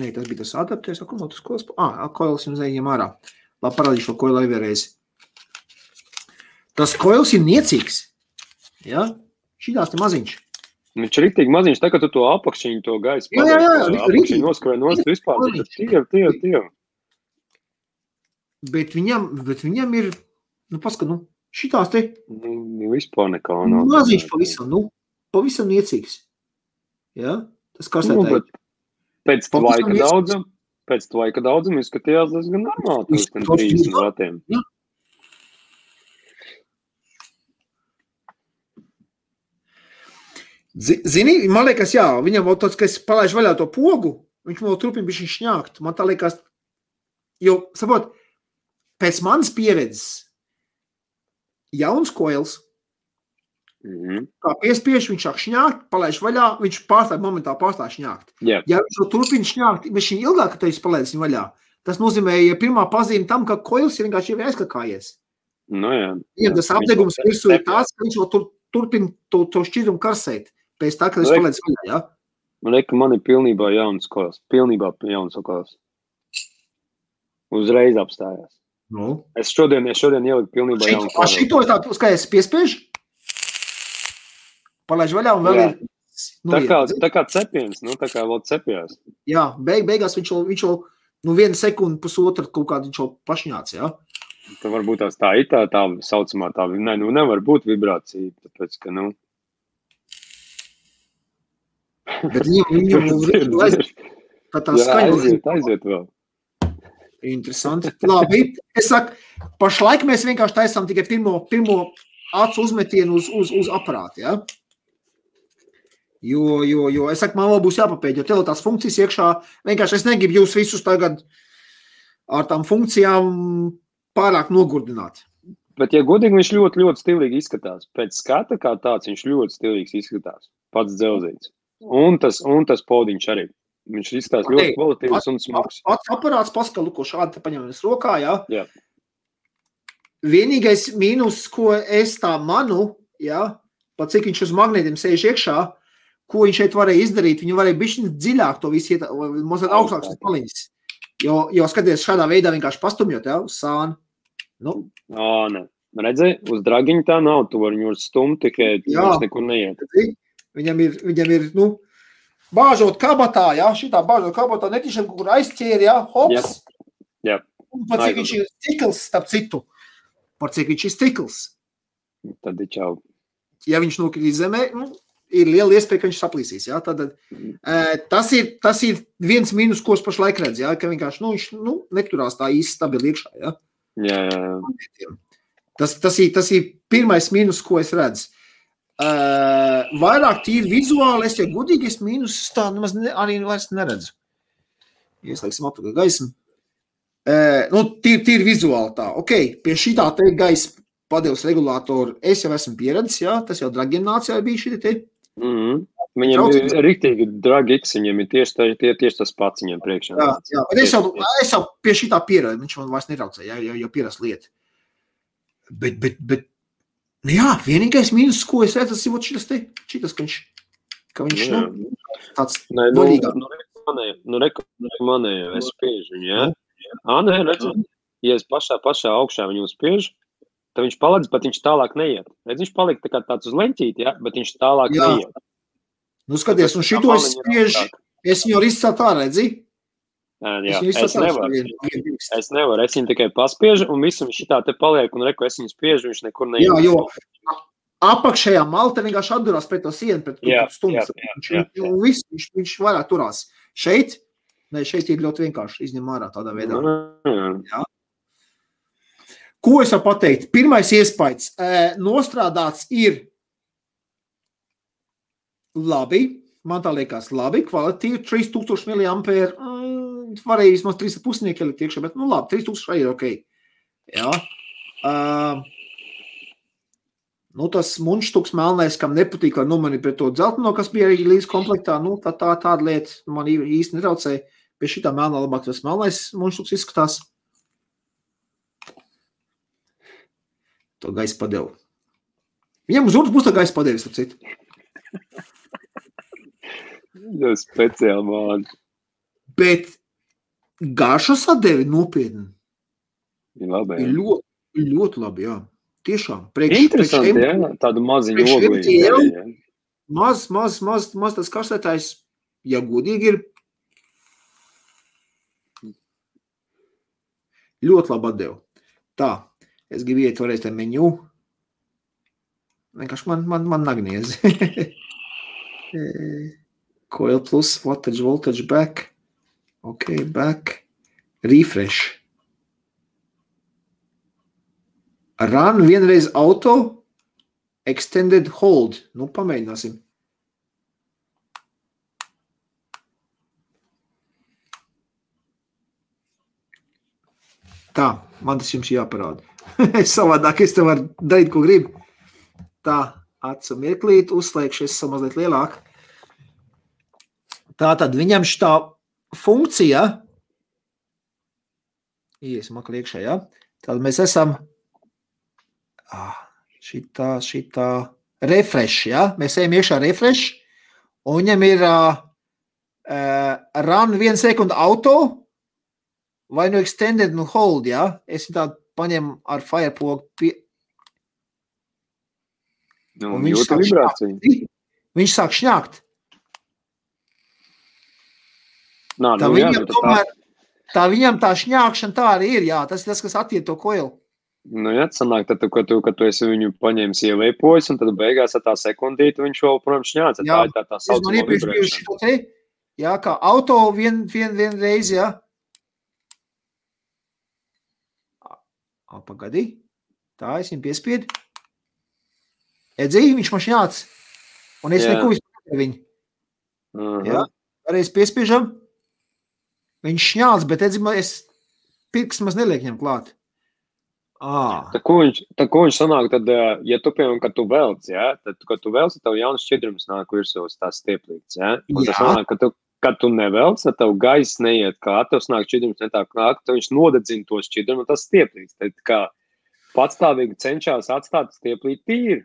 Nē, tas bija tas adaptēs, kur man tas koils? Ah, koils jums ejam ārā. Labi, parādīšu šo koilu vēlreiz. Tas koils ir niecīgs. Jā, šitās te maziņš. Viņš ir rīktīgi maziņš, tā kā tu to apakšiņu, to gaisu. Jā, jā, jā, rīktīgi. Noskrēja nost vispār. Tie, tie, tie. Bet viņam, bet viņam ir, nu, paskat, nu, šitās te. Nu, vispār nekā nav. Maziņš pavisam, nu, pavisam niecīgs. Jā, tas karsētāji. Nu, pēc laika daudzam, pēc laika daudzam izskatījās diezgan normāli. Tas gan 30 vatiem. Jā. Zini, man liekas, jā, viņam vēl tāds, ka es palaidu vaļā to pogu, viņš vēl turpina viņš šņākt. Man tā liekas, jo, saprot, pēc manas pieredzes, jauns koils, Mm -hmm. kā piespiež, viņš sāk šņākt, palaiž vaļā, viņš pārstāv momentā pārstāv šņākt. Yeah. Ja viņš to turpina šņākt, bet šī ilgāk, ka tu palaidis viņu vaļā, tas nozīmē, ja pirmā pazīme tam, ka koils ir vienkārši jau aizkakājies. Nu, jā. Ja tas apdegums virsū ir tāds, ka viņš vēl tur, turpina to, to šķidrumu karsēt, pēc tā, kad es palaidis vaļā, ja? Man liekas, ka man ir pilnībā jauns koils, pilnībā jauns koils. Uzreiz apstājās. Nu. Es šodien, es šodien ieliku pilnībā jaunu koils. Šito es tā, kā es piespiežu, palaiž vaļā un vēl jā. ir. Nu, tā, kā, tā kā cepiens, nu, tā kā vēl cepjās. Jā, beig, beigās viņš jau, viņš jau nu, vienu sekundi, pusotru kaut kādu viņš jau pašņāts, jā. Tā varbūt tās tā ir tā, tā saucamā tā, ne, nu, nevar būt vibrācija, tāpēc, ka, nu. Bet viņam, viņam, [LAUGHS] viņam tā tā skaņa. Aiziet, aiziet vēl. Interesanti. [LAUGHS] Labi. Es saku, pašlaik mēs vienkārši taisām tikai pirmo, pirmo acu uzmetienu uz, uz, uz aparātu. Ja? Jo, jo, jo es saku, man vēl būs jāpapēta, jo tev tās funkcijas iekšā vienkārši es negribu jūs visus tagad ar tām funkcijām pārāk nogurdināt. Bet, ja godīgi, viņš ļoti, ļoti stilīgi izskatās. Pēc skata kā tāds, viņš ļoti stilīgs izskatās. Pats dzelzīts. Un tas, un tas podiņš arī. Viņš izskatās ļoti kvalitīvs un smags. Pats aparāts paskalu, ko šādi paņemies rokā, jā. jā. Vienīgais mīnus, ko es tā manu, jā, pat cik viņš uz magnētiem sēž iekšā, ko viņš šeit varēja izdarīt. Viņi varēja būt dziļāk to visu, iet, mazliet augstākas paliņas. Jo, jo skaties, šādā veidā vienkārši pastumjot jau uz sānu. Nu. O, ne. Redzēji, uz dragiņa tā nav. Tu vari viņu stumt tikai viņš nekur neiet. Viņam ir, viņam ir nu, bāžot kabatā, jā, šitā bāžot kabatā, netīšām kaut kur aizķēri, jā, hops. Jā. Jā. Un pat cik viņš ir stikls, starp citu, par cik viņš ir stikls. Tad ir čau. Ja viņš nokritīs zemē, nu, ir liela iespēja, ka viņš saplīsīs. Ja? Tad, mm. tas, ir, tas ir viens mīnus, ko es pašlaik redzu. Ja? Ka vienkārši nu, viņš nu, neturās tā īsti stabili iekšā. Ja? Jā, jā. Tas, tas, ir, tas ir pirmais mīnus, ko es redzu. Uh, vairāk tīri vizuāli, es jau gudīgi esmu mīnus, tā nemaz ne, arī vairs neredzu. Ieslēgsim apakā gaismu. Uh, nu, tīri, tīri vizuāli tā. Ok, pie šī tā te gaisa padeves regulātoru es jau esmu pieredzējis, jā, tas jau dragiem nācijā bija šī te. Mm -hmm. Viņam Trauc... ir rīktīgi dragi X, viņam ir tieši, tā, tie, tieši tas pats viņam priekšā. Jā, jā, bet es jau, es jau pie šī tā pieredzu, viņš man vairs netraucē, jā, jau, jau pierast lieta. Bet, bet, bet, jā, vienīgais mīnus, ko es redzu, ir šitas te, šitas, ka viņš, ka viņš, jā. nu, tāds nē, nu, vaļīgāk. Nu, manēju, nu, reku, manēju, es spiežu viņu, jā? Ā, nē, redzu, ja es pašā, pašā augšā viņu spiežu, tad viņš paledz, bet viņš tālāk neiet. Redz, viņš palika tā tāds uz leņķīti, ja? bet viņš tālāk Jā. neiet. Nu, skaties, un šito es spiežu, es viņu arī izcelt ārā, redzi? Jā, es, es nevaru. Es nevaru, es viņu tikai paspiežu, un visam šitā te paliek, un reku es viņu spiežu, viņš nekur neiet. Jā, jo apakšējā malta vienkārši atdurās pret to sienu, pret jā, stundas. Jā, jā, jā, jā. Viņš, viss, viņš, viņš vairāk turās. Šeit Nē, šeit ir ļoti vienkārši izņem ārā tādā veidā. Jā. Ko es varu pateikt? Pirmais iespējas nostrādāts ir labi. Man tā liekas, labi, kvalitīvi. 3000 mAh. Mm, varēja vismaz 3,5 ielikt iekšā, bet nu labi, 3000 arī ir ok. Jā. Uh, Nu, tas munštuks melnais, kam nepatīk, vai nu man ir pret to dzelteno, kas bija arī līdz komplektā, nu, tā, tā tāda lieta man īsti netraucēja. Pie šī tā melnā labāk tas melnais munštuks izskatās. To gaisa padevu. Viņam uz otras būs tā gaisa padevis, ap citu. Tas speciāli man. Bet garša sadevi nopietni. Ir labi. Ir jā. ļoti, ļoti labi, jā. Tiešām. Priekš, Interesanti, priekš jā. Tādu maziņu priekš ogli. MTL? jā. maz, maz, maz, maz tas kastētājs, ja godīgi ir. Ļoti labi atdevu. Tā, es gribu iet vēlreiz tajā menu. Vienkārši man, man, man nagniez. [LAUGHS] Coil plus, wattage, voltage back. Ok, back. Refresh. Run vienreiz auto. Extended hold. Nu, pamēģināsim. Tā, man tas jums jāparāda. [LAUGHS] Savādāk es te varu darīt, ko gribu. Tā, acu mirklīt, uzslēgšu, es esmu mazliet lielāk. Tā tad viņam šī funkcija, iesim atkal iekšā, ja? tad mēs esam ah, šitā, šitā refresh, ja? mēs ejam iekšā refresh, un viņam ir uh, run vienu sekundu auto, vai nu extended, nu hold, ja? es tādu paņemu ar firepogu pie, Nu, Un viņš sāk vibrāciju. viņš sāk šņākt. Nā, Tā nu, jā, viņam nu, tā, tomēr, tā viņam tā šņākšana tā arī ir, jā, tas ir tas, kas attiek to koilu. nu, jā, sanāk, tad, kad tu, kad tu esi viņu paņēmis ielēpojis, un tad beigās ar tā sekundīti viņš vēl, protams, šņāca. Jā, Tā ir tā, tā Es saucamā vibrēšana. jā, kā auto vien, vien, vien reizi, jā. A, pagadi, tā es viņu piespiedu. Edzī, viņš man šņāc. Un es Jā. neko vispār viņu. Aha. Jā. Reiz piespiežam, viņš šņāc, bet es pirks maz neliek viņam klāt. Ā, Tā ko viņš, tā ko viņš sanāk, tad, ja tu, piemēram, kad tu velc, ja, tad, kad tu velc, tad tev jauns šķidrums nāk virsū uz tās stieplītes, ja, un tas sanāk, ka tu, kad tu nevelc, tad tev gaiss neiet kā, tev nāk šķidrums ne tā kā, tad viņš nodedzina to šķidrumu, tas stieplītes, tad kā patstāvīgi cenšas atstāt stieplīti tīri.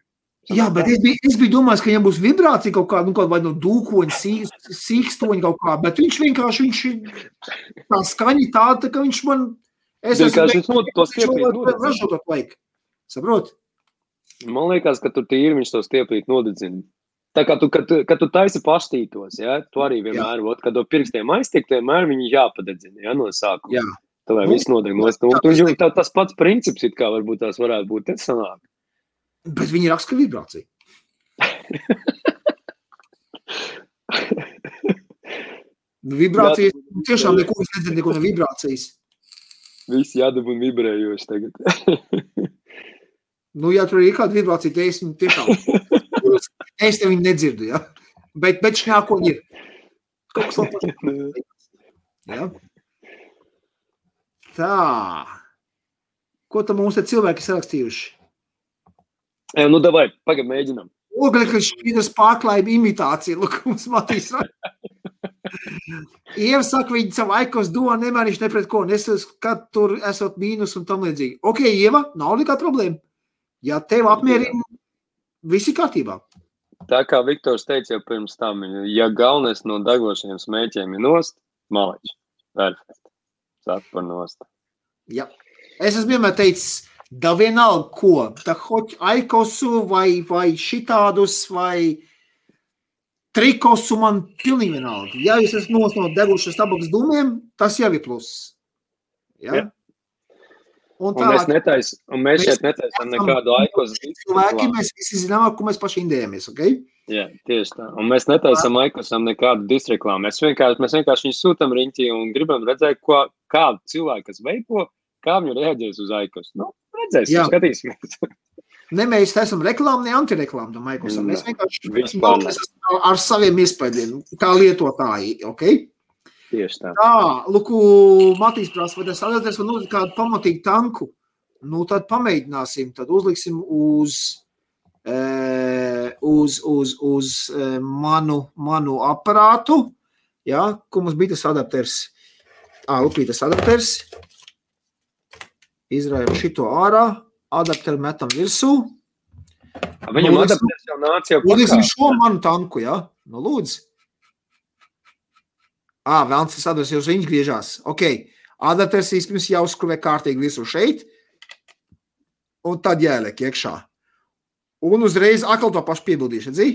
Jā, bet es biju, es biju domājis, ka viņam būs vibrācija kaut kāda, nu, kaut vai no dūkoņa, sī- sīkstoņa kaut kā, bet viņš vienkārši, viņš tā skaņa tāda, ka viņš man, es Vienkārši viņš no- to viņš stieplīti vēl nodedzina. ražo to laiku. Saprot? Man liekas, ka tur tīri viņš to stieplīti nodedzina. Tā kā tu, kad, kad tu taisi pastītos, ja, tu arī vienmēr, ot, kad to pirkstiem aiztiek, vienmēr viņi jāpadedzina, ja, no sākuma. Jā. Tā lai Nu, viss nodeg no stūra. Tas tas pats princips, it kā varbūt tās varētu būt, tad sanāk. Bet viņi raksta ka vibrācija. Nu, Vibrācijas, nu, tiešām neko es nedzirdu, neko no vibrācijas. Viss jādabū vibrējoši tagad. Nu, ja tur ir kāda vibrācija, tad es tiešām, es te viņu nedzirdu, ja? Bet, bet šņākoņi ir. Kaut kas pašs. [LAUGHS] Ja? Tā. Ko tam mums te cilvēki sarakstījuši? Jā, nu davai, pagaid mēģinam. Ogļu šķīdas pārklājuma imitācija. Lūk, mums Matīs. Ieva saka, viņa savu aikos domu nemanīšu ne pret ko. Nesakas, kad tur esot mīnus un tam līdzīgi. Ok, Ieva, nav nekā problēma. Ja tev apmierina, viss ir kārtībā. Tā kā Viktors teica jau pirms tam, ja galvenais no degošajiem smēķiem ir nost, maliņš. Perfekt. Par nost. Ja. Es esmu vienmēr teicis, da vienalga ko. Tā hoķ aikosu vai, vai šitādus vai trikosu man pilnīgi vienalga. Ja jūs esat nos no degušas tabakas dūmiem, tas jau ir pluss. Ja? Ja. Un Un mēs, netais, un mēs Mēs šeit netaisām nekādu aikos. cilvēki, mēs visi zinām, ko mēs paši indējamies, ok? Jā, tieši tā. Un mēs netaisām aikosam nekādu disreklāmu. Mēs vienkārši, mēs vienkārši viņu sūtam riņķī un gribam redzēt, ko, kā cilvēki, kas veipo, kā viņi reaģēs uz aikos. Nu, redzēsim, skatīsimies. Ne mēs esam reklāma, ne antireklāma tam Microsoft. Mēs vienkārši esam ar saviem iespējām, kā lietotāji, ok? Tieši tā. Tā, lūk, Matīs prasa, vai tas atradēs, vai nu kādu pamatīgu tanku. Nu, tad pamēģināsim, tad uzliksim uz, e, uz, uz, uz e, manu, manu aparātu, jā, ko mums bija tas adapters. Ā, lūk, tas adapters. Izrājam šito ārā, adapteru metam virsū. Viņam Nu, adaptēs jau nāca jau pakā. šo manu tanku, jā, nu lūdzu. Ā, vēlams, tas adapters jau viņas griežās. Ok, adapters īstenībā jāuzskrūvē kārtīgi visu šeit, un tad jāieliek iekšā. Un uzreiz atkal to pašu piebildīšu, redzi?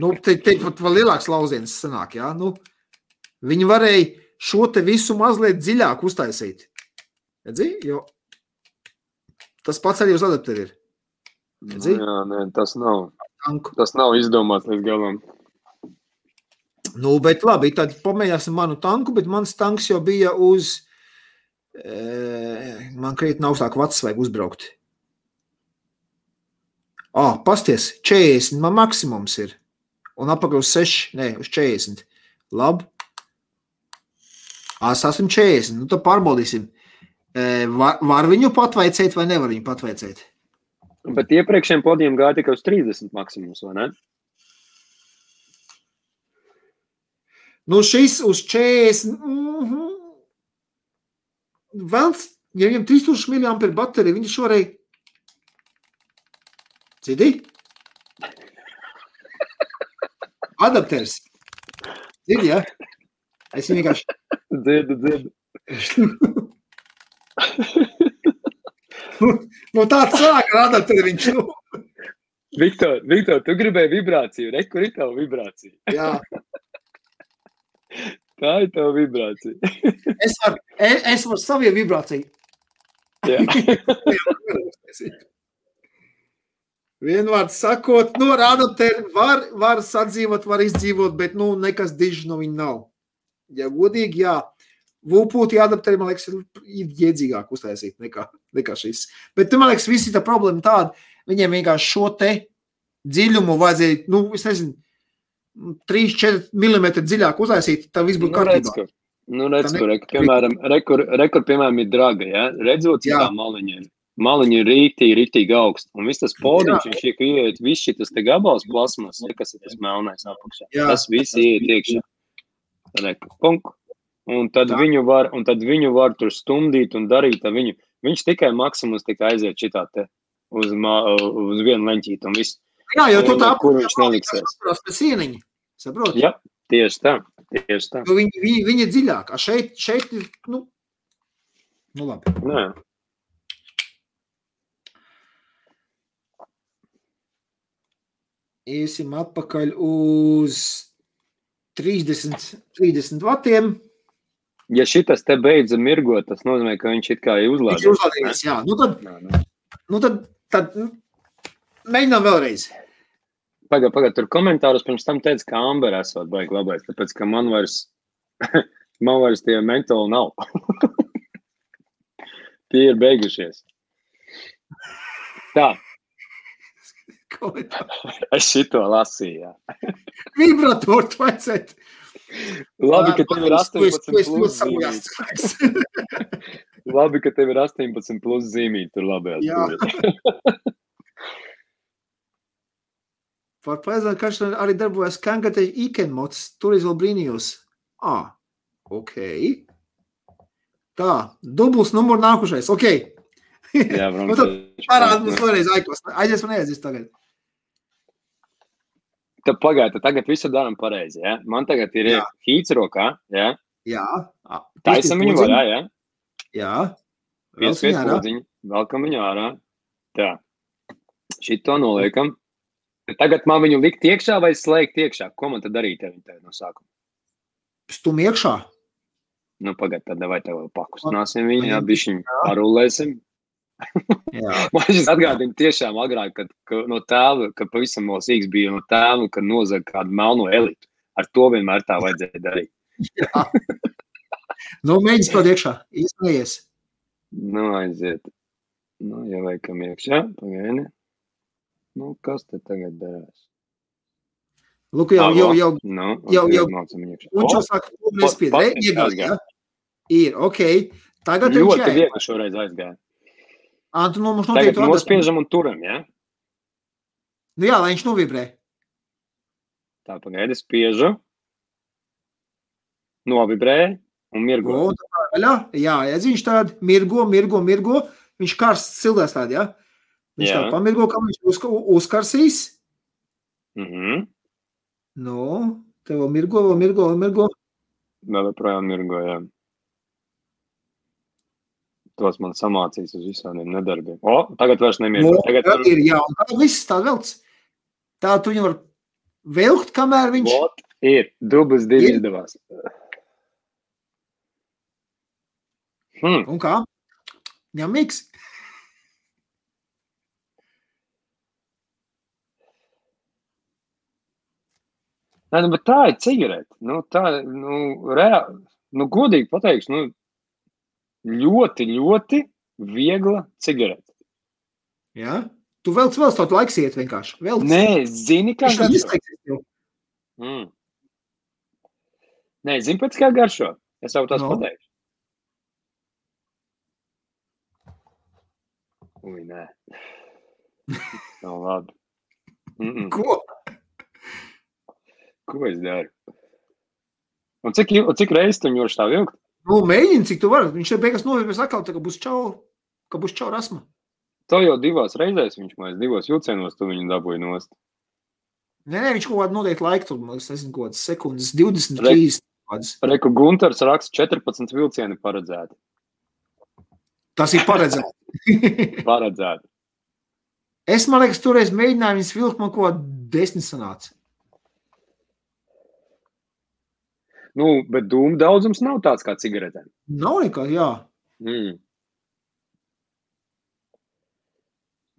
Nu, te, te pat vēl lielāks lauziens sanāk, jā. Nu, viņi varēja šo te visu mazliet dziļāk uztaisīt. Redzi? Jo tas pats arī uz adapteru ir. Nu, Redzi? jā, nē, tas nav. Tanku. Tas nav izdomāts līdz galam. Nu, bet labi, tad pamēģināsim manu tanku, bet mans tanks jau bija uz. E, man krietni augstāk vats vajag uzbraukt. Ah, pasties, 40 man maksimums ir. Un apakaļ uz 6, ne, uz 40. Labi. Es esmu 40. Nu, tad pārbaudīsim. E, var, var viņu patveicēt vai nevar viņu patveicēt? Bet iepriekšējiem podiem gāja tikai uz 30 maksimums, vai ne? Nu, šis uz 40. Mm -hmm. Vēl, ja viņam 3000 mAh baterija, viņš varēja. Dzirdi? Adapters. Dzirdi, ja? Es vienkārši. Dzirdu, dzirdu. [LAUGHS] Nu, tāds sāk ar adapteri viņš. Nu, Viktor, Viktor, tu gribēji vibrāciju. Re, kur ir tava vibrācija? jā. Tā ir tava vibrācija. Es varu, es, es varu saviem vibrāciju. Jā. Vienvārds sakot, no adapteri var, var sadzīvot, var izdzīvot, bet nu, nekas dižs no viņa nav. Ja godīgi, jā. Vūpūti adapteri, man liekas, ir iedzīgāk uztaisīt nekā, nekā šis. Bet, man liekas, visi tā problēma tāda, viņiem vienkārši šo te dziļumu vajadzēja, nu, es nezinu, 3-4 mm dziļāk uztaisīt, tā viss būtu Nu, redz, kārtībā. kur, nu, redz, Tā kur, re, piemēram, rekur, rekur, piemēram, ir draga, ja? Redzot, Jā. tā maliņa ir. Maliņa ir rītīgi, rītīgi augsta. Un viss tas podiņš, viņš iek ieiet, viss šis te gabals plasmas, kas ir tas melnais apakšā. Jā. Tas viss ieiet iekšā. Reku, punk. Un tad, Tā. viņu var, un tad viņu var tur stumdīt un darīt. ar Viņu. Viņš tikai maksimums tikai aiziet šitā te uz, ma, uz vienu leņķīti un viss. Jā, jo tu tā kur viņš neliksies. apturās pie sieniņa. Saproti? Jā, tieši tā. Tieši tā. Jo Viņi, viņi, viņi ir dziļāk. A šeit, šeit ir, nu, nu labi. Nē. Iesim atpakaļ uz 30, 30 vatiem. Ja šitas te beidza mirgot, tas nozīmē, ka viņš it kā ir Viņš ir uzlādēts. uzlādējies, jā. Nu tad, Nē, nē. nu tad, tad nu, mēģinām vēlreiz. Pagaid, pagaid, tur komentārus pirms tam teica, ka Amber esot baigi labais, tāpēc, ka man vairs, [LAUGHS] man vairs tie mentāli nav. [LAUGHS] tie ir beigušies. Tā, [LAUGHS] es šito lasīju. jā. Vibratoru tu vajadzētu. Labi, ka tev ir Tu esi- 18 tu esi ļoti plus zīmīti. [LAUGHS] Labi, ka tev ir 18 plus zīmīti tur labajā Jā. stūrī. [LAUGHS] Par pēcām karšanai arī darbojas Kankate Ikenmots, tur vēl brīnījos. Ā, ok. Tā, dubls numur nākušais, ok. Jā, tad Parāda mums vēlreiz aikos. Aizies man aizies tagad. Tad pagaidi, tagad visu darām pareizi. Ja? Man tagad ir hīts rokā. Ja? Jā. Ā, Taisam viņu podziņu. vaļā. Ja? Jā. Ārā. podziņa, velkam viņu ārā. Tā. Šito noliekam. Tagad man viņu likt iekšā vai slēgt iekšā? Ko man tad darīt ar viņu no sākuma? Stum iekšā. Nu, pagaid, tad vai tev vēl pakustināsim viņu, jā, bišķiņ parulēsim. [LAUGHS] Man šis atgādina tiešām agrāk, kad, ka no tēva, kad pavisam mosīgs bija no tēva, kad nozaga kādu melno elitu. Ar to vienmēr tā vajadzēja darīt. Nu, mēģinās to iekšā. Izsmējies. Nu, aiziet. Nu, ja veikam iekšā, pagaidi. Nu, kas te tagad darās? Lūk, jau, jau, jau, Nu, jau- jau- un šo saka, nespied. pat- Re, iegāja? Ir, ok. Tagad viņš Ļoti jāiet. viegli šoreiz aizgāja. Ā, tu nu mums Tagad noteikti atrast. nospiežam un turam, ja? Nu jā, lai viņš novibrē. Tā pagaidi, spiežu. Novibrēja un mirgo. Go, un tā vaļā. Jā, iedziņš tād, mirgo, mirgo, mirgo. Viņš karsts sildās tād, ja? Viņš Jā. tā pamirgo, kā viņš uzka, uzkarsīs. Mhm. Nu, tev vēl mirgo, vēl mirgo, vēl mirgo. Vēl joprojām mirgo, jā. Tos man samācīs uz visādiem nedarbiem. O, tagad vairs nemirgo. Nu, Tagad tad ir, jā, un tā viss tā velts. Tā tu viņu var vilkt, kamēr viņš... Vot, ir. Dubas divi Ir. izdevās. Hmm. Un kā? Ņemīgs. Nē, nu, bet tā ir cigarete. Nu, tā, nu, reāli, nu, godīgi pateikšu, nu, ļoti, ļoti viegla cigarete. Jā. Tu velc vēl stot laiks iet vienkārši. Velc. Nē, zini, kā garšo. izteiksies. Mm. Nē, zini, pēc kā garšo. Es jau tās no. pateikšu. Ui, nē. [LAUGHS] Nav labi. Mm -mm. Ko? Ko es daru? Un cik, un cik reizes tu viņu tā vilkt? Nu, mēģini, cik tu vari. Viņš te beigās novirbēs atkal, tā kā būs čau, ka būs čau rasma. To jau divās reizēs viņš man divos vilcienos tu viņu dabūji nost. Nē, nē, viņš kaut kādu noteikti laiku tur, liekas, nezinu, kaut kādas sekundes, 20, Re- 30. kādas. Reku Gunters raksta 14 vilcieni paredzēti. Tas ir paredzēts. Paredzēti. es, man liekas, toreiz mēģināju viņus vilkt, man kā desmit sanāca. Nu, bet dūmu daudzums nav tāds kā cigaretēm. Nav nekā, jā. Mm.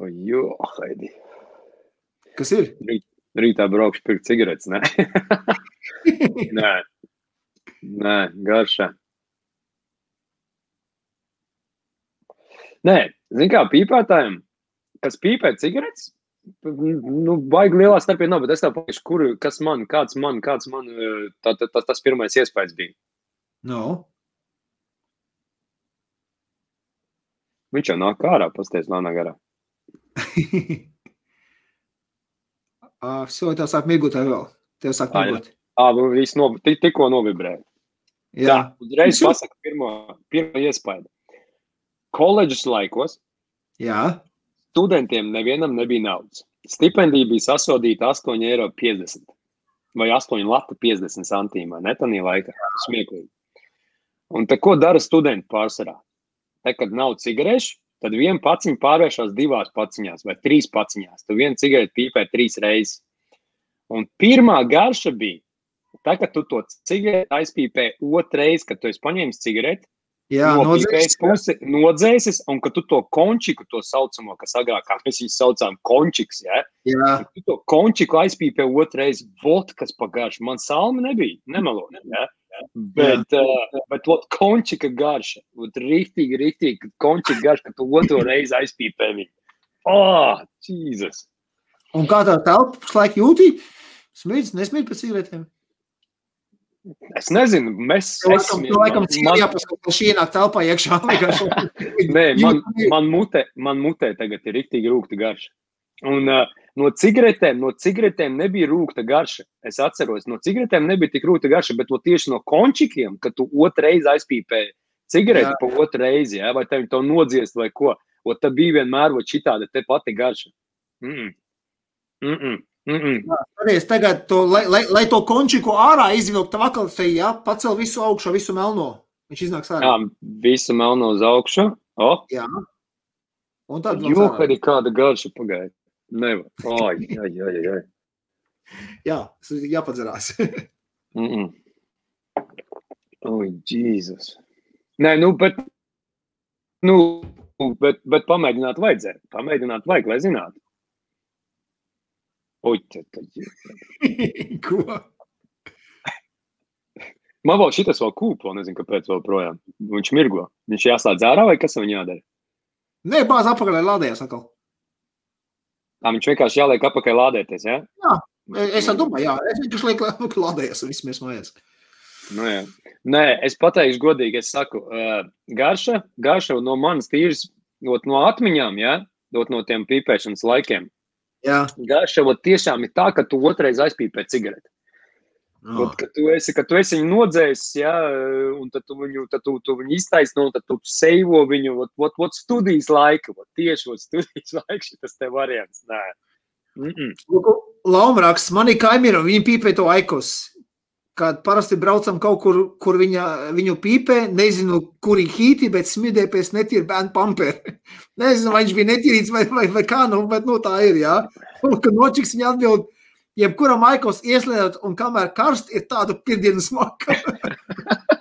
O, jo, Haidi. Kas ir? Rītā braukšu pirkt cigaretes, ne? [LAUGHS] Nē. Nē, garšā. Nē, zini kā pīpētājiem, kas pīpē cigaretes, Nu, baigi lielā starpība nav, bet es tev pateikšu, kur, kas man, kāds man, kāds man, eh, tā, tā, tā, tas pirmais iespējas bija. No. Viņš jau nāk ārā, pasties, nav nāk ārā. Šo tev sāk mirgot vēl, tev sāk mirgot. Ā, nu, viss no, tikko novibrēja. Jā. Tā, uzreiz nu, pasaka pirmo, pirmo iespēju. Koledžas laikos. Jā studentiem nevienam nebija naudas. Stipendija bija sasodīta 8,50 eiro vai 8 lati 50 centīmā. Ne tādā laikā. Smieklīgi. Un te, ko dara studenti pārsvarā? Te, kad nav cigarešu, tad viena paciņa pārvēršas divās paciņās vai trīs paciņās. Tu vienu cigareti pīpē trīs reizes. Un pirmā garša bija, tā, kad tu to cigareti aizpīpē otrais, kad tu esi paņēmis cigareti, Jā, Nopīpējis nodzēs. pusi, nodzēsis, un ka tu to končiku, to saucamo, kas agrāk mēs viņu saucām, končiks, ja? Jā. tu to končiku aizpīpē otrais, vot, kas pagājuši. Man salmi nebija, nemelo. Ja? Bet, uh, bet ot, končika garša, ot, rīktīgi, rīktīgi, končika garša, ka tu otro reizi aizpīpē viņu. Oh, Jēzus! Un kā tā telpa pašlaik jūtī? Smīdz, nesmīd pēc cigaretēm. Es nezinu, mēs laikam, tu laikam man- jāpaskatās, ka šī ienāk telpā iekšā. [LAUGHS] Nē, man, [LAUGHS] man, mutē, man mutē tagad ir rīktīgi rūkta garša. Un uh, no cigaretēm, no cigaretēm nebija rūkta garša. Es atceros, no cigaretēm nebija tik rūkta garša, bet to tieši no končikiem, kad tu otrais aizpīpēji cigareti Jā. pa otru reizi, ja? vai tev to nodziest vai ko. Un tad bija vienmēr šitāda te pati garša. Mm -mm. Mm -mm. Mm -mm. Skaties, tagad, to, lai, lai, lai to končiku ārā izvilktu, tad vakar te jā, pacel visu augšu, visu melno. Viņš iznāks ārā. Jā, visu melno uz augšu. Oh, Jā. Un tad kad ir kāda garša pagaida. Nevar. Ai, [LAUGHS] ai, ai, ai. Jā, jāpadzerās. [LAUGHS] Mm -mm. Oi, Jēzus. Nē, nu, bet, nu, bet, bet pamēģināt vajadzēja. Pamēģināt vajag, lai zinātu. Oi, tad, tad. Ko? Man vēl šitas vēl kūpo, nezinu, kāpēc vēl projām. Viņš mirgo. Viņš jāslēdz ārā vai kas viņam jādara? Nē, bāz apakaļ lādējās atkal. Tā viņš vienkārši jāliek apakaļ lādēties, jā? Jā, es domāju, jā, es vienkārši lieku lādējās un viss mēs mājās. Nu, jā. Nē, es pateikšu godīgi, es saku, uh, garša, garša no manas tīras, no, atmiņām, jā, dot no tiem pīpēšanas laikiem. Vat tiešām ir tā, ka tu otrais aizpīpē cigareti. oh. Vat, ka tu esi, ka tu esi viņu nodzējis, jā, un tad tu viņu, tad tu, tu viņu iztaisno, tad tu seivo viņu, vat, vat, vat studijas laika, vat tieši vat studijas [LAUGHS] laika šitas te variants. Nē. Mm -mm. Laumraks, mani kaimiņi, viņi pīpē to aikos. Kad parasti braucam kaut kur, kur viņa, viņu pīpē, nezinu, kur ir hīti, bet smidē pēc netīra bērnu pamperi. [LAUGHS] Nezinu, vai viņš bija netīrīts vai, vai, vai kā, nu, bet nu, tā ir, jā. Un, kad nočiks viņa atbild, jebkuram aikos ieslēdot, un kamēr karst, ir tāda pirdienu smaka. [LAUGHS]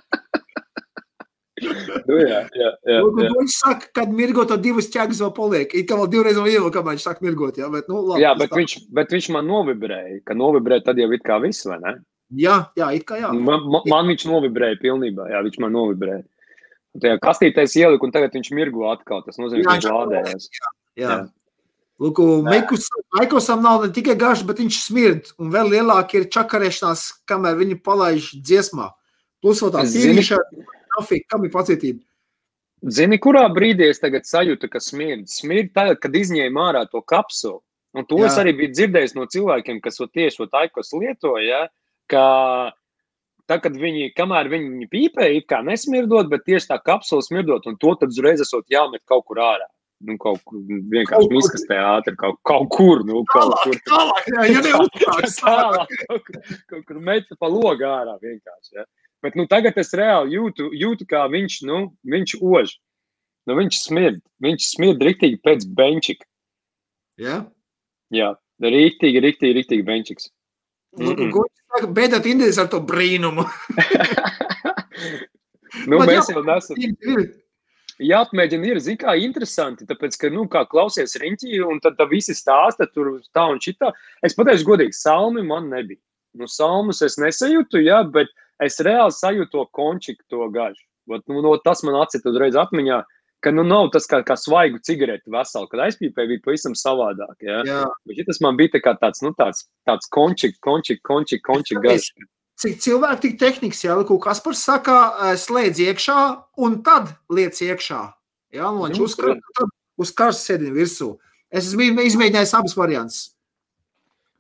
Nu, jā, jā, jā, Un, jā. Viņš saka, kad mirgot, tad divas ķēgas vēl paliek. It kā vēl divreiz vēl ievilk, kamēr viņš saka mirgot, jā, bet, nu, labi. jā bet, tā. viņš, bet viņš man novibrēja, ka novibrēja tad jau it kā viss, vai ne? Jā, jā, it kā jā. Man, man, man viņš novibrēja pilnībā, jā, viņš man novibrēja. Tajā kastītēs ieliku, un tagad viņš mirgo atkal. Tas nozīmē, Jā, ka viņš viņš lādējās. Jā. Jā. Lūk, Meikus, Aikosam nav ne tikai garš, bet viņš smird. Un vēl lielāka ir čakarēšanās, kamēr viņu palaiž dziesmā. Plus vēl tā Es tīrīšana, kafija, kam ir pacietība. Zini, kurā brīdī es tagad sajūtu, ka smird? Smird tagad, kad izņēma ārā to kapsulu. Un to Jā. es arī biju dzirdējis no cilvēkiem, kas to tieši to taikos lietoja, ja, ka tā, kad viņi, kamēr viņi pīpē, it kā nesmirdot, bet tieši tā kapsula smirdot, un to tad uzreiz esot jāmet kaut kur ārā. Nu, kaut kur vienkārši miskas teātri, kaut, kaut kur, nu, kaut kur. Tālāk, tālāk, jā, ja neuzstāks. Tālāk, kaut kur, kaut kur meta pa logu ārā vienkārši. Ja. Bet nu, tagad es reāli jūtu, jūtu kā viņš, nu, viņš ož. Nu, viņš smird. Viņš smird riktīgi pēc benčika. Jā. Jā, riktīgi, riktīgi, riktīgi benčiks. Ko viņš saka, beidzot indijas ar to brīnumu. [LAUGHS] nu, Bet mēs jau nesam. Ir, ir. Jāapmēģina, ir zin, kā interesanti. Tāpēc, ka, nu, kā klausies riņķī, un tad tā visi stāsta tur tā un šitā. Es pateikšu, godīgi, salmi man nebija. Nu, salmus es nesajūtu, jā, bet es reāli sajūtu to končiku, to gaļu. Vat, Nu, no, tas man atcita uzreiz atmiņā, ka nu, nav tas kā, kā svaigu cigareti veselu, kad aizpīpēja, bija pavisam savādāk. Jā. Jā. Bet tas man bija tā tāds, nu, tāds, tāds končik, končik, končik, končik garš. Cik cilvēki tik tehniski, jā, ko Kaspars saka, eh, slēdz iekšā un tad liec iekšā. Jā, nu, viņš uzkar, uz karstas sēdiņa virsū. Es esmu izmēģinājis abas variantus.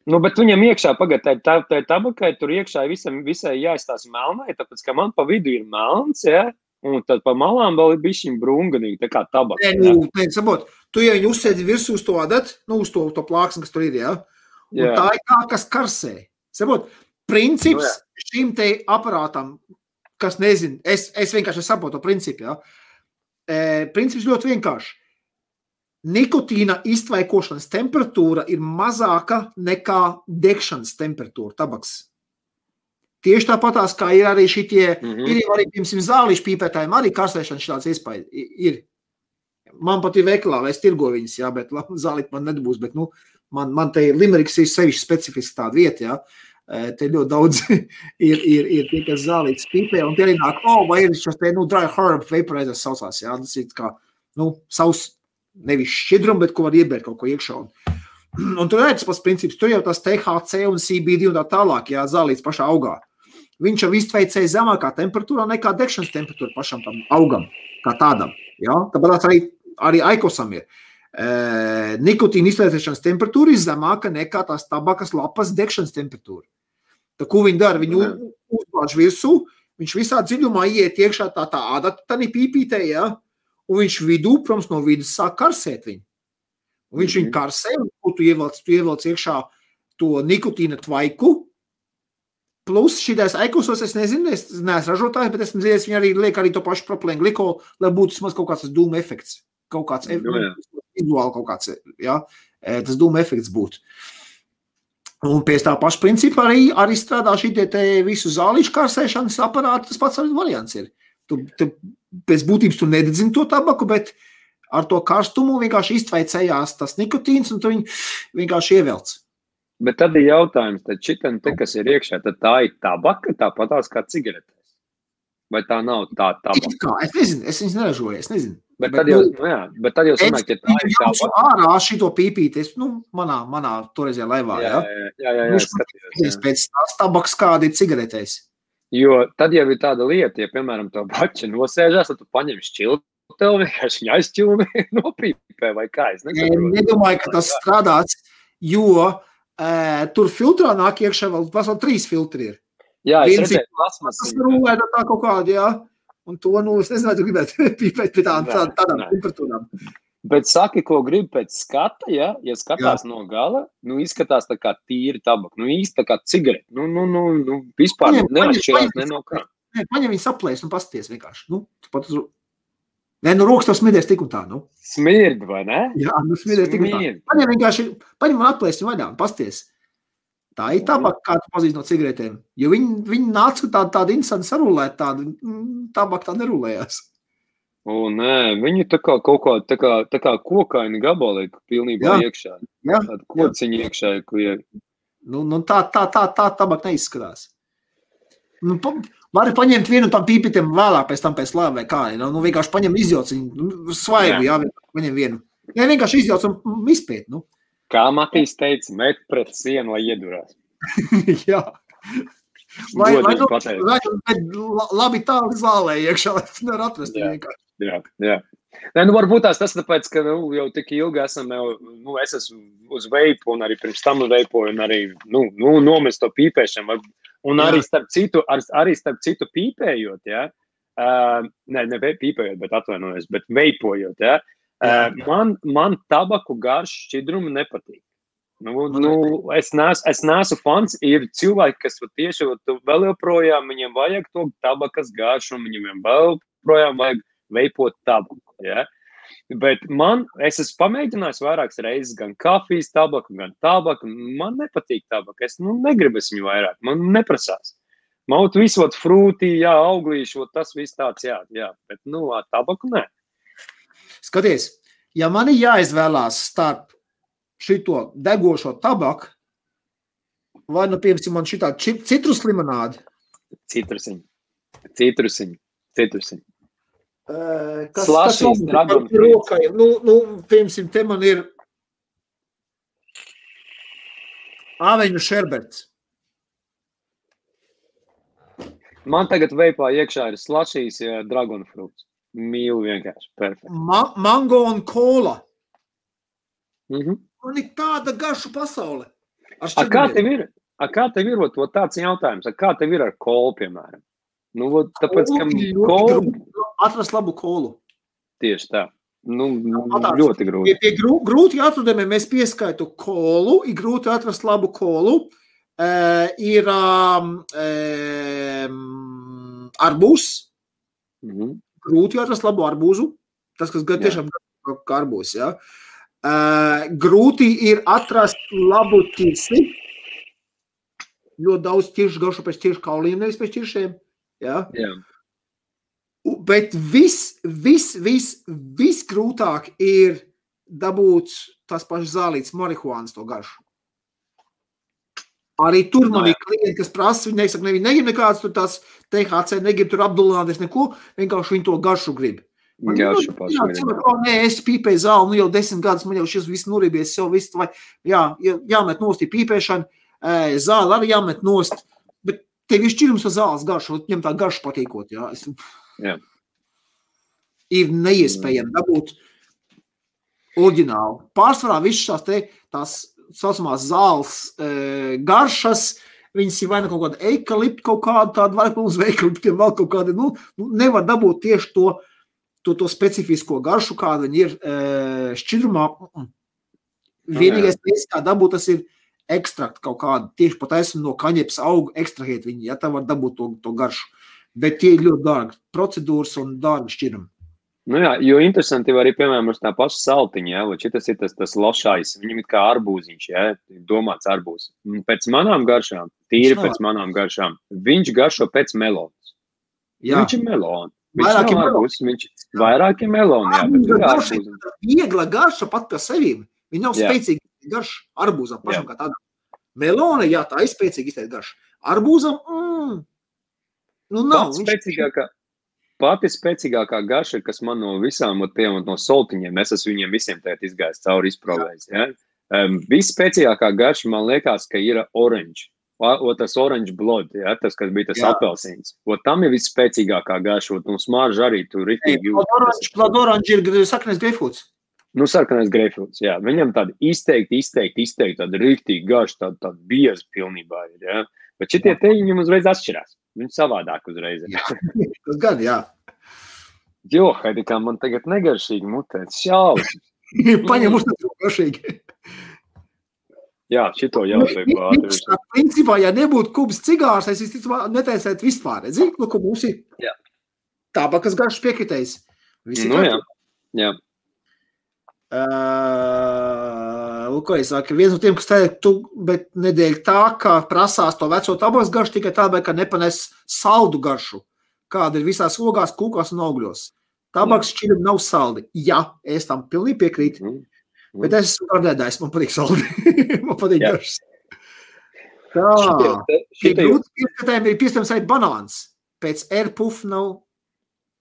Nu, bet viņam iekšā pagaidām tā, tā tabakai tur iekšā visam, visai jāizstāsta melnai, tāpēc, ka man pa vidu ir melns, ja? Un tad pa malām vēl ir bišķiņ brunganīgi, tā kā tabaka. Nē, nu, nē, sabot, tu jau viņu uzsēdi virsū uz to adatu, nu, uz to, to plāksni, kas tur ir, jā. Un Jā. tā ir tā, kas karsē. Sabot, princips Nu, nu, šim te aparātam, kas nezinu, es, es vienkārši saprotu principu, jā. E, princips ļoti vienkārši. Nikotīna iztvaikošanas temperatūra ir mazāka nekā degšanas temperatūra tabaks. Tieši tāpatās, kā ir arī šitie, mm. -hmm. ir arī, piemēram, zālīšu pīpētājiem, arī karsēšanas šāds iespējas ir. Man pat ir veikalā, vai es tirgoju viņas, jā, bet zālīt man nebūs, bet, nu, man, man te Limeriks ir sevišķi specifiski tāda vieta, jā. Te ļoti daudz [LAUGHS] ir, ir, ir tie, kas zālītas pīpē, un tie arī nāk, oh, vai ir šos te, nu, dry herb vaporizers saucās, jā, tas ir kā, nu, savs, nevis šķidrum, bet ko var iebērt kaut ko iekšā. Un, [CLEARS THROAT] un tur ir tas pats princips, tur jau tas THC un CBD un tā tālāk, jā, zālīts pašā augā. Viņš jau iztveicēja zemākā temperatūrā nekā degšanas temperatūra pašam tam augam, kā tādam. Jā? Tāpat arī, arī aikosam ir. E, nikotīna iztveicēšanas temperatūra ir zemāka nekā tās tabakas lapas degšanas temperatūra. Tā, ko viņi dara? Viņi Jā. uzbāž virsū, viņš visā dziļumā iet iekšā tā tā āda, tā nipīpītē, jā, un viņš vidū, protams, no vidus sāk karsēt viņu. Un viņš viņu Mhm. karsē, un tu ievelc, tu ievelc iekšā to nikotīna tvaiku, Plus šīs aikusos, es nezinu, es neesmu ražotājs, bet esmu dzirdējis, viņi arī liek arī to pašu propilēnu glikolu, lai būtu vismaz kaut kāds dūma efekts. Kaut kāds individuāli kaut kāds, jā, e, tas dūma efekts būtu. Un pēc tā paša principa arī, arī strādā šī visu zālīšu kārsēšanas aparāta. Tas pats variants ir. Tu, tu, pēc būtības tu nededzini to tabaku, bet ar to karstumu vienkārši iztveicējās tas nikotīns un tu viņu vienkārši ievelc. Bet tad ir jautājums, tad šitam te, kas ir iekšā, tad tā ir tabaka, tāpatās kā cigaretes. Vai tā nav tā tabaka? Kā, es nezinu, es viņas neražoju, es nezinu. Bet, bet tad jau, nu, jā, bet tad jau sanāk, ja tā ir tabaka. Ārā šito pīpīti, es, nu, manā, manā toreizajā laivā, jā? Jā, jā, jā, jā, jā skatījos. Jā. Pēc tās tabaks kādi ir cigaretēs. Jo tad jau ir tāda lieta, ja, piemēram, to baču nosēžās, tad tu paņem šķiltu, [LAUGHS] tev vienkārši viņa aizķūmi [LAUGHS] nopīpē vai kā. Es nedomāju, ka tas strādāts, jo uh, tur filtrā nāk iekšā vēl, vēl trīs filtri ir. Jā, Viens ir plasmas. Tas rūvēta tā kaut kāda, jā. Un to, nu, es nezinu, vai tu gribētu [LAUGHS] pīpēt pie tā, tā, tādām temperatūrām. Bet saki, ko gribi pēc skata, ja, ja skatās Jā. no gala, nu, izskatās tā kā tīra tabaka, nu, īsti tā kā cigarete. Nu, nu, nu, nu vispār neatšķirās ne no kā. Nē, paņem viņu saplēs un pasties vienkārši. Nu, tu pat uz... Nē, nu, rokas tev smirdēs tik un tā, nu. Smird, vai ne? Jā, nu, smirdēs tik un tā. Paņem vienkārši, paņem un atplēs viņu vaļā pasties. Tā ir tabaka, kā tu pazīsti no cigaretēm. Jo viņi, viņi nāca tāda, tāda interesanta sarulēta, tāda mm, tabaka tā nerulējās. O, nē, viņi tā kā kaut kā, tā kā, tā kā kokaini gabali, pilnībā jā. iekšā. Jā. Tāda kociņa iekšā, ko ir. Nu, nu tā, tā, tā, tā tabaka neizskatās. Nu, Vari paņemt vienu tam pīpītiem vēlāk, pēc tam pēc vai kā. Nu, nu vienkārši paņem izjauc viņu, nu, svaigu, jā, jā paņem vienu. Jā, vienkārši izjauc un izpēt, nu. Kā Matīs teica, met pret sienu, lai iedurās. [LAUGHS] Jā. Vai, vai, nu, vai labi tālu zālē iekšā, lai tas nevar atrast jā, jā, jā. Nē, nu varbūt tās tas tāpēc, ka nu, jau tik ilgi esam, jau, nu, es esmu uz veipu un arī pirms tam veipoju un arī, nu, nu nomest to pīpēšanu. Un arī starp citu, ar, arī starp citu pīpējot, ja, uh, ne, ne pīpējot, bet atvainojos, bet veipojot, ja, uh. Man, man tabaku garš šķidrumu nepatīk. Nu, nu, es, neesmu, es neesmu fans. Ir cilvēki, kas tieši vēl joprojām viņiem vajag to tabakas garšu, un viņiem vēl joprojām vajag veipot tabaku. Ja? Bet man, es esmu pamēģinājis vairākas reizes gan kafijas tabaku, gan tabaku. Man nepatīk tabaka. Es nu, negribu viņu vairāk. Man neprasās. Maut visot frūtī, jā, auglīšu, tas viss tāds, jā, jā. Bet, nu, tabaku nē. Skaties, ja man ir jāizvēlās starp šito degošo tabaku, vai nu, piemēram, man šī citrus limonāde. Citrusiņa, citrusiņa, citrusiņa. Uh, kas Slašīs, tas ir rokai? Nu, nu, piemēram, te man ir āveņu šerberts. Man tagad veipā iekšā ir slašīs ja, dragon fruits. Mīlu vienkārši. Perfekt. Ma mango un kola. Mm -hmm. Man ir tāda garša pasaule. A kā tev ir? A kā tev ir ot, ot, tāds jautājums? A kā tev ir ar kolu, piemēram? Nu, ot, tāpēc, ka kolu... Atrast labu kolu. Tieši tā. Nu, Atās, ļoti grūti. Pie grū, grūti atradumiem mēs pieskaitu kolu, ir grūti atrast labu kolu. Uh, ir um, um, arbūs. Mm -hmm grūti atrast labu arbūzu. Tas, kas gan tiešām ir arbūzs. Ja? Uh, grūti ir atrast labu ķirsi. Ļoti daudz ķiršu garšu pēc ķiršu kauliem, nevis pēc ķiršiem. Ja? Jā. Bet viss, viss, viss, viss grūtāk ir dabūt tās pašas zālītes, marihuānas to garšu. Arī tur man ir klienti, kas prasa, viņi nesaka, ne, viņi negrib nekādas tur tās THC, negrib tur apdulināties neko, vienkārši viņi to garšu grib. Man jā, jā, jā, cilvēki, oh, nē, es pīpēju zāli, nu jau desmit gadus, man jau šis viss nuribies, jau viss, vai, jā, jāmet nost ir pīpēšana, zāli arī jāmet nost, bet tev ir šķirums ar zāles garšu, viņam tā garša patīkot, jā. Es, jā. Ir neiespējami dabūt oriģināli. Pārsvarā visas tās te, tās saucamās zāles e, garšas. Viņas ir vai nu kaut kāda eikalipta, kaut kāda tāda, vai mums veikaliptiem vēl kaut kāda, nu, nu, nevar dabūt tieši to, to, to specifisko garšu, kāda viņi ir e, šķidrumā. Vienīgais veids, kā dabūt, tas ir ekstrakt kaut kādu, tieši pat esmu no kaņepes augu ekstrahēt viņi, ja tā var dabūt to, to garšu. Bet tie ir ļoti dārgi procedūras un dārgi šķirumi. Nu jā, jo interesanti arī, piemēram, uz tā paša saltiņa, ja, vai šis ir tas, tas lošais, viņam ir kā arbūziņš, ja, domāts arbūs. Pēc manām garšām, tīri pēc manām garšām, viņš garšo pēc melonas. Jā. Viņš ir melona. Viņš vairāk ir arbūs, viņš vairāk ir melona, jā, bet ir arbūziņš. Viegla garša pat par sevi. Viņa nav spēcīga garša arbūzam pašam jā. kā tādam. Melona, jā, tā ir spēcīga izteikt garša. Arbūzam, mm, nu nav. Viņš... Spēcīgākā, pati spēcīgākā garša, kas man no visām tiem no soltiņiem, es esmu viņiem visiem tēt izgājis cauri izprovējis. Ja? Um, Visspēcīgākā garša man liekas, ka ir orange. O, tas orange blood, ja? tas, kas bija tas Jā. apelsīns. O, tam ir visspēcīgākā garša, un smarža arī tur jūtas. Blood orange ir saknes greifūts. Nu, sarkanais greifūts, jā. Viņam tāda izteikti, izteikti, izteikti tāda rīktīgi garša, tāda, tāda bieza pilnībā ir, ja? Bet šitie teņi uzreiz atšķirās. Viņš savādāk uzreiz. Tas gan, jā. Jo, kā man tagad negaršīgi mutē, šausmas. [LAUGHS] Paņem uz to garšīgi. Jā, šito jau tev ātri. Principā, ja nebūtu kubs cigārs, es īstenībā netaisētu vispār. Redzi, nu, ka mums ir jā. tabakas garšs piekritējis. Visi nu, jā. jā. Uh, ko es saku, viens no tiem, kas teica, tu, bet nedēļ tā, ka prasās to veco tabakas garšu tikai tāpēc, ka nepanes saldu garšu, kāda ir visās ogās, kūkās un augļos. Tabaks šķiram nav saldi. Jā, es tam pilnīgi piekrītu, mm. Mm. bet es esmu gardēdājs, man patīk saldi. [LAUGHS] man patīk Jā. garšas. Tā, šie grūti pieskatējumi ir piestāvs arī banāns. Pēc airpuff nav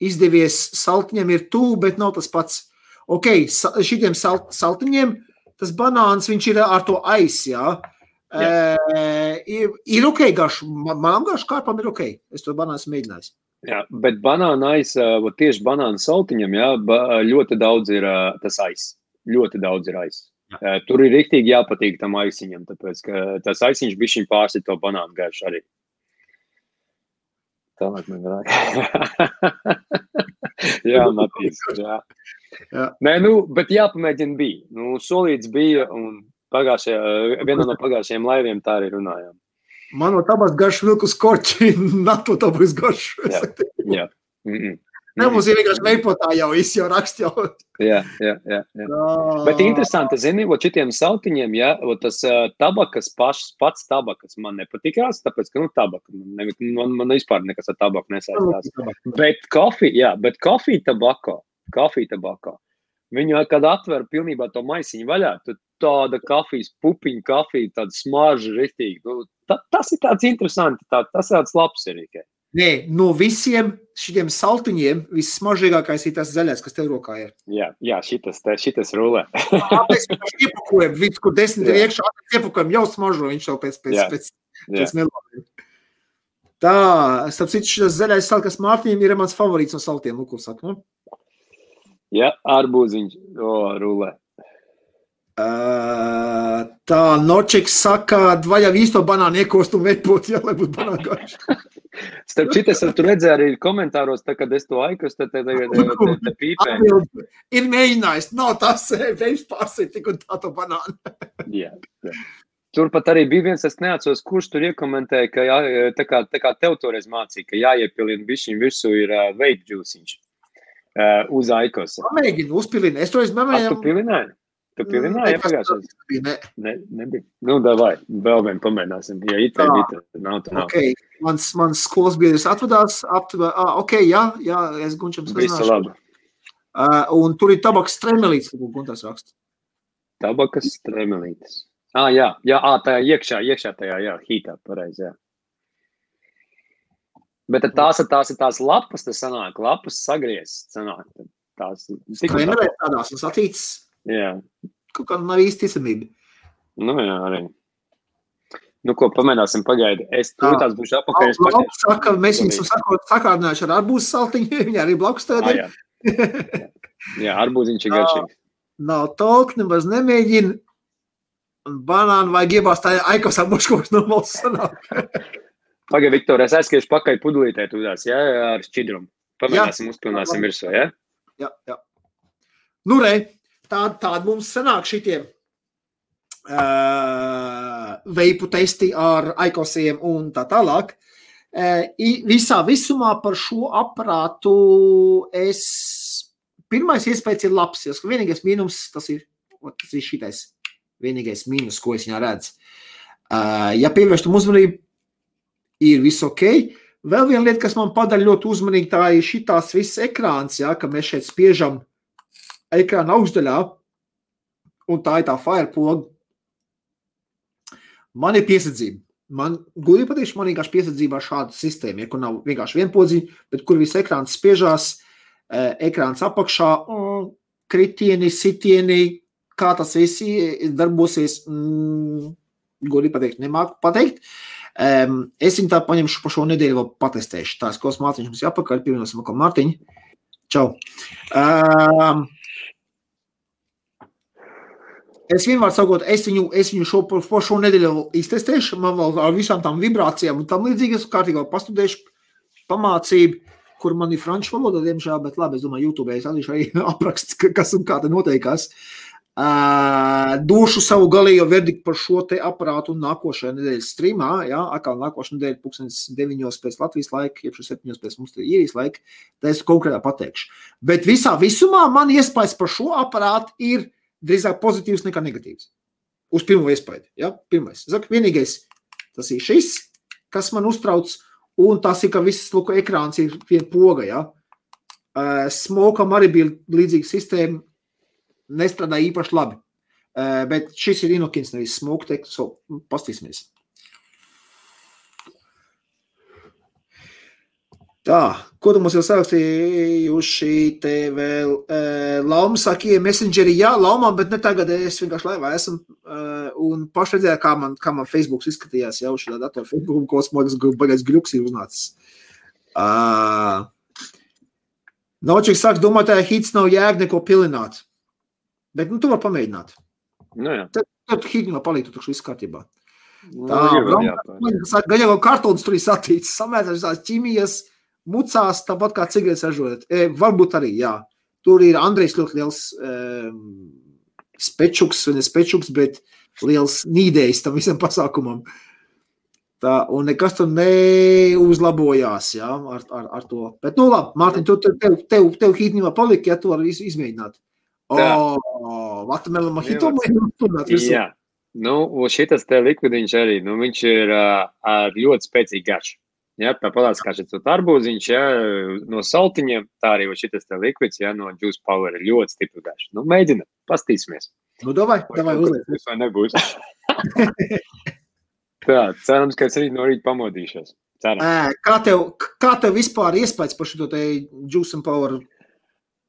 izdevies saltiņam ir tū, bet nav tas pats ok, šitiem salt, saltiņiem tas banāns ir ar to aiz, jā. jā. E, ir, ir ok, garš, manam garš kārpam ir ok, es to banāns mēģinājis. Jā, bet banāna aiz, tieši banāna saltiņam, jā, ļoti daudz ir tas aiz. Ļoti daudz ir aiz. Jā. Tur ir rīktīgi jāpatīk tam aisiņam, tāpēc, ka tas aisiņš bija šī pārsit to banānu garšu arī. Tālāk man grāk. [LAUGHS] jā, Matīs, jā. Jā. Nē, nu, bet jāpamēģina bija. Nu, solīts bija, un pagājušajā, vienā no pagājušajiem laiviem tā arī runājām. Man no tabas garš vilku skorči, [LAUGHS] nato tabas garš. Jā, jā. Mm -mm. Ne, mums ir vienkārši veipotā jau viss jau raksts jau. jā, jā, jā. jā. Oh. Bet interesanti, zini, ot šitiem sautiņiem, ja, ot tas uh, tabakas pašs, pats tabakas man nepatikās, tāpēc, ka, nu, tabaka, man, man, man vispār nekas ar tabaku nesaistās. Bet kofija, jā, bet kofija tabako, kofija tabako, viņu, kad atver pilnībā to maisiņu vaļā, tad tāda kafijas pupiņa, kafija, tāda smarža, riktīgi. Nu, ta, tas ir tāds interesants, tā, tas ir tāds labs tikai. Nē, no visiem šiem saltiņiem vissmaržīgākais ir tas zaļais, kas tev rokā ir. Jā, jā šitas, šitas rulē. [LAUGHS] Tāpēc mēs iepakojam, vidus, kur desmit ir iekšā, iepakojam jau smaržo, viņš jau pēc, pēc, jā. pēc, pēc melodiem. Tā, starp citu, šis zaļais salt, kas Mārtiņam ir mans favorīts no saltiem, ko saka, nu? Jā, arbūziņš, o, rulē. Uh, tā Nočiks saka, vajag īsto banānu iekost un veidot, ja, lai būtu banāna garša. [LAUGHS] Starp citu, es tur redzēju arī komentāros, tā, kad es to aikus, tad te, te, te, te, pīpēju. [LAUGHS] Ir mēģinājis, nav tas, veids pārsīt tik un tā to banānu. [LAUGHS] jā, jā. Turpat arī bija viens, es neatceros, kurš tur iekomentēja, ka jā, tā kā, tā kā tev toreiz mācīja, ka jāiepilina bišķiņ virsū ir uh, vape juiciņš uh, uz aikos. Pamēģini, uzpilini. Es toreiz mēģināju. Tu pilināji? Tu pilnināji pagājušajā? Ne, ne, nebija. Nu, davai, vēl vien pamēģināsim. Ja it kā ir, tad nav. Okay. Mans, mans skolas biedrs atvadās, aptuvē, ah, ok, jā, jā, es gunčam sazināšu. Visu labi. Uh, un tur ir tabaks stremelītes, ko guntas raksta. Tabakas stremelītes. Ah, jā, jā, ah, tajā iekšā, iekšā tajā, jā, hītā, pareizi, jā. Bet tās ir tās, tās lapas, tas sanāk, lapas sagrieztas, sanāk. Tās, Stremelēt tādās, un satītas Jā. Kaut kā nav īsti ticamība. Nu, jā, arī. Nu, ko pamēģināsim pagaidi. Es tur tās būšu apakaļ. Es pagaidīšu. Saka, mēs viņus sakārdinājuši ar arbūzu saltiņu. [LAUGHS] Viņi arī blakus tādā. Jā, jā. jā arbūziņš ir garšīgs. Nav tolk, nemaz nemēģina. Banānu vajag iebāzt tā aikosā muškos no malas sanāk. [LAUGHS] Pagaid, Viktor, es aizskiešu pakaļ pudulītē tūdās, jā, ar šķidrumu. Pamēģināsim, uzpilnāsim virsū, jā? Jā, jā. Nu, re, Tāda, tāda mums sanāk šitiem uh, veipu testi ar aikosiem un tā tālāk. Uh, visā visumā par šo aparātu es pirmais iespējas ir labs. Ja vienīgais mīnus tas ir, tas ir šitais. Vienīgais mīnus, ko es viņā redzu. Uh, ja pievēršam uzmanību, ir viss ok. Vēl viena lieta, kas man padara ļoti uzmanīgi, tā ir šīs visas ekrāns, ja, ka mēs šeit spiežam ekrāna augšdaļā, un tā ir tā firepoga. Man ir piesardzība. Man gluži patīk, man vienkārši piesardzība ar šādu sistēmu, ja kur nav vienkārši vienpodziņa, bet kur viss ekrāns spiežās, ekrāns apakšā, kritieni, sitieni, kā tas viss darbosies. Mm, gluži pateikt, nemāku pateikt. Um, es viņu tā paņemšu pa šo nedēļu, vēl patestēšu. Tās, ko Mārtiņš mums jāpakaļ, pievienosim atkal Mārtiņu. Čau! Um, Es vienmēr sakot, es viņu, es viņu šo, šo nedēļu iztestēšu, man vēl ar visām tām vibrācijām un tam līdzīgi es kārtībā pastudēšu pamācību, kur man ir franču valoda, diemžēl, bet labi, es domāju, YouTube es atzīšu arī [LAUGHS] apraksts, kas un kā te noteikās. Uh, došu savu galīgo verdiktu par šo te aparātu nākošajā nedēļas streamā. Jā, atkal nākošais nedēļa, pūkstens 9 pēc Latvijas laika, jeb 7 pēc mums ir īrijas laika. Tā es konkrētā pateikšu. Bet visā visumā man iespējas par šo aparātu ir drīzāk pozitīvs nekā negatīvs. Uz pirmo iespēju. Ja? Pirmais. Zaka, vienīgais tas ir šis, kas man uztrauc, un tas ir, ka viss luka ekrāns ir viena poga. Ja? Uh, Smokam arī bija līdzīga sistēma, nestrādāja īpaši labi. Uh, bet šis ir inokins, nevis smoke teksts, so pastīsimies. Tā, ko tu mums jau sarakstījuši te vēl? Uh, Lauma saka, ja messengeri, jā, Laumā, bet ne tagad, es vienkārši laivā esmu. Uh, un paši redzēju, kā man, kā man Facebooks izskatījās jau šādā datorā Facebook, ko smagas bagais gļuks ir uznācis. Uh, Naučiks saka, domāju, tā hits nav jēga neko pilināt. Bet, nu, tu vari pamēģināt. Nu, jā. Tad, tad nav palīdz, tu taču viss kārtībā. Nu, Tā, ir saka, gaļago kartons tur ir satīts, samētas tās ķimijas, mucās, tāpat kā cigaretes ražojot. E, varbūt arī, jā. Tur ir Andrejs ļoti liels um, spečuks, ne spečuks, bet liels nīdējs tam visam pasākumam. Tā, un nekas tur neuzlabojās jā, ar, ar, ar to. Bet, nu, labi, Mārtiņ, tu, tev, tev, tev, tev hītnībā palika, ja tu vari izmēģināt. O, Tā. Watermelon mojito, vai visu? Jā, nu, šitas te likvidiņš arī, nu, viņš ir uh, ar ļoti spēcīgu garšu. Ja, tāpat kā šis arbūziņš, ja, no saltiņiem, tā arī šis likvids, ja, no juice power ir ļoti stipri garš. Nu, mēģinam, pastīsimies. Nu, davai, davai, kaut uzliek. vai nebūs. tā, cerams, ka es rīt no rīta pamodīšos. Ceram. Kā tev, kā tev vispār iespējas par šo te juice and power?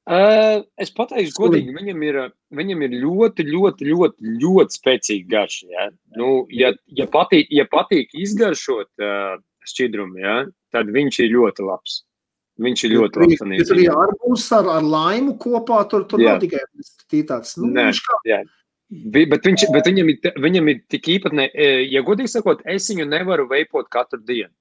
Uh, es pateikšu, godīgi, viņam ir, viņam ir ļoti, ļoti, ļoti, ļoti spēcīgi garš. Ja, nu, ja, ja, patīk, ja patīk izgaršot uh, šķidrumu, ja, tad viņš ir ļoti labs. Viņš ir ļoti labs. tur ir izdzīvo. arbūs ar, ar laimu kopā, tur, tur nav tikai tāds. Nu, viņš kā, Jā. Bet, viņš, bet viņam, ir, viņam ir tik īpatnē, ja godīgi sakot, es viņu nevaru veipot katru dienu.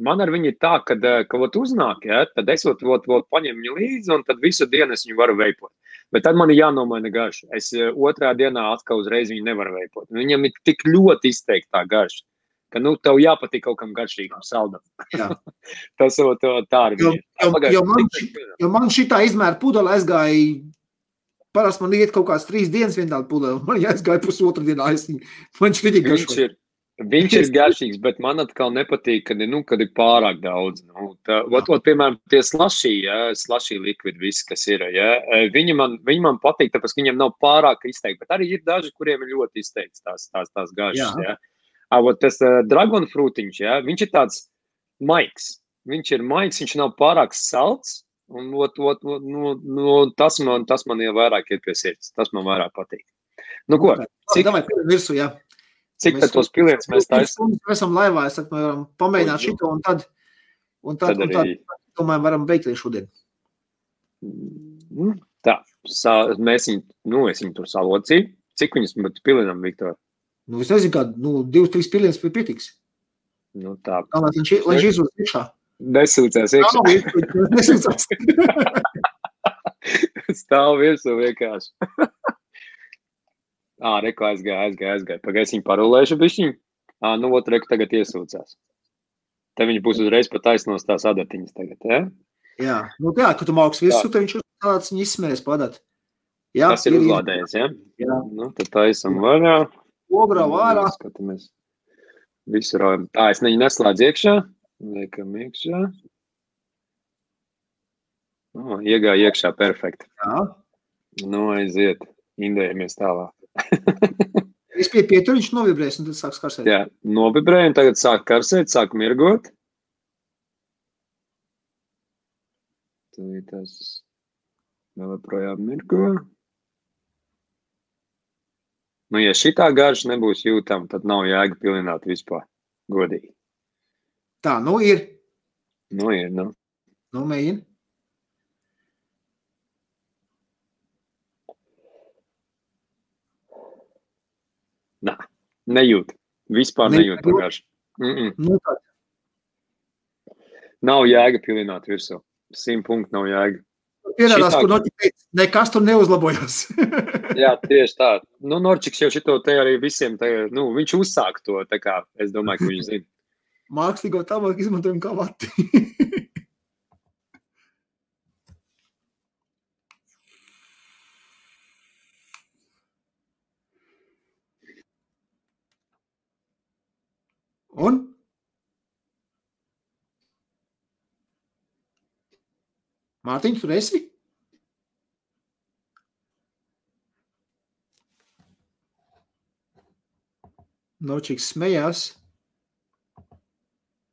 Man ar viņu ir tā, ka, e, ka ot uznāk, ja, tad es ot, ot, ot paņemu viņu līdzi, un tad visu dienu es viņu varu veipot. Bet tad man ir jānomaina garša. Es e, otrā dienā atkal uzreiz viņu nevaru veipot. Viņam ir tik ļoti izteikta garša, ka nu, tev jāpatīk kaut kam garšīgam, saldam. Jā. [LAUGHS] Tas ot, tā ir Jo- jo- Pagaid, jo man cik- jo man šī tā izmēra pudele aizgāja. Parasti man iet kaut kādas trīs dienas vienā pudelē. Man jāizgāja pusotru dienu. Es, man viņš ļoti Viņš ir, viņš ir garšīgs, bet man atkal nepatīk, kad, ir, nu, kad ir pārāk daudz. Nu, tā, ot, ot, piemēram, tie slašī, ja, slašī likvidi, viss, kas ir. Ja, viņi, man, viņi man patīk, tāpēc, ka viņiem nav pārāk izteikti. Bet arī ir daži, kuriem ir ļoti izteikts tās, tās, tās garšas. Jā. Ja. A, ot, tas uh, dragon frūtiņš, ja, viņš ir tāds maigs. Viņš ir maigs, viņš nav pārāk salds. Un, ot, ot, ot, nu, nu, tas, man, tas man jau vairāk iet pie sirds. Tas man vairāk patīk. Nu, ko, cik- pielim virsū, jā. Cik tad tos pilietus mēs taisām? Mēs esam laivā, es saku, mēs varam pamēģināt šito un tad, un tad, Tad un tad, arī domāju, varam beigt arī šodien. Nu, Tā, sā, mēs viņu, nu, es viņu tur salocīju. Cik viņus mēs pilinām, Viktor? Nu, es nezinu, kā, nu, divas, trīs pilienas pie pietiks. Nu, tā, Tā, lai viņš, lai viņš izlūdz iekšā. nesūcās iekšā. nesūdzās. [LAUGHS] Stāv virsū vienkārši. Ā, reko aizgāja, aizgāja, aizgāja. Pagaidzi viņu parulēšu bišķiņu. Ā, nu, ot, reku tagad iesūcās. Te viņi būs uzreiz pat taisnos tās adatiņas tagad, ja? Jā, nu, tā, kad tu māks visu, tad viņš tāds viņa izsmējas padat. Jā, Tas ir uzlādējies, ja? Jā. Nu, tad taisam varā. Ogrā vārā. Skatāmies. Visu rājam. Tā, es viņu neslēdzu iekšā. Liekam iekšā. O, iegāja iekšā perfekti. Jā. Nu, aiziet. Indējamies tālāk. [LAUGHS] Es pie pietur, viņš novibrēs un tad sāks karsēt. Jā, novibrēja un tagad sāk karsēt, sāk mirgot. Tad tas vēl joprojām mirgo. Nu, ja šitā garša nebūs jūtama, tad nav jēga pilināt vispār. Godīgi. Tā, nu ir. Nu, ir, nu. Nu, mēģini. Nā, nejūt. Vispār Ne- nejūt garšu. Mm -mm. Nu. Nav jēga pilināt virsū. Simt punktu nav jēga. Pierādās, Šitā- kur noķipēc. Nekas tur neuzlabojas. [LAUGHS] Jā, tieši tā. Nu, Norčiks jau šito te arī visiem, te, nu, viņš uzsāk to, tā kā es domāju, ka viņš zina. Mākslīgo tabaku izmantojam kā vati. [LAUGHS] Un? Mārtiņ, tur esi? Nočiks smējās.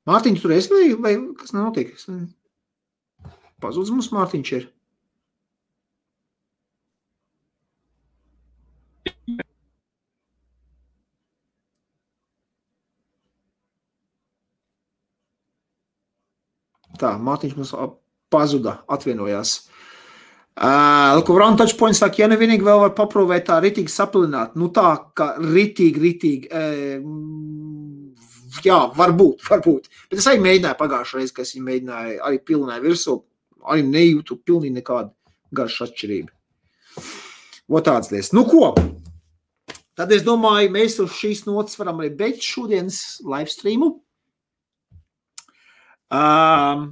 Mārtiņš tur esi vai, vai kas notiek? Pazudis mums Mārtiņš ir. Tā, Mārtiņš mums pazuda, atvienojās. Uh, Round touch points saka, ja nu vienīgi vēl var paprovēt tā ritīgi sapilināt, nu tā, ka ritīgi, ritīgi, uh, jā, varbūt, varbūt. Bet es arī mēģināju pagājušajā reizē, kas viņa mēģināja, arī pilnēja virsū, arī nejūtu pilnīgi nekādu garšu atšķirību. O tāds lies. Nu ko? Tad es domāju, mēs uz šīs notas varam arī beigt šodienas live streamu. Um,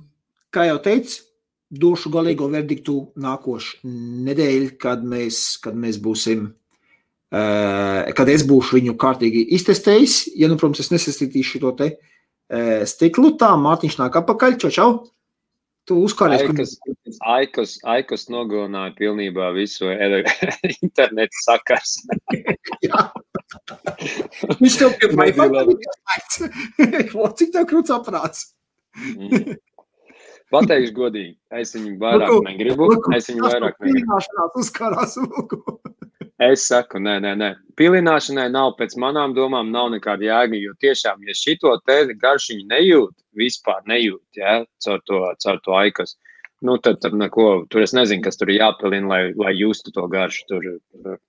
kā jau teicu, došu galīgo verdiktu nākošu nedēļu, kad mēs, kad mēs būsim, uh, kad es būšu viņu kārtīgi iztestējis. Ja, nu, protams, es nesastītīšu šo te uh, stiklu, tā Mārtiņš nāk apakaļ, čau, čau. Tu uzkārēs, Aikas, Aikas, Aikas nogalināja pilnībā visu [LAUGHS] internetu sakars. [LAUGHS] Viņš tev pie Wi-Fi. O, [LAUGHS] Cik tev krūts aprāts? Mm. Pateikšu godīgi, es viņu vairāk Nu, negribu. Es viņu vairāk negribu. Es saku, nē, nē, nē. Pilināšanai nav, pēc manām domām, nav nekāda jēga. Jo tiešām, ja šito te garšiņu nejūt, vispār nejūt, ja, caur to, caur to aikas, nu tad, tad neko, tur es nezinu, kas tur ir jāpilina, lai, lai justu to garšu. Tur.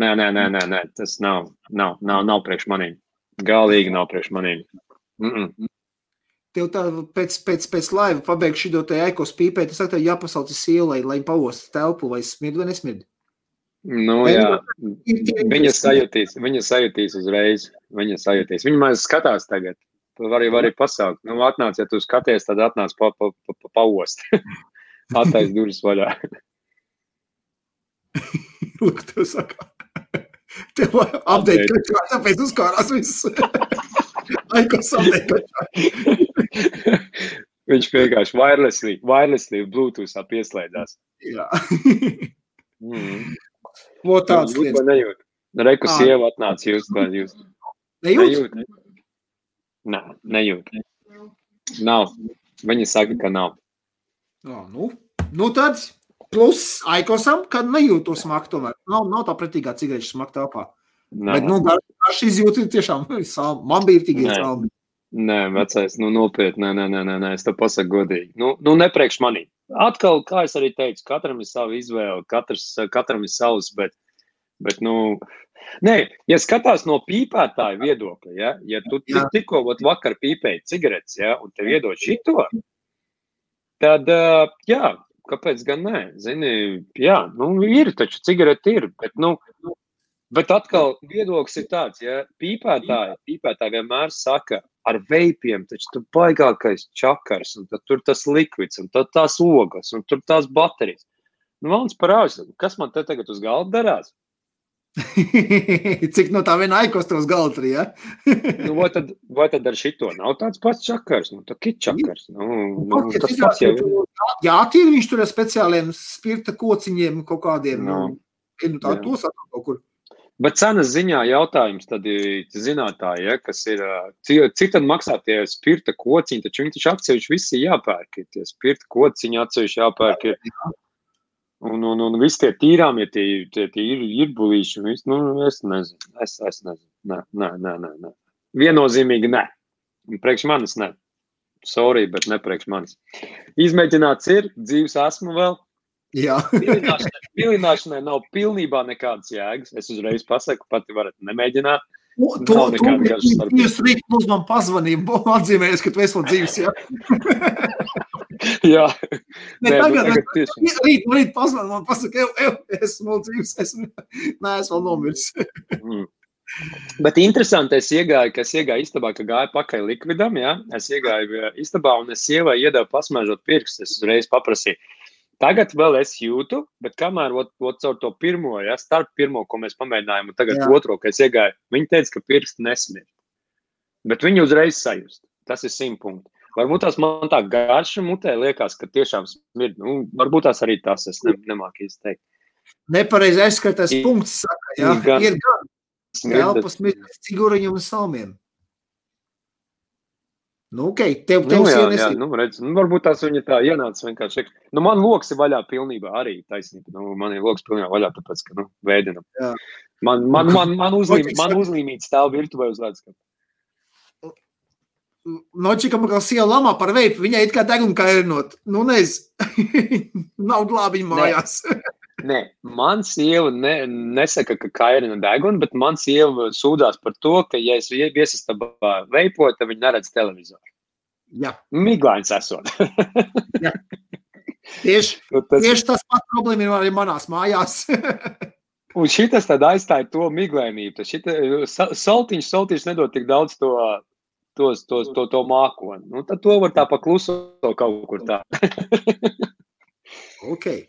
Nē, nē, nē, nē, nē, tas nav, nav, nav, nav priekš manīm. Galīgi nav priekš manīm. Mm -mm. Tev tā pēc, pēc, pēc laiva pabeigts šī te ekos pīpēt, tas tev jāpasauc uz sielu, lai, lai pavost telpu, vai smird vai nesmird. Nu, jā, viņa sajūtīs, viņa sajūtīs uzreiz. Viņa sajūtīs. Viņa man skatās tagad. Tu vari arī pasaukt. Nu, atnāc, ja tu skaties, tad atnāc pa, pa, pa, pa, paost. [LAUGHS] Attais durvis vaļā. [LAUGHS] Lūk, tev saka. Tev update, ka tāpēc uzkārās viss. [LAUGHS] Ekos update. [LAUGHS] Viņš vienkārši wirelessly, wirelessly Bluetoothā pieslēdzās. Jā. [LAUGHS] Mm. O tāds Jūt lietas. nejūt? Reku Ā. sieva atnāca jūs, vai jūs? Nejūt? Nejūt. Nē, nejūt. Nav. Viņa saka, ka nav. Jā, nu, nu tad plus aikosam, kad nejūt to smaku tomēr. Nav, nav tā pretīgā cigarešu smaku tāpā. Nav. Bet, nu, garš izjūta ir tiešām. [LAUGHS] Man bija tikai Nē. Nē, vecais, nu nopietni, nē, nē, nē, nē, nē, es te pasaku godīgi. Nu, nu nepriekš manī. Atkal, kā es arī teicu, katram ir sava izvēle, katrs, katram ir savs, bet, bet nu, nē, ja skatās no pīpētāja viedokļa, ja, ja tu tikko vakar pīpēji cigaretes, ja, un tev iedod šito, tad, jā, kāpēc gan nē, zini, jā, nu, ir taču cigareti ir, bet, nu, Bet atkal viedoklis ir tāds, ja pīpētāji, pīpētāji vienmēr saka, ar veipiem taču tu baigākais čakars, un tur tas likvids, un tās ogas, un tur tās baterijas. Nu, valns parāds, kas man te tagad uz galda darās? [LAUGHS] Cik no tā viena aikos tev uz galda tur, ja? [LAUGHS] nu, vai, tad, vai tad ar šito nav tāds pats čakars? Nu, tā ir čakars. Nu, nu, Nu, tas pats jau ir. Jātīra viņš tur ar speciāliem spirta kociņiem kaut kādiem. No. Nu, nu, tā Jā. tos atkal kaut kur. Bet cenas ziņā jautājums tad ir zinātāji, ja, kas ir, cik tad maksā tie spirta kociņi, taču viņi taču atsevišķi visi jāpērk, ir tie spirta kociņi atsevišķi jāpērk, ir, un, un, un visi tie tīrām, ja tie, tie, tie ir, ir bulīši, un viss, nu, es nezinu, es, es nezinu, nē, nē, nē, nē, nē. Viennozīmīgi nē, un priekš manis nē. Sorry, bet ne priekš manis. Izmēģināts ir, dzīves esmu vēl, Jā, Pilināšanai nav pilnībā nekādas jēgas. Es uzreiz pasaku, pati varat nemēģināt. Nu, to. Jūs rīt mums man pazvanīja, atzīmējies, ka tu esi vēl dzīves, [LAUGHS] jā. Jā, [LAUGHS] Ne, Nē, nu, tagad, tagad tiešām. rīt, rīt pazvan man pasaka, ev, ev, esmu vēl dzīves, esmu, nē, es vēl nomirs. [LAUGHS] Mm. Bet interesanti, es iegāju, ka es iegāju istabā, ka gāju pakaļ likvidam, jā. Es iegāju eh, istabā un es sievai iedevu pasmēžot pirkstus. Es uzreiz paprasīju. Tagad vēl es jūtu, bet kamēr ot, ot, caur to pirmo, ja, starp pirmo, ko mēs pamēģinājām, un tagad Jā. otro, kas iegāja, viņi teica, ka pirksti nesmird. Bet viņi uzreiz sajust. Tas ir simt punkti. Varbūt tās man tā garša mutē liekas, ka tiešām smird. Nu, varbūt tās arī tas es ne, nemāku izteikt. Nepareizi aizskatās punkts, saka, jā. ir gan- Ir gan Smird, elpas mirklis ciguriņu un salmiem. Nu, ok, tev, tev Nu, jā, jā, nu, redz, nu, varbūt tās viņa tā ienāca vienkārši. Nu, man loks ir vaļā pilnībā arī taisnība. Nu, man ir loks pilnībā vaļā, tāpēc, ka, nu, vēdinam. Jā. Man, man, man, man, uzlīm, man uzlīmīt stāv virtuvē uz ledus. Nočika man kā siela lamā par veipu, viņai it kā deguna kairinot. Nu, nez, [LAUGHS] nav glābiņa mājās. Nē, man sieva ne, nesaka, ka kairina deguna, bet man sieva sūdzās par to, ka, ja es viesistabā veipoju, tad viņi neredz televizoru. Jā, Miglains esot. [LAUGHS] tieši, Nu, tas, tieši tas pats problēma ir arī manās mājās. [LAUGHS] un šis tad aizstāja to miglainību. Saltiņš, saltiņš nedod tik daudz to, tos, tos, to, to mākoni. Nu, tad to var tā pakluso kaut kur tā. [LAUGHS] okay.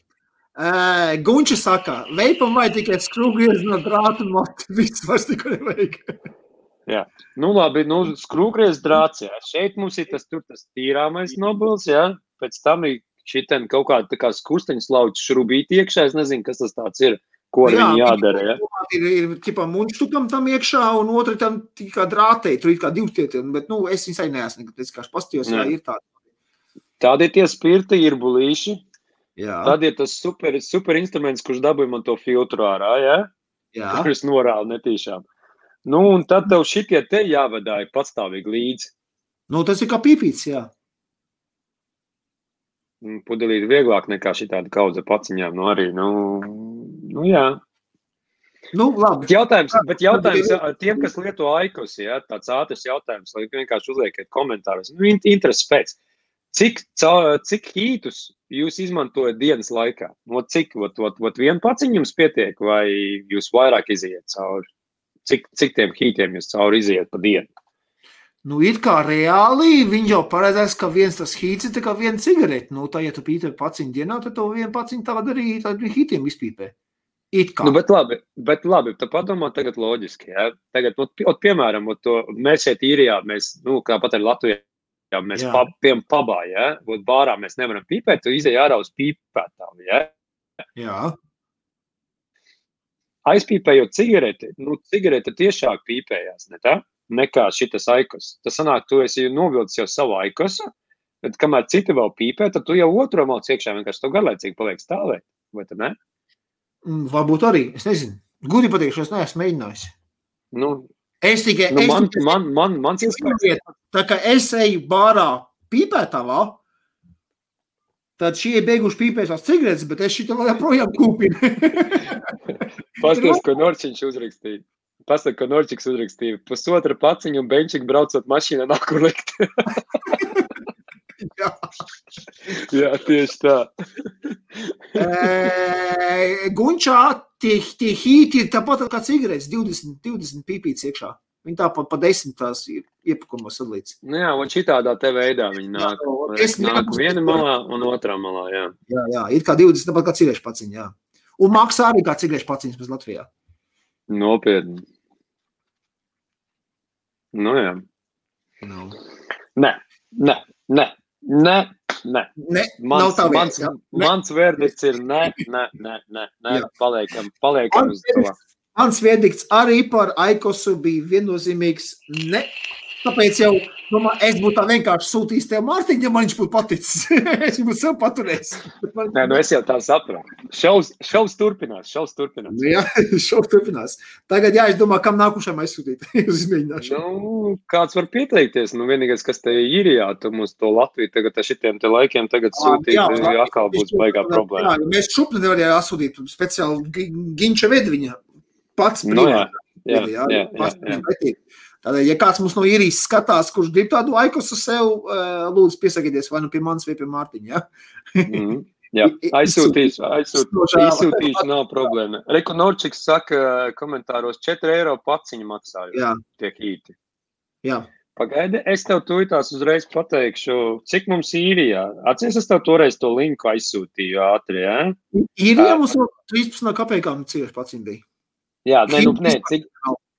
Uh, Gunča saka, veipam vai tikai skrūvgriezt no drāta un matu. Viss vairs neko nevajag. Nu, labi, nu, skrūvgriezs drāts, jā. Šeit mums ir tas, tur tas tīrāmais nobils, jā. Pēc tam ir šitien kaut kāda tā kā skusteņas lauķa šrubīti iekšā. Es nezinu, kas tas tāds ir, ko ar viņu jādara, jā. Ir, ir tipā munčtukam tam iekšā un otru tam tikai drātei. Tur ir kā divi tieti, bet, nu, es viņai neesmu nekad kā pastījos, jā, Jā. ir tāda. Tādi ir tie spirti, ir bulīši. Jā, Tad ir tas super, super instruments, kurš dabūja man to filtru ārā, jā. jā. [LAUGHS] kurus norāda netīšām. Nu, un tad tev šitie te jāvadāja patstāvīgi līdzi. Nu, tas ir kā pīpīts, jā. Un Pudelīt vieglāk nekā šī tāda kaudze paciņām. Nu, arī, nu, nu jā. Nu, labi. Jautājums, bet jautājums tiem, kas lieto aikus, ja, tāds ātrs jautājums, lai vienkārši uzliekiet komentārus. Nu, in- interesi pēc. Cik, cik hītus jūs izmantojat dienas laikā? No cik, ot, ot, ot vienu paciņu jums pietiek, vai jūs vairāk iziet cauri? Cik, cik tiem hītiem jūs cauri iziet pa dienu? Nu, it kā reāli viņš jau paredzēs, ka viens tas hīts ir tā kā viena cigarete. Nu, tā, ja tu pīpē paciņu dienā, tad to vienu paciņu tādu arī tādu hītiem izpīpē. It kā. Nu, bet labi, bet labi, tad padomā tagad loģiski. Ja? Tagad, ot, ot, piemēram, ot, to, mēs šeit īrijā, mēs, nu, kā pat arī Latvijā, ja mēs Jā. pab, piemēram pabā, ja? Ot, bārā mēs nevaram pīpēt, tu izēj ārā uz pīpētām, ja? Jā, Aizpīpējot cigareti, nu, cigarete tiešāk pīpējās, ne tā? Nekā šitas aikos. Tas sanāk, tu esi novilcis jau savu aikosu, bet kamēr citi vēl pīpē, tad tu jau otro māc iekšā vienkārši to garlaicīgi paliek stāvēt, vai tad ne? Mm, varbūt arī. Es nezinu. Gudri pateikšu, es neesmu mēģinājis. Nu, Es tikai. nu es man, tikai- man, man, mans iespējas. Tā kā es eju bārā pīpētavā, tad šie ir beiguši pīpēt tās cigaretes, bet es šito vēl joprojām kūpinu. [LAUGHS] Pastāstiet, ko Norčiņš uzrakstīja. Pastāstiet, ko Norčiņš uzrakstīja. Pusotra paciņa un benčika braucot mašīnā nav kur likt. [LAUGHS] Jā. Jā, tieši tā. Ē, Gunčā tie, tie hīti ir tāpat kā cigaretes, 20, 20 pīpīts iekšā. Viņi tāpat pa desmit tās ir iepakumos sadalīts. Nu jā, un šitādā te veidā viņi nāk. Jā, es nāk neapus- viena malā un otrā malā, jā. Jā, jā, ir kā 20, tāpat kā cigarešu paciņa, jā. Un maksā arī kā cigarešu paciņas bez Latvijā. Nopietni. Nu jā. Nav. Nē, nē, nē, nē, nē. Ne, nav Mans, tā mans, vieta. mans verdikts ir nē, nē, nē, nē, nē. Jā. Paliekam, paliekam uz to. Mans verdikts arī par Aikosu bija viennozīmīgs ne. Tāpēc jau domā, es būtu tā vienkārši sūtījis tev Mārtiņu, ja man viņš būtu paticis. [LAUGHS] es viņu sev paturējis. Bet man- Nē, nu es jau tā sapratu. Šaus, šaus turpinās, šaus turpinās. Nu Jā, [LAUGHS] šobrīd turpinās. Tagad, jā, es domāju, kam nākušajam aizsūtīt [LAUGHS] uz izmēģināšanu. Nu, kāds var pieteikties? Nu, vienīgais, kas te ir, jā, tu mums to Latviju tagad ar šitiem te laikiem tagad sūtīt, Jā, jā, atkal būs baigā problēma. Jā, mēs šupni nevarējām atsūtīt speciāli Gi- Ginča Vedviņa pats Nu, jā, brīvā. jā, jā, jā, pats jā, jā. Tādēļ, ja kāds mums no īrijas skatās, kurš grib tādu aikosu sev, eh, lūdzu piesakieties vai nu pie manis vai pie Mārtiņa. Ja? Mhm. Jā, [LAUGHS] aizsūtīšu, aizsūtīšu, Izsūtīšu. izsūtīšu, nav problēma. Reku Norčiks saka komentāros, 4 eiro paciņu maksāju Jā, tie hīti. jā. Pagaidi, es tev tūlītās uzreiz pateikšu, cik mums īrijā. Atceries, es tev toreiz to linku aizsūtīju ātri, jā? Īrijā mums no 13 kapekām cieši pats bija. Jā, nē, nu, nē, cik,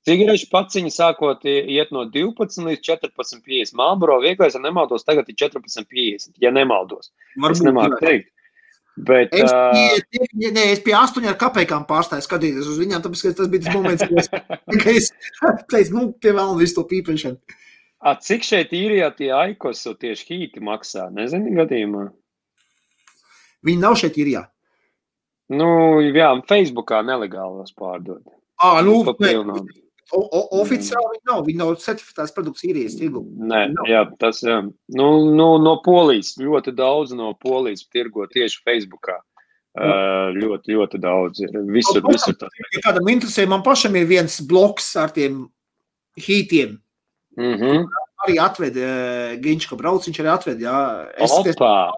cigarešu paciņa sākot iet no 12 līdz 14,50. Malboro vieglais, ja nemaldos, tagad ir 14,50, ja nemaldos. Varbūt, nemāku teikt. Bet, Es, ā, pie, pie, nē, es pie astoņām kapekām pārstāju skatīties uz viņiem, tāpēc, ka tas bija tas moments, kad es, [LAUGHS] es teicu, nu, pie vēl visu to pīpēšanu. a, cik šeit īrijā tie aikosu tieši hīti maksā? Nezinu gadījumā. Viņi nav šeit īrijā. Nu, jā, Facebookā nelegālos pārdod. Ā, nu, Pa nē, pilnām. O, o, oficiāli viņi nav. Viņi nav certificēts produkts īrijas tirgu. Nē, Nav. jā, tas jā. Nu, nu, no Polijas. Ļoti daudz no Polijas tirgo tieši Facebookā. Uh, ļoti, ļoti daudz. Ir. Visur, Nu, visur. tas. Ja kādam interesē, man pašam ir viens bloks ar tiem hītiem. Mm -hmm. Arī atveda uh, Ginčka brauc, viņš arī atveda. Jā. Es, es, Opa!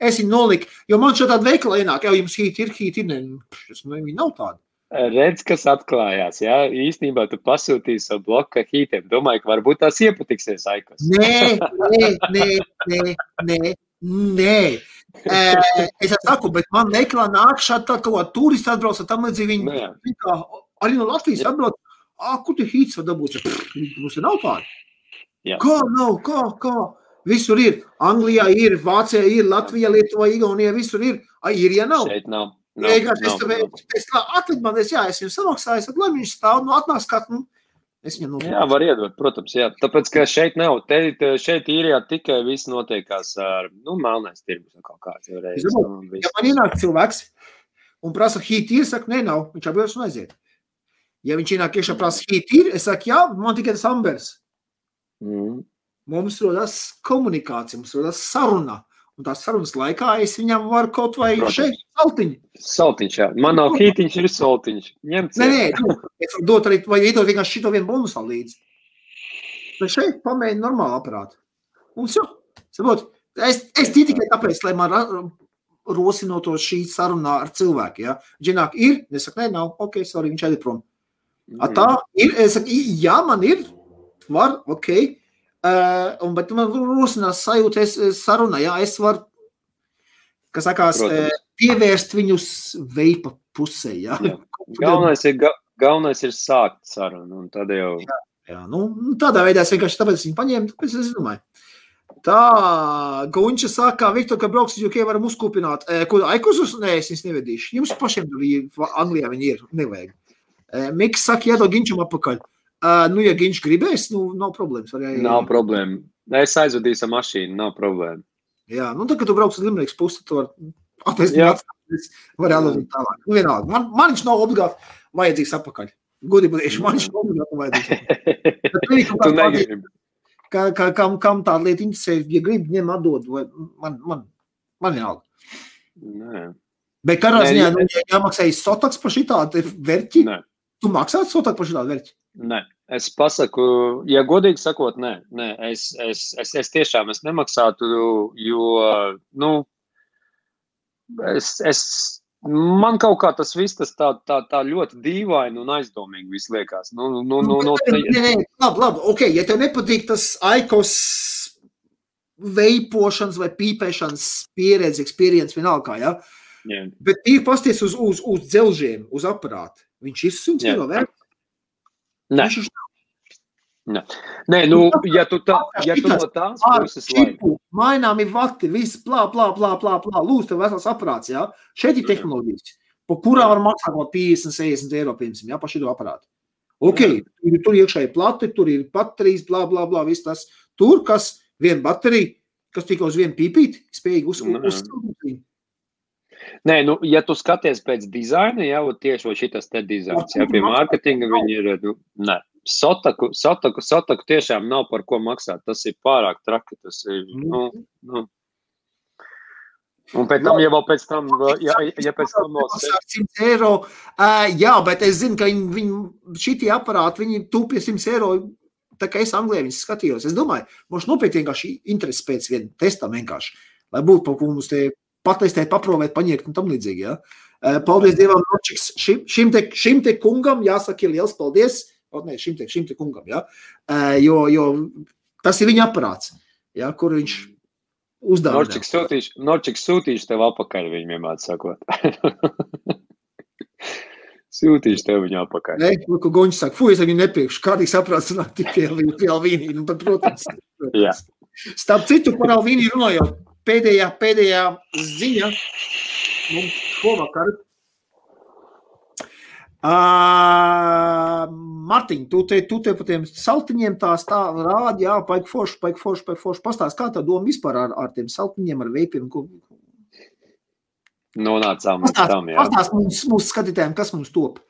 es viņu noliku, jo man tāda veikala ienāk, jau jums hīti ir, hīti ir. Ne, pš, ne, viņi nav tādi. Redz, kas atklājās. Jā, īstenībā tu pasūtīji savu bloku ar hītiem. Domāju, ka varbūt tās iepatiksies aikos. Nē, nē, nē, nē, nē. nē. Es saku, bet man veikalā nāk šādi tā, turisti atbrauc, un tam līdzīgi viņi Nu, viņi kā, arī no Latvijas atbrauc. Ah, kur tu hīts var dabūt? Mums ir nav tādi. Jā. Kā nav, kā, kā? Visur ir. Anglijā ir, Vācijā ir, Latvijā, Lietuvā, Igaunijā, visur ir. Ai, ir, ja nav. Šeit nav. Nav, Vienkārši nav, es tā atlid man, es, jā, es viņu samaksāju, tad lai viņš stāv, nu atnāks kā, nu, es viņu Jā, nopirku. var iedot, protams, jā. Tāpēc, ka šeit nav, te, te šeit īrijā tikai viss notiekās ar, nu, melnais tirgus kaut kāds jau reiz. Zinu. Ja man ienāk cilvēks un prasa, hīt ir, saka, nē, nav, viņš apgādās un aiziet. Ja viņš ienāk iekšā prasa, hīt ir, es saku, jā, man tikai tas ambers. Mm. Mums rodas komunikācija, mums rodas saruna. Un tās sarunas laikā es viņam varu kaut vai šeit saltiņu. Saltiņš, jā. Man nav hītiņš, ir saltiņš. Ņemts. Nē, nē, nu, es varu dot arī, vai iedot vienkārši šito vienu bonusā līdzi. Bet šeit pamēģina normālu aparātu. Un jau, saprot, es, es tikai tāpēc, lai man rosinotos šī saruna ar cilvēku. Ja? Džināk ir, nesaka, nē, nav, ok, sorry, viņš aiziet prom. A, tā ir, es saku, "I- jā, man ir, var, ok. Uh, un, bet man rosinās sajūta, es sarunā, jā, es varu, kas sakās, Protams. uh, pievērst viņus veipa pusē, jā. Jā. [LAUGHS] Galvenais ir, ga, galvenais ir sākt sarunu, un tad jau. Jā, nu, nu, tādā veidā es vienkārši tāpēc viņu paņēmu, tāpēc es domāju. Tā, Gunča saka, ka Viktor, ka brauks uz UK, varam uzkopināt. E, ko, aikusus? Nē, es viņus nevedīšu. Jums pašiem ir, Anglijā viņi ir, nevajag. E, Miks saka, iedod Ginčam apakaļ. E, nu, ja Ginč gribēs, nu, nav problēmas. Jā, Nav problēma. Es aizvedīšu mašīnu, nav problēma. Jā, nu, tad, kad tu brauc uz Limerikas pusi, tu vari atstāt. Var jālūdz tālāk. Nu, vienalga. Man, man viņš nav obligāti vajadzīgs apakaļ. Godīgi, tieši man viņš nav obligāti vajadzīgs. [LAUGHS] Bet kaut tu negribi. ka, ka, kam, kam tāda lieta interesē, ja grib, ņem atdod, vai man, man, man vienalga. Nē, Bet Nē, ziņā, nu, ja jāmaksā sotaks par šitādu verķi, nē. tu maksātu sotaku par šitādu verķi. Nē, es pasaku, ja godīgi sakot, nē, nē es, es, es, es tiešām es nemaksātu, jo, nu, es, es Man kaut kā tas viss tas tā, tā, tā ļoti dīvaini un aizdomīgi viss liekas. Nu, nu, nu, nu, nē, nē, labi, labi, ok, ja tev nepatīk tas aikos veipošanas vai pīpēšanas pieredze, experience vienalga, ja? Jā. Bet ir pasties uz, uz, uz dzelžiem, uz aparātu. Viņš ir 100 eiro vērts. Nē. Viņš ir Nē, Nē nu, ja tu, tā, ja tu no tās puses lai... Maināmi vati, viss, blā, blā, blā, blā, blā. Lūdzu, tev vesels aparāts, jā. Šeit ir tehnoloģijas, pa kurā var maksāt vēl 50, 60 eiro, piemēram, jā, pa šito aparātu. Ok, tur, tur iekšā ir plati, tur ir baterijas, blā, blā, blā, viss tas. Tur, kas viena baterija, kas tikai uz vienu pīpīti, spējīgi uz, uzsildīt. Nē, nu, ja tu skaties pēc dizaina, jau tieši šis te dizains, ja pie mārketinga viņi ir, nu, nē, Sotaku, sotaku, sotaku tiešām nav par ko maksāt. Tas ir pārāk traki. Tas ir. Nu, nu. Un pēc tam, ja vēl pēc tam, ja, ja pēc tam no 100 eiro, uh, jā, bet es zinu, ka viņi, viņi šitie aparāti, viņi tūpja 100 eiro. Tā kā es Anglijā viņus skatījos, es domāju, mums nopietni vienkārši interesi pēc viena testa vienkārši, lai būtu kaut ko mums te patestēt, paprovēt, paņēkt un tam līdzīgi, jā. Uh, paldies Dievam, Nočiks, šim, šim, te, šim te kungam jāsaka liels paldies, kaut ne šim te, šim te kungam, ja? jo, jo tas ir viņa aparāts, ja? kur viņš uzdāvina. Norčiks sūtīšu, Norčiks sūtīšu tev apakaļ, viņam vienmēr sakot. [LAUGHS] Sūtīšu tev viņu apakaļ. Nē, nu, ko Goņš saka, fuj, es viņu nepriekšu, kādīgi saprāt, sanāk tik pie, pie Alvīnī, nu, protams. Jā. Starp citu, par Alvīnī runājot, pēdējā, pēdējā ziņa mums šovakar Uh, Mārtiņ, tu te, tu te par tiem saltiņiem tā rādi, jā, paik forši, paik forši, paik forši. Pastāst, kā tā doma vispār ar, ar tiem saltiņiem, ar veipiem? Ko... Nonācām līdz tam, jā. Pastāst mums, mūsu skatītājiem, kas mums top.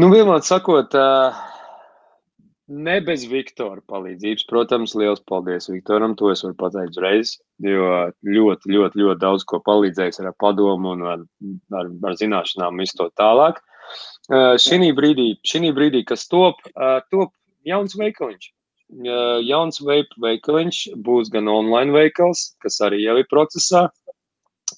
Nu, vienmēr sakot, uh, Ne bez Viktora palīdzības. Protams, liels paldies Viktoram. To es varu pateikt uzreiz. Jo ļoti, ļoti, ļoti daudz ko palīdzējis ar padomu un ar, ar, ar zināšanām izstot tālāk. Uh, šī brīdī, šī brīdī, kas top, uh, top jauns veikaliņš. Uh, jauns veikaliņš būs gan online veikals, kas arī jau ir procesā.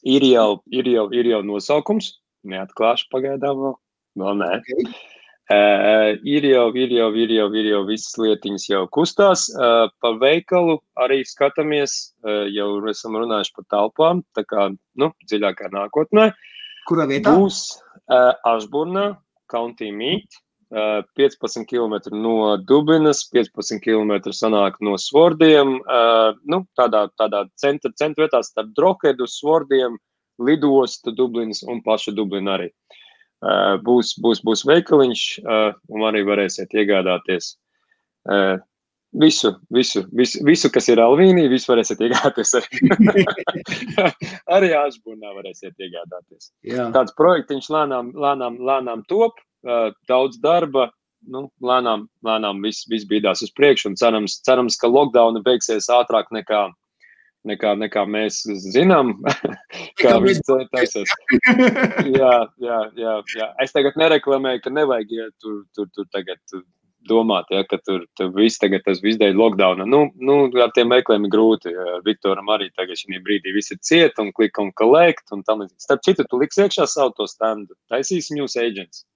Ir jau, ir jau, ir jau nosaukums. Neatklāšu pagaidām vēl. Vēl nē. Okay. Uh, ir jau, ir jau, ir jau, ir jau visas lietiņas jau kustās. Uh, par veikalu arī skatāmies, uh, jau esam runājuši par telpām, tā kā, nu, dziļākā nākotnē. Kurā vietā? Būs uh, Ashburnā, County Meat, uh, 15 km no Dublinas, 15 km sanāk no Svordiem, uh, nu, tādā, tādā centra, centra vietā starp Drokedu, Svordiem, lidostu Dublinas un pašu Dublinu arī. Uh, būs, būs, būs veikaliņš, eh, un arī varēsiet iegādāties eh, visu, visu, visu, visu kas ir Alvīnī, visu varēsiet iegādāties arī. [LAUGHS] arī Ašburnā varēsiet iegādāties. Jā. Tāds projektiņš lēnām, lēnām, lēnām top, daudz darba, nu, lēnām, lēnām viss, viss bīdās uz priekšu, cerams, cerams, ka lockdowni beigsies ātrāk nekā nekā, nekā mēs zinām, [LAUGHS] kā viņš taisās. [LAUGHS] jā, jā, jā, jā. Es tagad nereklamēju, ka nevajag ja, tur, tur, tur tagad domāt, ja, ka tur, tur viss tagad tas viss dēļ lockdowna. Nu, nu, ar tiem meklējumiem ir grūti. Viktoram arī tagad šī brīdī viss ir ciet un klik un collect un tam līdzīgi. Starp citu, tu liks iekšā savu to standu. Taisīs news agents.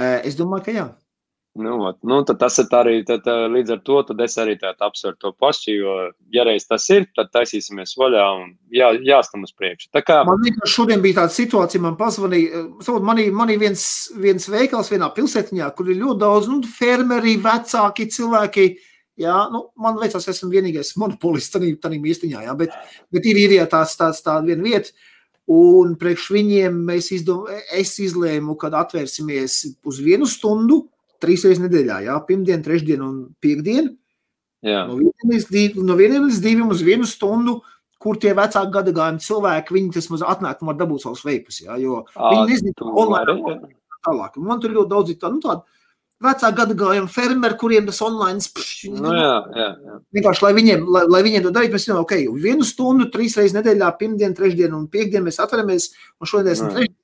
Es domāju, ka jā. Nu, ot, nu, tas ir arī tad, līdz ar to es arī apsveru to pašu. Jo, ja reiz tas ir, tad taisīsimies vaļā un jā, jāstam uz priekšu. Kā... Man liekas, šodien bija tāda situācija, man pazvanīja. Man ir, man ir viens, viens veikals vienā pilsētiņā, kur ir ļoti daudz nu, fermeri, vecāki cilvēki. Jā, nu, man liekas, es esmu vienīgais monopolists tajā īstenībā, jā, bet, bet ir, ir jā, tāds, tāds, tāda viena vieta. Un priekš viņiem izdom, es izlēmu, kad atvērsimies uz vienu stundu trīs reizes nedēļā, jā, pirmdien, trešdien un piekdien. Jā. No vieniem līdz, div, no vieniem līdz diviem uz vienu stundu, kur tie vecāki gadagājumi cilvēki, viņi tas maz atnāk un var dabūt savus veipus, jā, jo à, viņi nezina, online tālāk. Man tur ļoti daudz ir tā, nu tāda vecāku gadagājumu fermeri, kuriem tas online pš, nu, jā, jā, jā. vienkārši, lai viņiem, lai, lai viņiem to darītu, mēs zinām, ok, vienu stundu, trīs reizes nedēļā, pirmdien, trešdien un piekdien mēs atveramies, un šodien esam trešdien.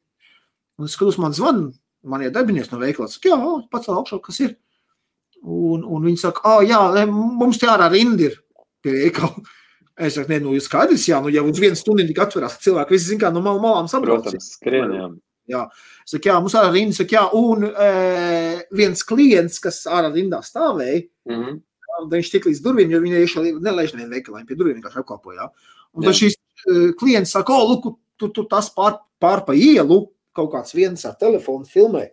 Un skatos, man zvan, man ir darbinieks no veikala. Saka, jā, pats augšā, kas ir. Un, un viņi saka, ah, jā, mums te ārā rinda ir pie veikala. [LAUGHS] Es saku, nē, nu, ir skaidrs, jā, nu, jau uz vienu stundu tik atverās, cilvēki visi zin kā no mal malām saprot. Protams, skrien, jā. Jā, saka, jā, mums ārā rinda, saka, jā, un e, viens klients, kas ārā rindā stāvēja, Mm -hmm. viņš tik līdz durvīm, jo viņi iešā nelaiž nevienu veikalā, viņi pie durvīm vienkārši apkalpo, jā. Un Jā. tad šīs e, klients saka, o, lūk, tu, tu tas pār, pār pa ielu, kaut kāds viens ar telefonu filmē.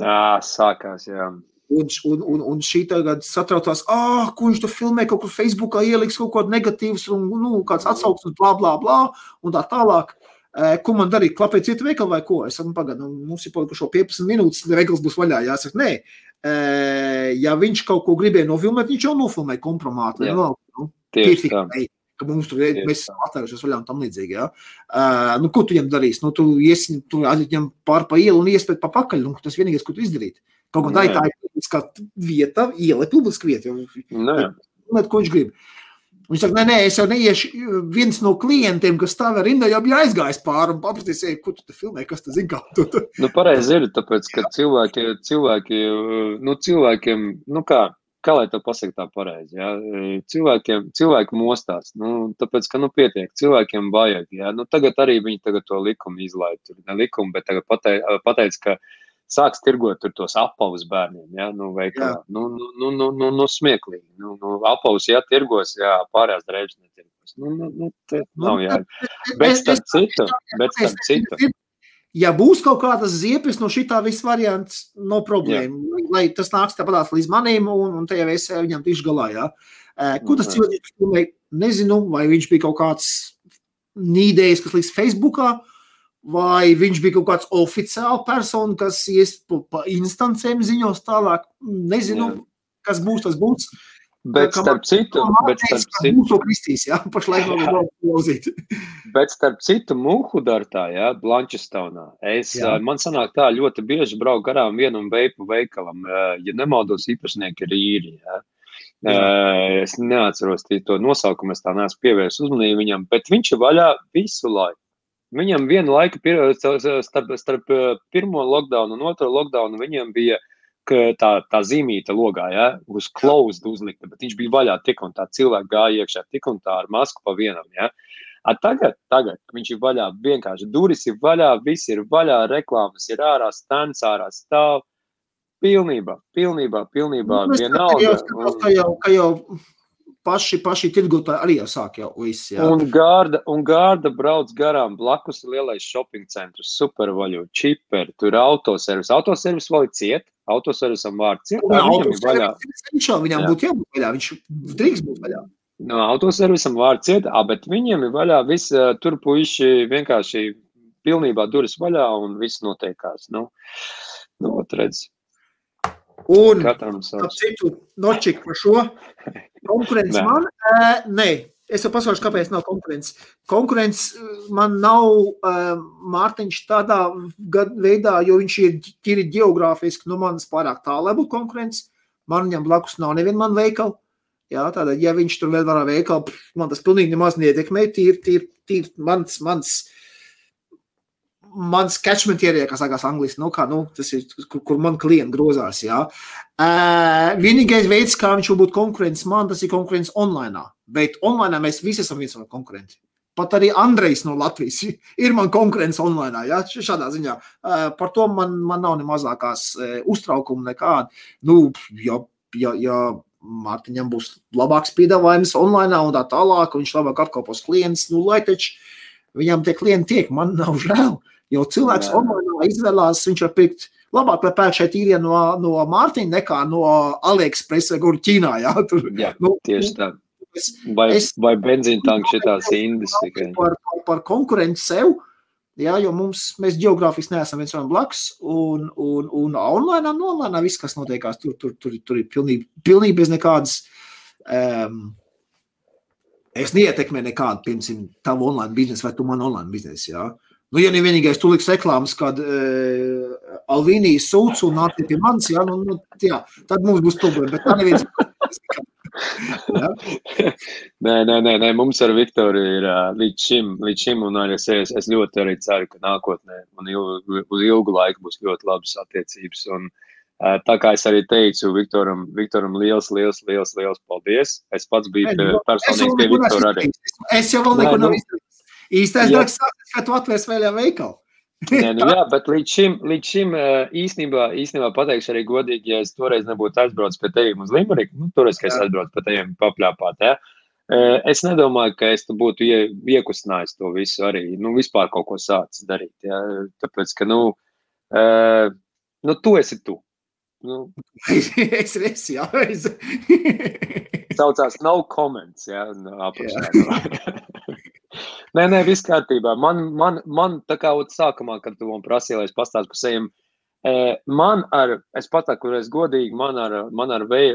Jā, sākās, jā. Un, un, un, un šī tagad satraucās, ah, ko viņš tur filmē, kaut kur Facebookā ieliks kaut ko negatīvs, un nu, kāds atsauksmes, bla, bla, bla, un tā tālāk. Ko man darīt? Klapēt citu veikalu vai ko? Es saku, pagaidi, nu, mums ir palikušo 15 minūtes, veikals būs vaļā. Jāsaka, nē, ja viņš kaut ko gribēja nofilmēt, viņš jau nofilmēja kompromātu. Jā. Nu, Tieši tā. Ka mums tur ir, atvērušies vaļā un tam līdzīgi. Ja? Uh, nu, ko tu viņam darīsi? Nu, tu iesi, tu aizņem pār pa ielu un iespēj pa pakaļ. Nu, tas vienīgais, ko tu izdarītu. Kaut kā tā ir tā publiska vieta, iela ir publiska vieta. Zināt, ko viņš grib. Viņš saka, nē, nē, es jau neiešu. Viens no klientiem, kas stāv rindā, jau bija aizgājis pāri un paprasīs, "Ej, ko tu filmē, kas tas zina. Tu. Nu, pareizi ir, tāpēc, ka cilvēki, cilvēki, nu, cilvēkiem, nu kā, kā lai to pasaka tā pareizi, ja? cilvēkiem, cilvēki mostās, nu, tāpēc, ka, nu, pietiek, cilvēkiem vajag, ja? nu, tagad arī viņi tagad to likumu izlaid, tur ne likumu, bet tagad pateic, pateic ka sāks tirgot tur tos apavus bērniem, ja, nu, veikalā, nu, nu, nu, nu, nu, nu, smieklīgi, nu, nu, apavus, ja, tirgos, jā, pārējās drēbes netirgos, nu, nu, nu, te nav jā, bet starp citu, bet starp citu, Ja būs kaut kādas ziepes no šitā viss variants, no problēma. Lai tas nāks tāpat līdz manim, un, un jau es viņam tikšu galā. Jā. Ko tas cilvēks filmēja? Nezinu, vai viņš bija kaut kāds nīdējis, kas līdz Facebookā, vai viņš bija kaut kāds oficiāls persona, kas ies pa, pa instancēm ziņos tālāk. Nezinu, Jā. kas būs, tas būs. Bet starp citu, bet starp citu, to kristīs, jā, pašlaik vēl vēl klausīt. Bet starp citu, Mūhudartā, ja, Blančestaunā, es, Jā. jā. man sanāk tā ļoti bieži braukt garām vienam veipu veikalam, ja nemaldos īpašnieki ir īri, ja. Eh, Es neatceros to nosaukumu, es tā neesmu pievērsis uzmanību viņam, bet viņš ir vaļā visu laiku. Viņam vienu laiku starp, starp pirmo lockdown un otro lockdown viņam bija ka tā, tā zīmīta logā, ja, uz closed uzlikta, bet viņš bija vaļā tik un tā, cilvēki gāja iekšā tik un tā ar masku pa vienam, ja. A tagad, tagad viņš ir vaļā, vienkārši durvis ir vaļā, viss ir vaļā, reklāmas ir ārā, stands ārā stāv. Pilnībā, pilnībā, pilnībā, Nu, vienalga. jau skatos, ka jau, ka jau paši, paši tirgotāji arī jau sāk jau viss. Jā. Un gārda, un gārda brauc garām blakus lielais shopping centrs, supervaļu, čiperi, tur autoservis. Autoservis vēl ir ciet, autoservisam vārds Un tā viņam ir vaļā. Viņš, viņam Jā. būtu jābūt vaļā, viņš drīkst būt vaļā. No autoservisam vārds ciet, ā, bet viņiem ir vaļā viss, tur puiši vienkārši pilnībā durvis vaļā un viss notiekās. Nu, nu redz, Un katram ap savs. citu nočiku par šo [LAUGHS] konkurenci man, uh, nē, es jau pasaku, kāpēc nav konkurence. Konkurence eh, man nav uh, Mārtiņš tādā veidā, jo viņš ir tīri geogrāfiski no manis pārāk tālu, lai būtu konkurence. Man viņam blakus nav neviena man veikala. Jā, tātad, ja viņš tur vēl var veikalu, man tas pilnīgi nemaz neietekmē. Tīri, tīri, tīri mans, mans, mans catchment kas sakās angliski, nu, kā, nu, tas ir, kur, kur man klienti grozās, jā. Uh, vienīgais veids, kā viņš var būt konkurents man, tas ir konkurence online. Bet online mēs visi esam viens no konkurenti. Pat arī Andrejs no Latvijas [LAUGHS] ir man konkurence online. Ja? Šādā ziņā uh, par to man, man nav ne mazākās uh, uztraukuma nekāda. Nu, ja, ja, ja Mārtiņam būs labāks piedāvājums online un tā tālāk, un viņš labāk apkalpos klientus, nu, lai taču viņam tie klienti tiek, man nav žēl. Jo cilvēks online izvēlās, viņš var pirkt labāk, lai pērk šeit īrija no, no Mārtiņa nekā no AliExpress vai kur Ķīnā. Jā, tur, Jā, nu, tieši tā. es- Vai, Es- vai benzīna tanks šitās indas tikai. par, par, par konkurenci sev. Jā, jo mums, mēs geogrāfiski neesam viens otram blakus, un, un, un online, un online viss, kas notiekās, tur, tur, tur, tur ir pilnīgi, pilnīgi bez nekādas. Um, es neietekmēju nekādu, piemēram, tavu online biznesu vai tu man online biznesu. Jā. Nu, ja nevienīgais tu liks reklāmas, kad uh, Alvīnijas sūdz un nāk pie manis, jā, nu, nu, jā, tad mums būs problēma. Bet tā neviens. Jā. [LAUGHS] Nē, nē, nē, nē, mums ar Viktoriju ir ā, līdz šim, līdz šim un arī es, es ļoti arī ceru, ka nākotnē un ilgu, uz ilgu laiku būs ļoti labas attiecības. Un Uh, tā kā es arī teicu Viktoram, Viktoram liels, liels, liels, liels paldies. Es pats biju pie, personīgi pie Viktora arī. Es jau vēl neko nav izdarījis. Īstais darbs sākas, kad tu atvērs vēl veikalu. [LAUGHS] Nē, nu jā, bet līdz šim, līdz šim īstenībā, īstenībā pateikšu arī godīgi, ja es toreiz nebūtu aizbraucis pie tevis uz Limeriku, nu, toreiz, kad es aizbraucu pie teviem papļāpāt, ja, es nedomāju, ka es būtu ie, iekustinājis to visu arī, nu, vispār kaut ko sācis darīt, ja, tāpēc, ka, nu, nu, tu esi tu. Nu, [LAUGHS] es esmu, jā, saucās no comments, ja, apakšā. [LAUGHS] Nē, nē, viss kārtībā. Man, man, man tā kā sākumā, kad tu man prasīji, lai es pastāstītu par sevi, man ar, es pateiktu, es godīgi, man ar, man ar vei,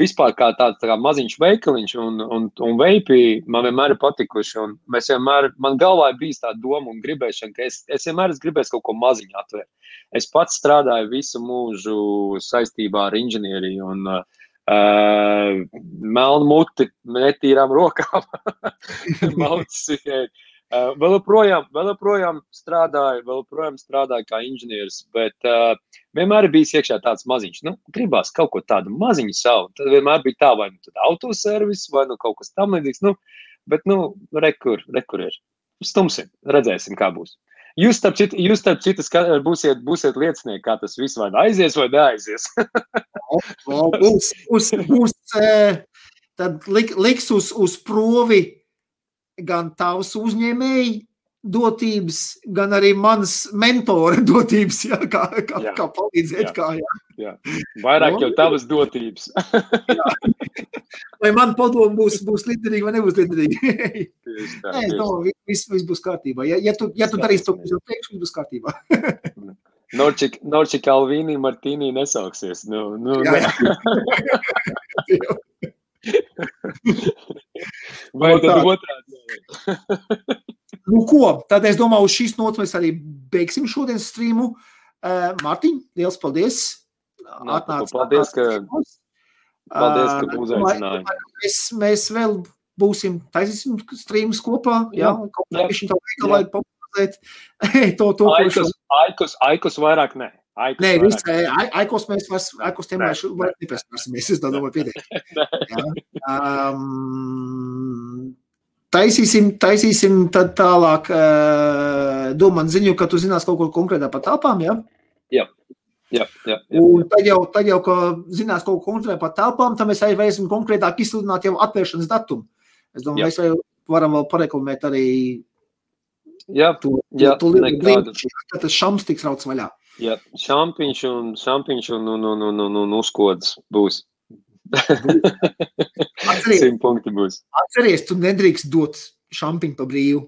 vispār kā tāds tā kā maziņš veikaliņš un, un, un veipi man vienmēr ir patikuši. Mēs vienmēr, man galvā ir bijis tā doma un gribēšana, ka es, es vienmēr esmu gribējis kaut ko maziņu atvērt. Es pats strādāju visu mūžu saistībā ar inženieriju un uh, Uh, melnu muti, netīrām rokām. [LAUGHS] Maucis, uh, vēl joprojām, vēl joprojām strādāju, vēl joprojām strādāju kā inženieris, bet uh, vienmēr bijis iekšā tāds maziņš, nu, gribās kaut ko tādu maziņu savu. Tad vienmēr bija tā, vai nu autoservis, vai nu kaut kas tam līdzīgs, nu, bet, nu, rekur, rekur ir. Stumsim, redzēsim, kā būs. Jūs, starp citu, jūs starp citu būsiet, būsiet liecinieki, kā tas viss vai aizies vai neaizies. [LAUGHS] būs, būs, būs, tad lik, liks uz, uz provi gan tavs uzņēmēji dotības, gan arī mans mentora [LAUGHS] dotības, jā, kā, kā, jā. kā palīdzēt. Jā. Kā, jā. Jā. Vairāk jau tavas dotības. vai [LAUGHS] man padomu būs, būs liederīgi vai nebūs liederīgi? [LAUGHS] Nē, no, viss, viss būs kārtībā. Ja, ja tu, ja tu darīsi to, ko es teikšu, būs kārtībā. Norčik, Norčik Alvīnī Martīnī nesauksies. Nu, nu, jā, jā. Vai tad otrādi? Nu, ko? Tad es domāju, uz šīs nots mēs arī beigsim šodienas streamu. Uh, Mārtiņ, liels paldies! Nu, Atnāc, paldies, ka, paldies, ka uzaicināji. Mēs, mēs vēl būsim, taisīsim streamus kopā, jā, jā kaut kā viņš tā veikal, lai popularizēt [LAUGHS] to, to, ko šo. Aikus, aikus vairāk ne. Aikos Nē, viss, aikos mēs vairs, aikos tiem vairs nepēsmēsimies, es domāju pietiek. [LAUGHS] Um, Taisīsim, taisīsim tad tālāk uh, domāt ziņu, ka tu zinās kaut ko konkrētā par telpām, ja? Jā. Jā, jā, jā. Un tad jau, tad jau, ka zinās kaut ko konkrētu par telpām, tad mēs arī varēsim konkrētāk izsludināt jau atvēršanas datumu. Es domāju, jā. mēs varam vēl pareklamēt arī jā, to, jā, lielu blīdu, ka tas šams tiks rauts vaļā. Jā, šampiņš un, šampiņš un, un, un, un, un, un uzkods būs. [LAUGHS] Būs. Atceries, tu nedrīkst dot šampiņu pa brīvu.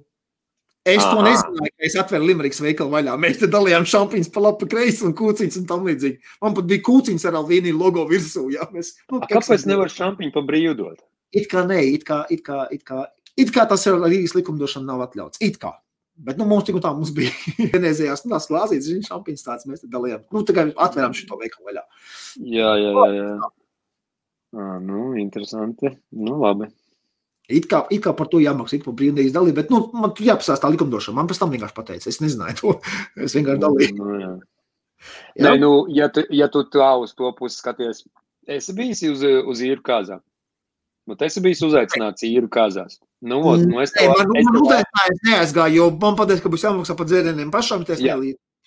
Es Aha. to nezināju, ka es atveru Limeriks veikalu vaļā. Mēs te dalījām šampiņus pa labi, pa kreisi un kūciņus un tam līdzīgi. Man pat bija kūciņas ar Alvīnī logo virsū. Jā, mēs, nu, A, kāpēc nevar šampiņu pa brīvu dot? It kā nē, it kā, it kā, it kā, it kā tas ar Rīgas likumdošanu nav atļauts. It kā. Bet nu, mums tik un tā mums bija [LAUGHS] vienreizējās nu, tās glāzītes, viņa šampīns tāds mēs te dalījām. Nu, tagad atvērām šo veikalu vaļā. Jā, jā, jā. jā. À, nu, interesanti. Nu, labi. It kā, it kā par to jāmaksā, it par brīvdienas dalību, bet nu, man tur jāpasās tā likumdošana. Man pēc tam vienkārši pateica, es nezināju to. [LAUGHS] Es vienkārši dalīju. Nu, jā. Jā. Nē, nu, ja tu, ja tu tā uz to pusi skaties, esi bijis uz, uz īru kāzām. Nu, tas bija uzaicināts īru kāzās. Nu, ot, nu es tev, man, es man uzaicinājums neaizgāju, jo man pateica, ka būs jāmaksā par dzērieniem pašam. Jā,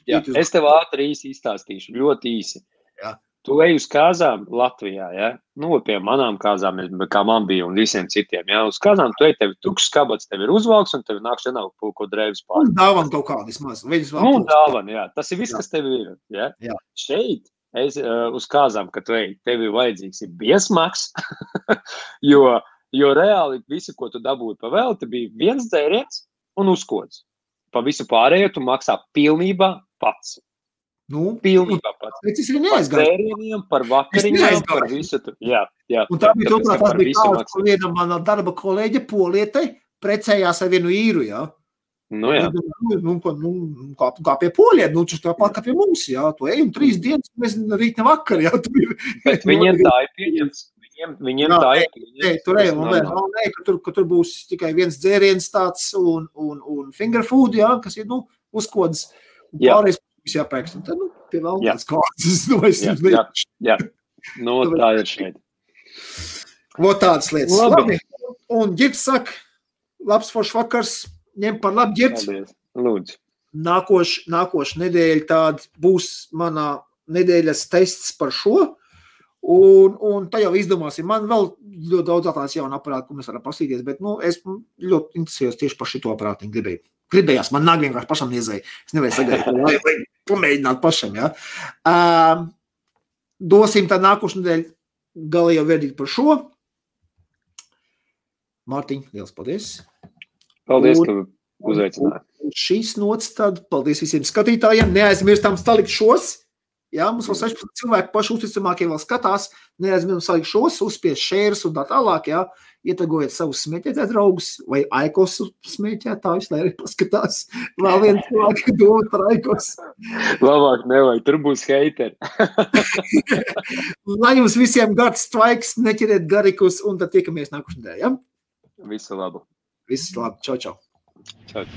jā. es tev ātri īsi izstāstīšu, ļoti īsi. Jā. Tu ej uz kāzām Latvijā, ja? nu, pie manām kāzām, kā man bija, un visiem citiem. Ja? Uz kāzām tu ej, tev ir tukšs kabats, tev ir uzvalks, un tev nāk šeit kaut ko drēbes pār. Un dāvana kaut kāda vismaz. Nu, dāvana, jā. Tas ir viss, jā. kas tev ir. Ja? Jā. Šeit es, uh, uz kāzām, kad tu ej, tev ir vajadzīgs ir biesmaks, [LAUGHS] jo, jo reāli visu, ko tu dabūji pa velti, bija viens dzēriens un uzkods. Pa visu pārējo tu maksā pilnībā pats. Nu, Pilnībā pats. Bet es arī neaizgāju. Par sērieniem, par vakariņiem, par visu. Tu, jā, jā. Un tā bija turklāt, tas bija kāds, ko viena mana darba kolēģe Poliete precējās ar vienu īru, jā. Nu, jā. Nu, nu, nu, kā, kā pie poļiem, nu, tas tāpat kā pie mums, jā. Tu ej un trīs dienas, mēs rīt ne vakar, jā. [LAUGHS] Tu Bet viņiem [LAUGHS] tā ir pieņemts. Viņiem, viņiem jā, tā ir pieņemts. Nē, tur ej, un vēl, nē, ka tur, ka tur būs tikai viens dzēriens tāds un, un, un finger food, jā, kas ir, nu, uzkodas. Un pārējais jāpērk. Un tad, nu, pie kāds kārtas. Domāju, [LAUGHS] es Jā, jā. Jā, nu, tā ir šeit. Vot tādas lietas. Labi. Labi. Un ģips saka, labs foršs vakars, ņem par labu. Paldies. Lūdzu. Nākoš, nākoš nedēļa tāda būs manā nedēļas tests par šo. Un, un tā jau izdomāsim. Man vēl ļoti daudz tādas jaunu aparātu, ko mēs varam pasīties, bet nu, es ļoti interesējos tieši par šo aparātu. Gribēju. Gribējās, man nāk vienkārši pašam iezēja. Es nevarēju sagaidīt, [LAUGHS] lai, lai pamēģinātu pašam. Ja? Uh, dosim tā nākošu nedēļu galējo verdiktu par šo. Mārtiņ, liels paldies! Paldies, Un- ka uzaicināji. Un šīs nots, tad paldies visiem skatītājiem. Neaizmirstam salikt šos. Jā, mums vēl 16 cilvēki paši uzticamākie vēl skatās. Neaizmirstam salikt šos, uzspiest šērus un tā tālāk. Jā. Ietegojiet savus smēķētājus draugus vai aikosu smēķētājus, lai arī paskatās. Vēl [LAUGHS] viens cilvēks domā par aikos. Labāk nevajag, tur būs heiteri. [LAUGHS] Lai jums visiem gads straiks, neķeriet garikus un tad tiekamies nākošajā nedēļā. Ja? Visu labu. Viss labi, čau, čau. Čau.